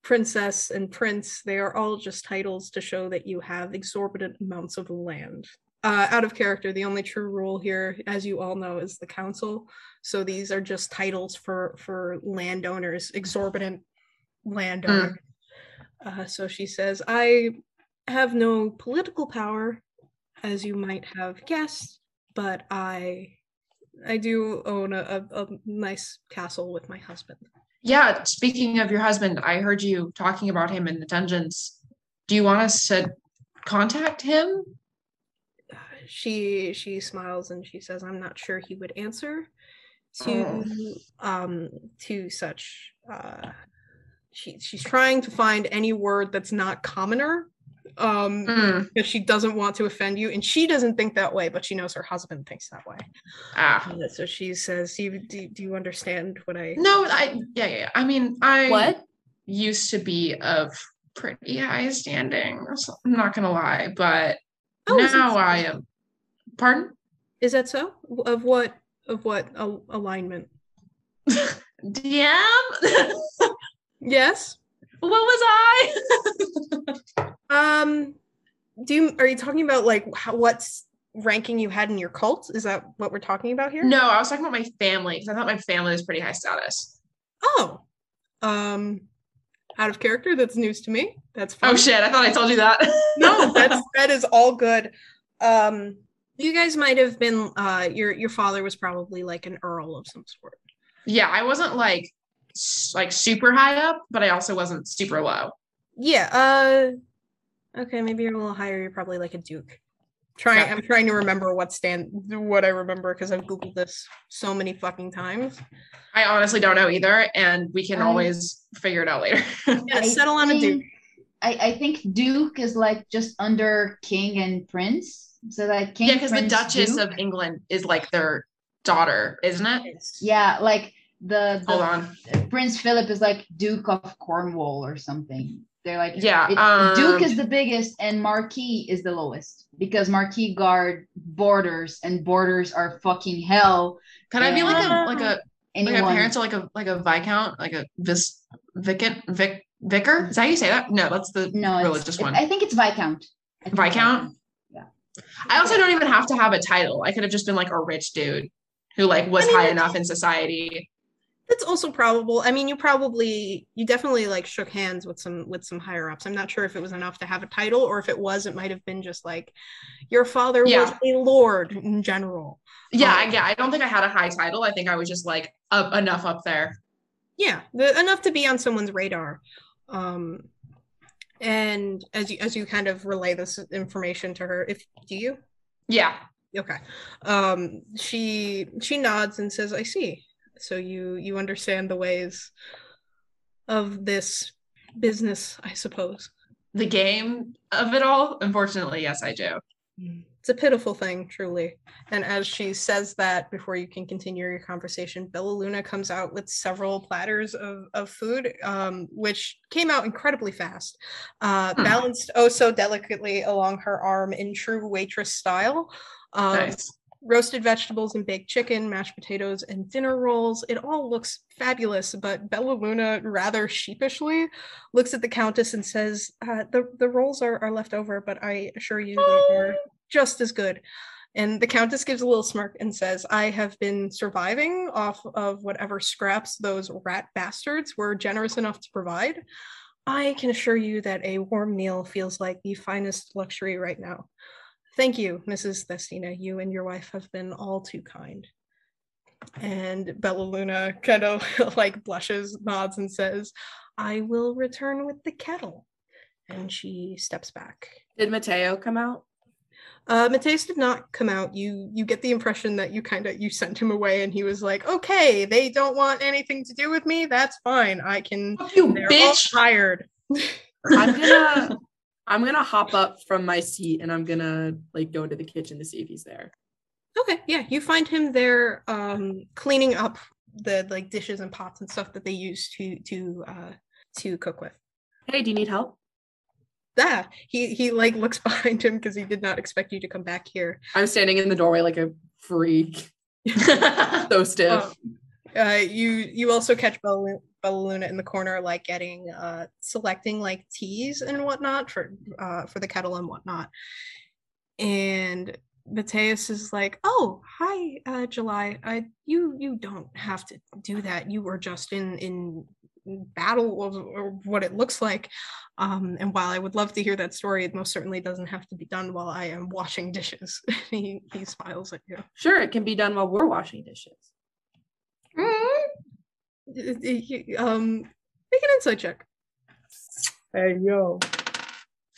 princess and prince they are all just titles to show that you have exorbitant amounts of land uh, out of character the only true rule here as you all know is the council so these are just titles for for landowners exorbitant landowners uh, so she says i have no political power as you might have guessed but i i do own a, a, a nice castle with my husband Yeah, speaking of your husband, I heard you talking about him in the dungeons. Do you want us to contact him? she she smiles and she says i'm not sure he would answer to um to such uh she she's trying to find any word that's not commoner um Hmm, because she doesn't want to offend you and she doesn't think that way but she knows her husband thinks that way Ah. Uh, so she says do you, do, do you understand what i No, I yeah, yeah. yeah. I mean, I What? used to be of pretty high standing. so I'm not gonna lie, but Oh, now so? I am. Pardon? is that so of what of what al- alignment DM? [LAUGHS] yes what was I? [LAUGHS] Um, do you are you talking about like how, what's ranking you had in your cult? Is that what we're talking about here? no, I was talking about my family because I thought my family was pretty high status. Oh, um, out of character. That's news to me. That's fine. Oh shit! I thought I told you that. no, [LAUGHS] that's that is all good. Um, you guys might have been. Uh, your your father was probably like an earl of some sort. yeah, I wasn't like like super high up, but I also wasn't super low. Yeah. Uh, okay, maybe you're a little higher. You're probably like a duke. Trying. Yeah. I'm trying to remember what stand what I remember because I've googled this so many fucking times. I honestly don't know either, and we can I- always figure it out later. [LAUGHS] Yeah, I settle on a duke. I, I think Duke is like just under King and Prince. So like King yeah, because the Duchess Duke. of England is like their daughter, isn't it? Yeah, like the, Hold on. Prince Philip is like Duke of Cornwall or something. They're like Yeah, it- Duke um, is the biggest and Marquis is the lowest because Marquis guard borders and borders are fucking hell. Can I be like a like a like Anyone my parents are like a like a viscount, like a vis vicant vic vicar? Is that how you say that? No, that's the no, it's, religious it- one. I think it's Viscount. Think Viscount? I also don't even have to have a title. I could have just been like a rich dude who like was I mean, high enough in society. That's also probable. I mean, you probably you definitely like shook hands with some with some higher ups. I'm not sure if it was enough to have a title or if it was, it might have been just like your father Yeah. was a lord in general. Yeah, Um, I- yeah. I don't think I had a high title. I think I was just like up enough up there. Yeah, the, enough to be on someone's radar. Um, and as you as you kind of relay this information to her, if do you? Yeah. Okay. Um, she she nods and says, "I see." So you you understand the ways of this business, I suppose. The game of it all, unfortunately, yes, I do. It's a pitiful thing, truly. And as she says that, before you can continue your conversation, Bella Luna comes out with several platters of, of food, um, which came out incredibly fast, uh, Hmm. balanced oh so delicately along her arm in true waitress style. Um, Nice. roasted vegetables and baked chicken, mashed potatoes, and dinner rolls. It all looks fabulous, but Bella Luna rather sheepishly looks at the Countess and says, uh, the, the rolls are, are left over, but I assure you they are just as good. And the Countess gives a little smirk and says, I have been surviving off of whatever scraps those rat bastards were generous enough to provide. I can assure you that a warm meal feels like the finest luxury right now. Thank you, Mrs. Thestina. You and your wife have been all too kind. And Bella Luna kind of [LAUGHS] like blushes, nods, and says, I will return with the kettle. And she steps back. Did Mateo come out? Uh, Mateus did not come out. You you get the impression that you kind of you sent him away, and he was like, "Okay, they don't want anything to do with me. That's fine. I can." Fuck you, They're all bitch. tired. I'm gonna [LAUGHS] I'm gonna hop up from my seat and I'm gonna like go to the kitchen to see if he's there. Okay, yeah, you find him there, um, cleaning up the like dishes and pots and stuff that they use to to uh to cook with. Hey, do you need help? Ah, he he like looks [LAUGHS] behind him because he did not expect you to come back here. I'm standing in the doorway like a freak, [LAUGHS] so stiff. Um, uh, you you also catch Bella, Bella Luna in the corner, like getting uh selecting like teas and whatnot for uh for the kettle and whatnot. And Mateus is like, "Oh, hi, uh, July. I you you don't have to do that. You were just in in battle of or what it looks like. Um, and while I would love to hear that story, it most certainly doesn't have to be done while I am washing dishes." [LAUGHS] he he smiles at you. Sure, it can be done while we're washing dishes. Uh, um make an insight check Hey yo.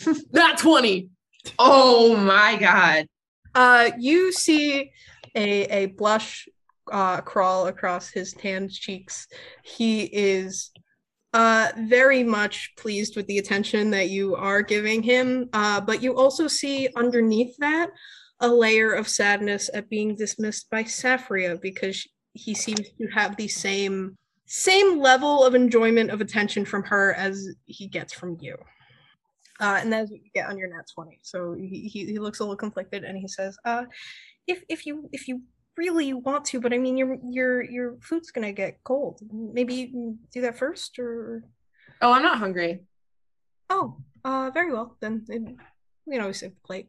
[LAUGHS] Not 20. oh my god. uh you see a a blush uh crawl across his tanned cheeks he is uh very much pleased with the attention that you are giving him uh but you also see underneath that a layer of sadness at being dismissed by Saffria because he seems to have the same same level of enjoyment of attention from her as he gets from you. Uh, and that's what you get on your nat 20. So he, he, he looks a little conflicted and he says, uh, if if you if you really want to, but I mean your your your food's gonna get cold. Maybe you can do that first or Oh, I'm not hungry. oh, uh very well. Then it, we can always save the plate.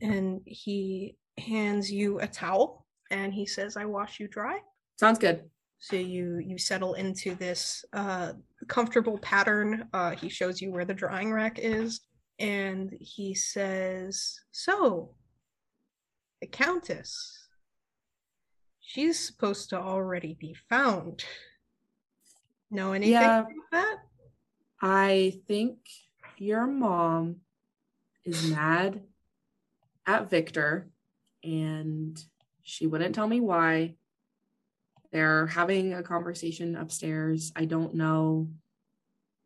And he hands you a towel and he says, I wash you dry. Sounds good. So you you settle into this uh, comfortable pattern. Uh, he shows you where the drying rack is, and he says, "So, the Countess. She's supposed to already be found. Know anything Yeah. about that? I think your mom is mad at Viktor and she wouldn't tell me why. They're having a conversation upstairs. I don't know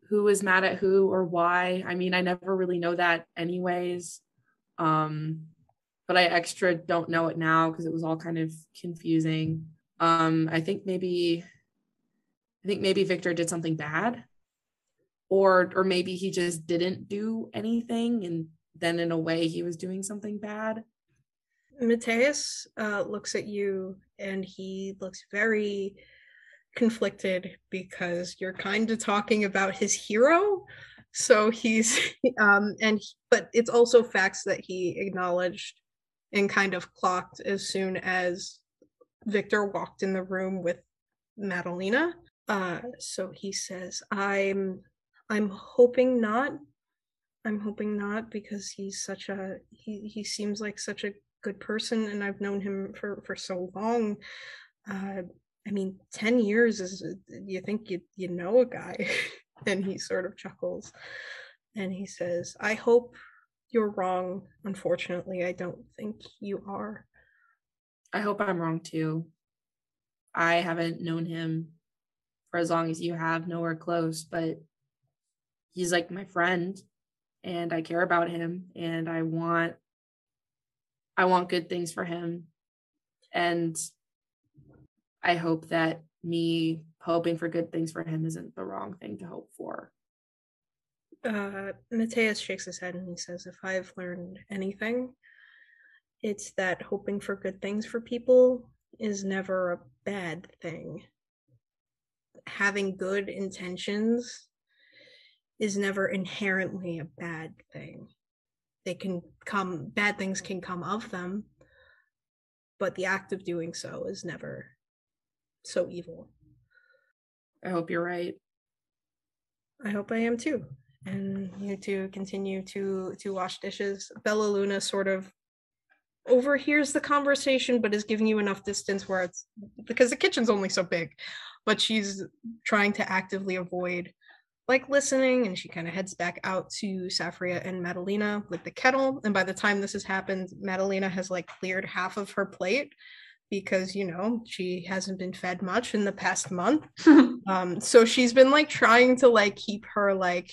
who is mad at who or why. I mean, I never really know that anyways. Um but I extra don't know it now because it was all kind of confusing. Um I think maybe I think maybe Viktor did something bad or or maybe he just didn't do anything and then in a way he was doing something bad Mateus uh, looks at you and he looks very conflicted because you're kind of talking about his hero. So he's, [LAUGHS] um, and but it's also facts that he acknowledged and kind of clocked as soon as Viktor walked in the room with Madalena. Uh, so he says, "I'm, I'm hoping not. I'm hoping not because he's such a he. He seems like such a good person, and I've known him for for so long. Uh, I mean, ten years is. You think you you know a guy?" [LAUGHS] and he sort of chuckles, and he says, "I hope." You're wrong. Unfortunately, I don't think you are. I hope I'm wrong too. I haven't known him for as long as you have, nowhere close, but he's like my friend and I care about him and I want I want good things for him. And I hope that me hoping for good things for him isn't the wrong thing to hope for. Uh, Mateus shakes his head and he says, If I've learned anything, it's that hoping for good things for people is never a bad thing. Having good intentions is never inherently a bad thing. They can come, bad things can come of them, but the act of doing so is never so evil. I hope you're right. I hope I am too and you two continue to to wash dishes. Bella Luna sort of overhears the conversation, but is giving you enough distance where it's because the kitchen's only so big, but she's trying to actively avoid like listening and she kind of heads back out to Saffria and Madalena with the kettle. And by the time this has happened, Madalena has like cleared half of her plate because you know she hasn't been fed much in the past month. [LAUGHS] um, so she's been like trying to like keep her like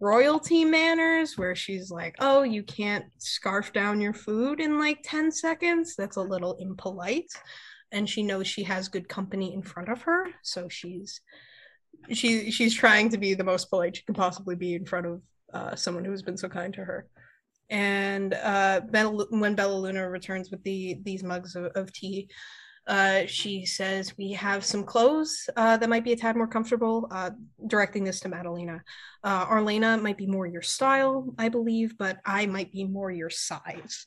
royalty manners where she's like, oh, you can't scarf down your food in like 10 seconds. That's a little impolite. And she knows she has good company in front of her. So she's she she's trying to be the most polite she can possibly be in front of uh, someone who's been so kind to her. And uh, Bella, when Bella Luna returns with the these mugs of, of tea, uh, she says, We have some clothes uh, that might be a tad more comfortable, uh, directing this to Madalena. Uh, Arlena might be more your style, I believe, but I might be more your size.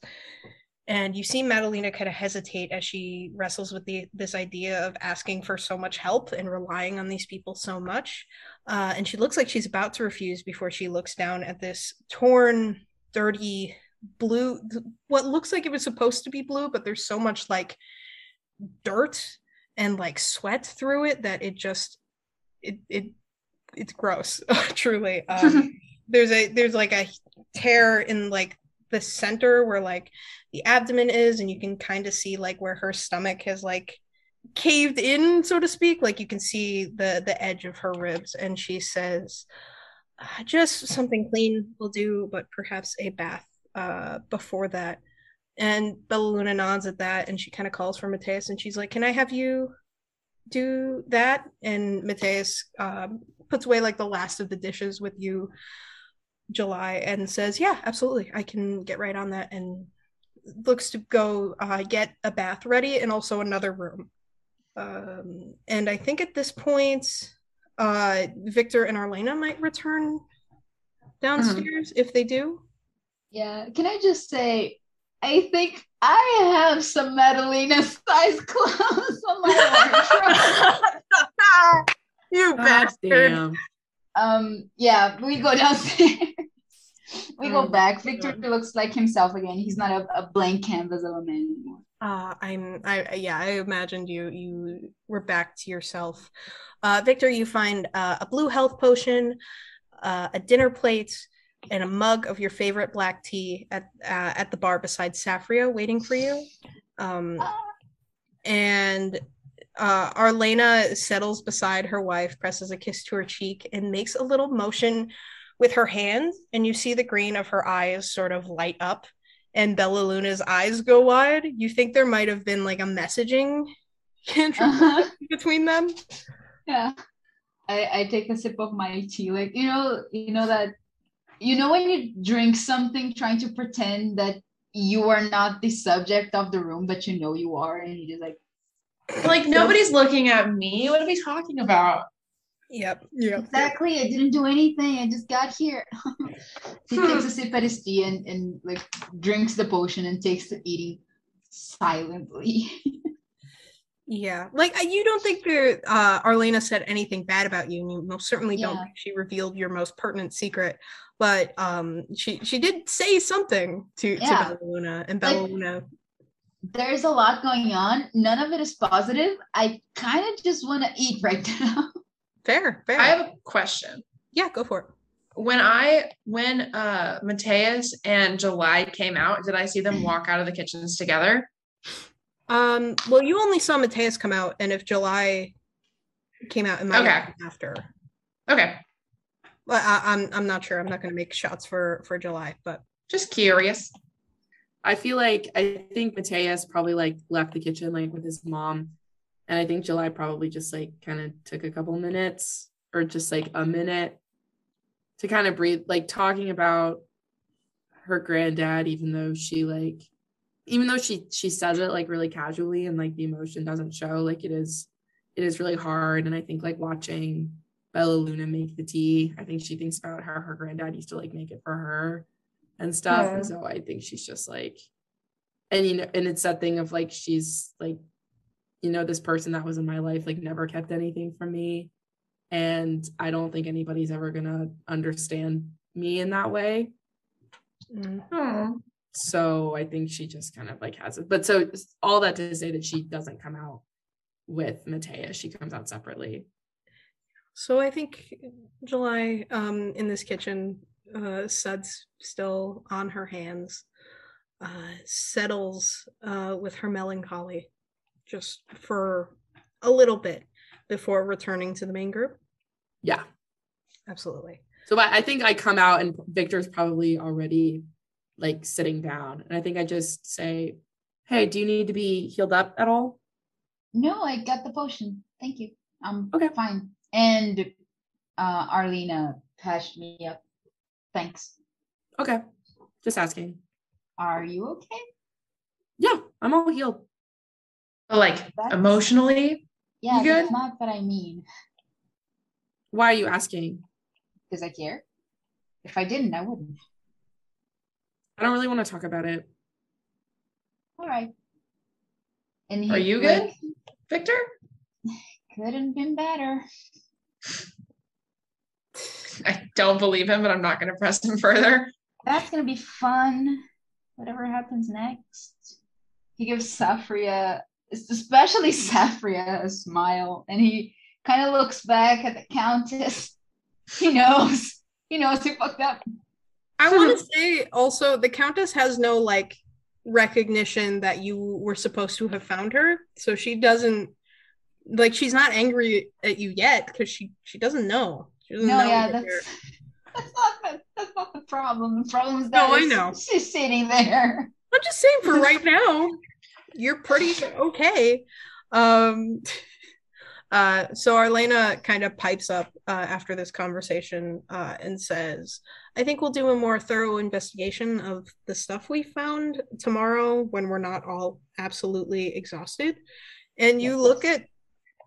And you see Madalena kind of hesitate as she wrestles with the this idea of asking for so much help and relying on these people so much. Uh, and she looks like she's about to refuse before she looks down at this torn, dirty blue, what looks like it was supposed to be blue, but there's so much like dirt and like sweat through it that it just it it it's gross [LAUGHS] truly. [LAUGHS] Um there's a there's like a tear in like the center where like the abdomen is and you can kind of see like where her stomach has like caved in so to speak. Like you can see the the edge of her ribs and she says uh, just something clean will do but perhaps a bath uh before that and Bella Luna nods at that and she kind of calls for Mateus and she's like, Can I have you do that? And Mateus um, puts away like the last of the dishes with you, July, and says, Yeah, absolutely. I can get right on that and looks to go uh, get a bath ready and also another room. Um, and I think at this point, uh, Viktor and Arlena might return downstairs mm-hmm. if they do. Yeah. Can I just say, I think I have some Madalena size clothes on my wardrobe. [LAUGHS] you bastard. Um, yeah, we go downstairs. we go oh, back. Viktor God. looks like himself again. He's not a, a blank canvas of a man anymore. Uh, I'm I yeah, I imagined you you were back to yourself. Uh, Viktor, you find uh, a blue health potion, uh, a dinner plate, and a mug of your favorite black tea at uh, at the bar beside Saffria waiting for you. Um, and uh, Arlena settles beside her wife, presses a kiss to her cheek, and makes a little motion with her hand. And you see the green of her eyes sort of light up, and Bella Luna's eyes go wide. You think there might have been like a messaging [LAUGHS] uh-huh. between them. Yeah. I, I take a sip of my tea, like you know, you know that you know when you drink something trying to pretend that you are not the subject of the room but you know you are and you just like like nobody's looking at me. What are we talking about? Yep yep. Exactly. I didn't do anything. I just got here. [LAUGHS] He hmm. takes a sip at his tea and, and like drinks the potion and takes the eating silently [LAUGHS] Yeah, like you don't think that uh, Arlena said anything bad about you, and you most certainly don't. She revealed your most pertinent secret, but um, she she did say something to to Yeah. Bella Luna, and Like- Bella Luna. There's a lot going on. None of it is positive. I kind of just want to eat right now. [LAUGHS] Fair, fair. I have a question. yeah, go for it. When I when uh Mateus and July came out, did I see them walk out of the kitchens together? Um, well, you only saw Mateus come out, and if July came out, in my have Okay. after. Okay, Well, I, I'm I'm not sure. I'm not going to make shots for for July, but just curious. I feel like I think Mateus probably like left the kitchen like with his mom. And I think July probably just like kind of took a couple minutes or just like a minute to kind of breathe, like talking about her granddad, even though she like even though she she says it like really casually and like the emotion doesn't show, like it is it is really hard. And I think like watching Bella Luna make the tea, I think she thinks about how her granddad used to like make it for her and stuff. Yeah. And so I think she's just like, and you know, and it's that thing of like she's like, you know, this person that was in my life like never kept anything from me. And I don't think anybody's ever gonna understand me in that way. mm, Oh, So I think she just kind of like has it. But so all that to say that she doesn't come out with Matea, she comes out separately. So I think July um, in this kitchen, uh, Sud's still on her hands, uh, settles uh, with her melancholy just for a little bit before returning to the main group. Yeah. Absolutely. So I, I think I come out and Viktor's probably already like sitting down. And I think I just say, Hey, do you need to be healed up at all? No, I got the potion. Thank you. I'm Okay. fine. And uh Arlena patched me up. Thanks. Okay. Just asking. Are you okay? Yeah, I'm all healed. like That's- emotionally. Yeah, You that's good? not what I mean. Why are you asking? Because I care. If I didn't, I wouldn't. I don't really want to talk about it. All right. And Are you like, good? Viktor? Couldn't been better. I don't believe him, but I'm not going to press him further. That's gonna be fun. Whatever happens next. He gives Saffria, especially Saffria, a smile, and he kind of looks back at the Countess. He knows. He knows he fucked up. I want to say also the Countess has no like recognition that you were supposed to have found her, so she doesn't like she's not angry at you yet because she she doesn't know. She doesn't No, know yeah, that's [LAUGHS] that's not the that's not the problem. The problem is No, that I know. [LAUGHS] she's sitting there. I'm just saying for right [LAUGHS] now, you're pretty okay. Um uh so Arlena kind of pipes up uh, after this conversation uh and says, I think we'll do a more thorough investigation of the stuff we found tomorrow when we're not all absolutely exhausted. And you Yes. look at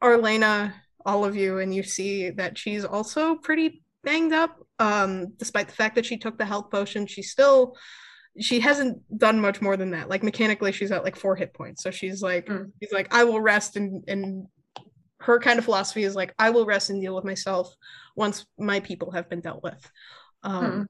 Arlena, all of you, and you see that she's also pretty banged up. Um, despite the fact that she took the health potion, she's still she hasn't done much more than that. Like mechanically, she's at like four hit points. So she's like, Mm. she's like, I will rest and and her kind of philosophy is like, I will rest and deal with myself once my people have been dealt with. Um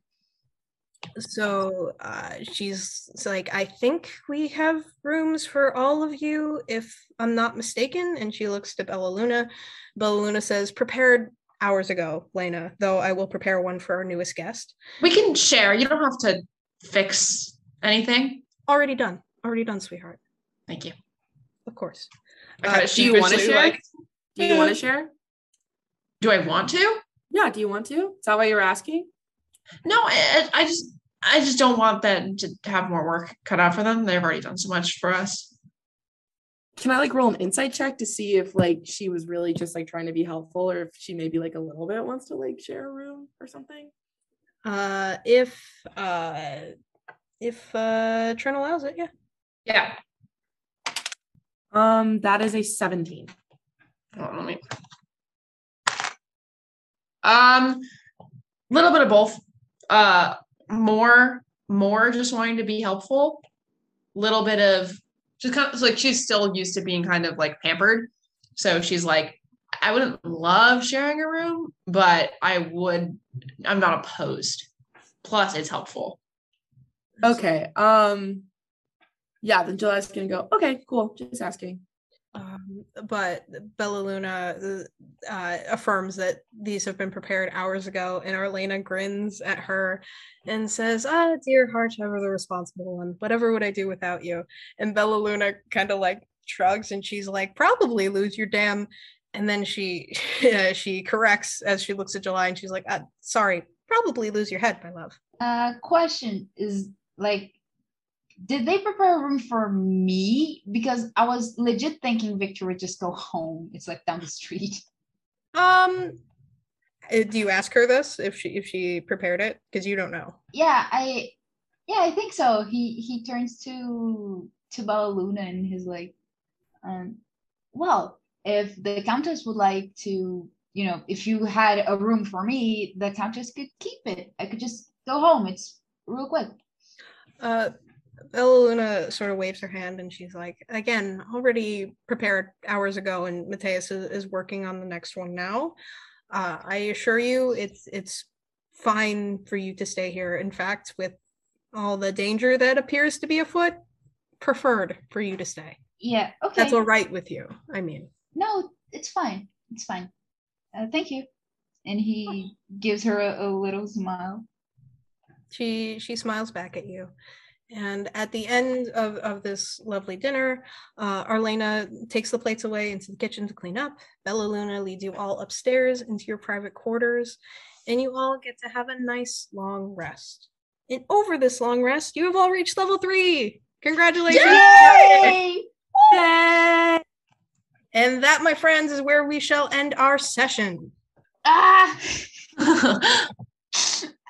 so uh she's it's like, I think we have rooms for all of you, if I'm not mistaken. And she looks to Bella Luna. Bella Luna says, prepared hours ago, Lena, though I will prepare one for our newest guest. We can share. You don't have to fix anything. Already done. Already done, sweetheart. Thank you. Of course. I Uh, do you want to share? like, do you want to share? do I want to? Yeah, do you want to? Is that why you're asking? No, I, I just I just don't want them to have more work cut out for them. They've already done so much for us. Can I like roll an insight check to see if like she was really just like trying to be helpful or if she maybe like a little bit wants to like share a room or something? Uh, if uh, if uh, Trent allows it, yeah. Yeah. Um, that is a 17. Hold on, let me. Um, little bit of both. Uh, more, more just wanting to be helpful. Little bit of she's kind of like she's still used to being kind of like pampered. So she's like, I wouldn't love sharing a room, but I would. I'm not opposed. Plus, it's helpful. Okay. Um yeah, then July's gonna go, okay, cool. Just asking. Um, but Bella Luna uh, affirms that these have been prepared hours ago, and Arlena grins at her and says, "Ah, dear heart, ever the responsible one. Whatever would I do without you?" And Bella Luna kind of like shrugs, and she's like, "Probably lose your damn." And then she [LAUGHS] uh, she corrects as she looks at July, and she's like, uh, "Sorry, probably lose your head, my love." Uh, question is like, did they prepare a room for me? Because I was legit thinking Viktor would just go home. It's like down the street. Um, uh, do you ask her this if she if she prepared it? Because you don't know. Yeah, I yeah, I think so. He he turns to to Bella Luna and he's like, um, well, if the countess would like to, you know, if you had a room for me, the countess could keep it. I could just go home. It's real quick. Uh, Bella Luna sort of waves her hand and she's like, again, already prepared hours ago, and Mateus is, is working on the next one now. Uh, I assure you, it's it's fine for you to stay here. In fact, with all the danger that appears to be afoot, preferred for you to stay. Yeah, okay. That's all right with you. I mean, No, it's fine. It's fine. Uh, thank you. And he gives her a, a little smile. she she smiles back at you and at the end of, of this lovely dinner uh, arlena takes the plates away into the kitchen to clean up bella luna leads you all upstairs into your private quarters and you all get to have a nice long rest and over this long rest you have all reached level three congratulations Yay! Yay! and that my friends is where we shall end our session Ah! [LAUGHS]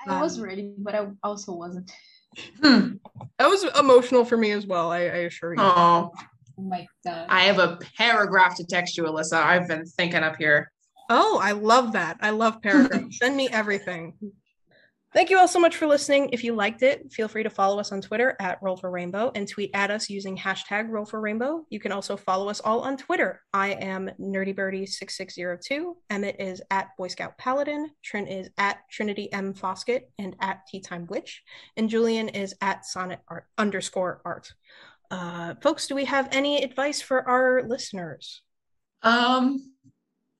I was ready, but I also wasn't. Hmm. that was emotional for me as well i, I assure you Oh, Oh my god. I have a paragraph to text you, Alyssa. I've been thinking up here. Oh, I love that. I love paragraphs. Send me everything. Thank you all so much for listening. If you liked it, feel free to follow us on Twitter at Roll for Rainbow and tweet at us using hashtag Roll for Rainbow. You can also follow us all on Twitter. I am NerdyBirdie6602. Emmett is at Boy Scout Paladin. Trin is at Trinity M Foskett and at Tea Time Witch. And Julian is at Sonnet Art underscore art. Uh, folks, do we have any advice for our listeners? Um,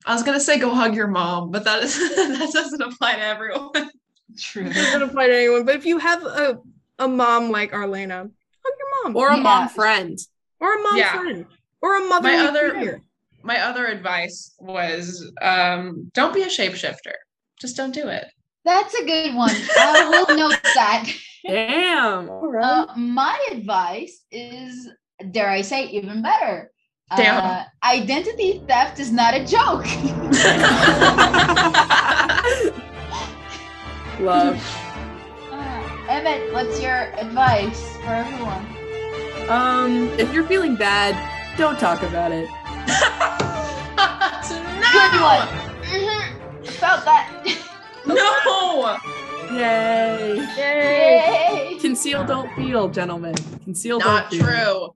I was gonna say go hug your mom, but that is [LAUGHS] that doesn't apply to everyone. True. It doesn't apply to anyone, but if you have a, a mom like Arlena, hug your mom. Or a Yeah. mom friend. or a mom Yeah. friend. Or a mother. My other- My other advice was um, don't be a shapeshifter. Just don't do it. That's a good one. I will [LAUGHS] note that. Damn. All right. Uh, my advice is, dare I say, even better. Damn. Uh, identity theft is not a joke. [LAUGHS] [LAUGHS] Love. Uh, Emmett, what's your advice for everyone? Um, if you're feeling bad, don't talk about it. [LAUGHS] Good one. Mhm. Felt that. [LAUGHS] No. Yay. Yay! Yay. Conceal, don't feel, gentlemen. Conceal, Not don't feel. true.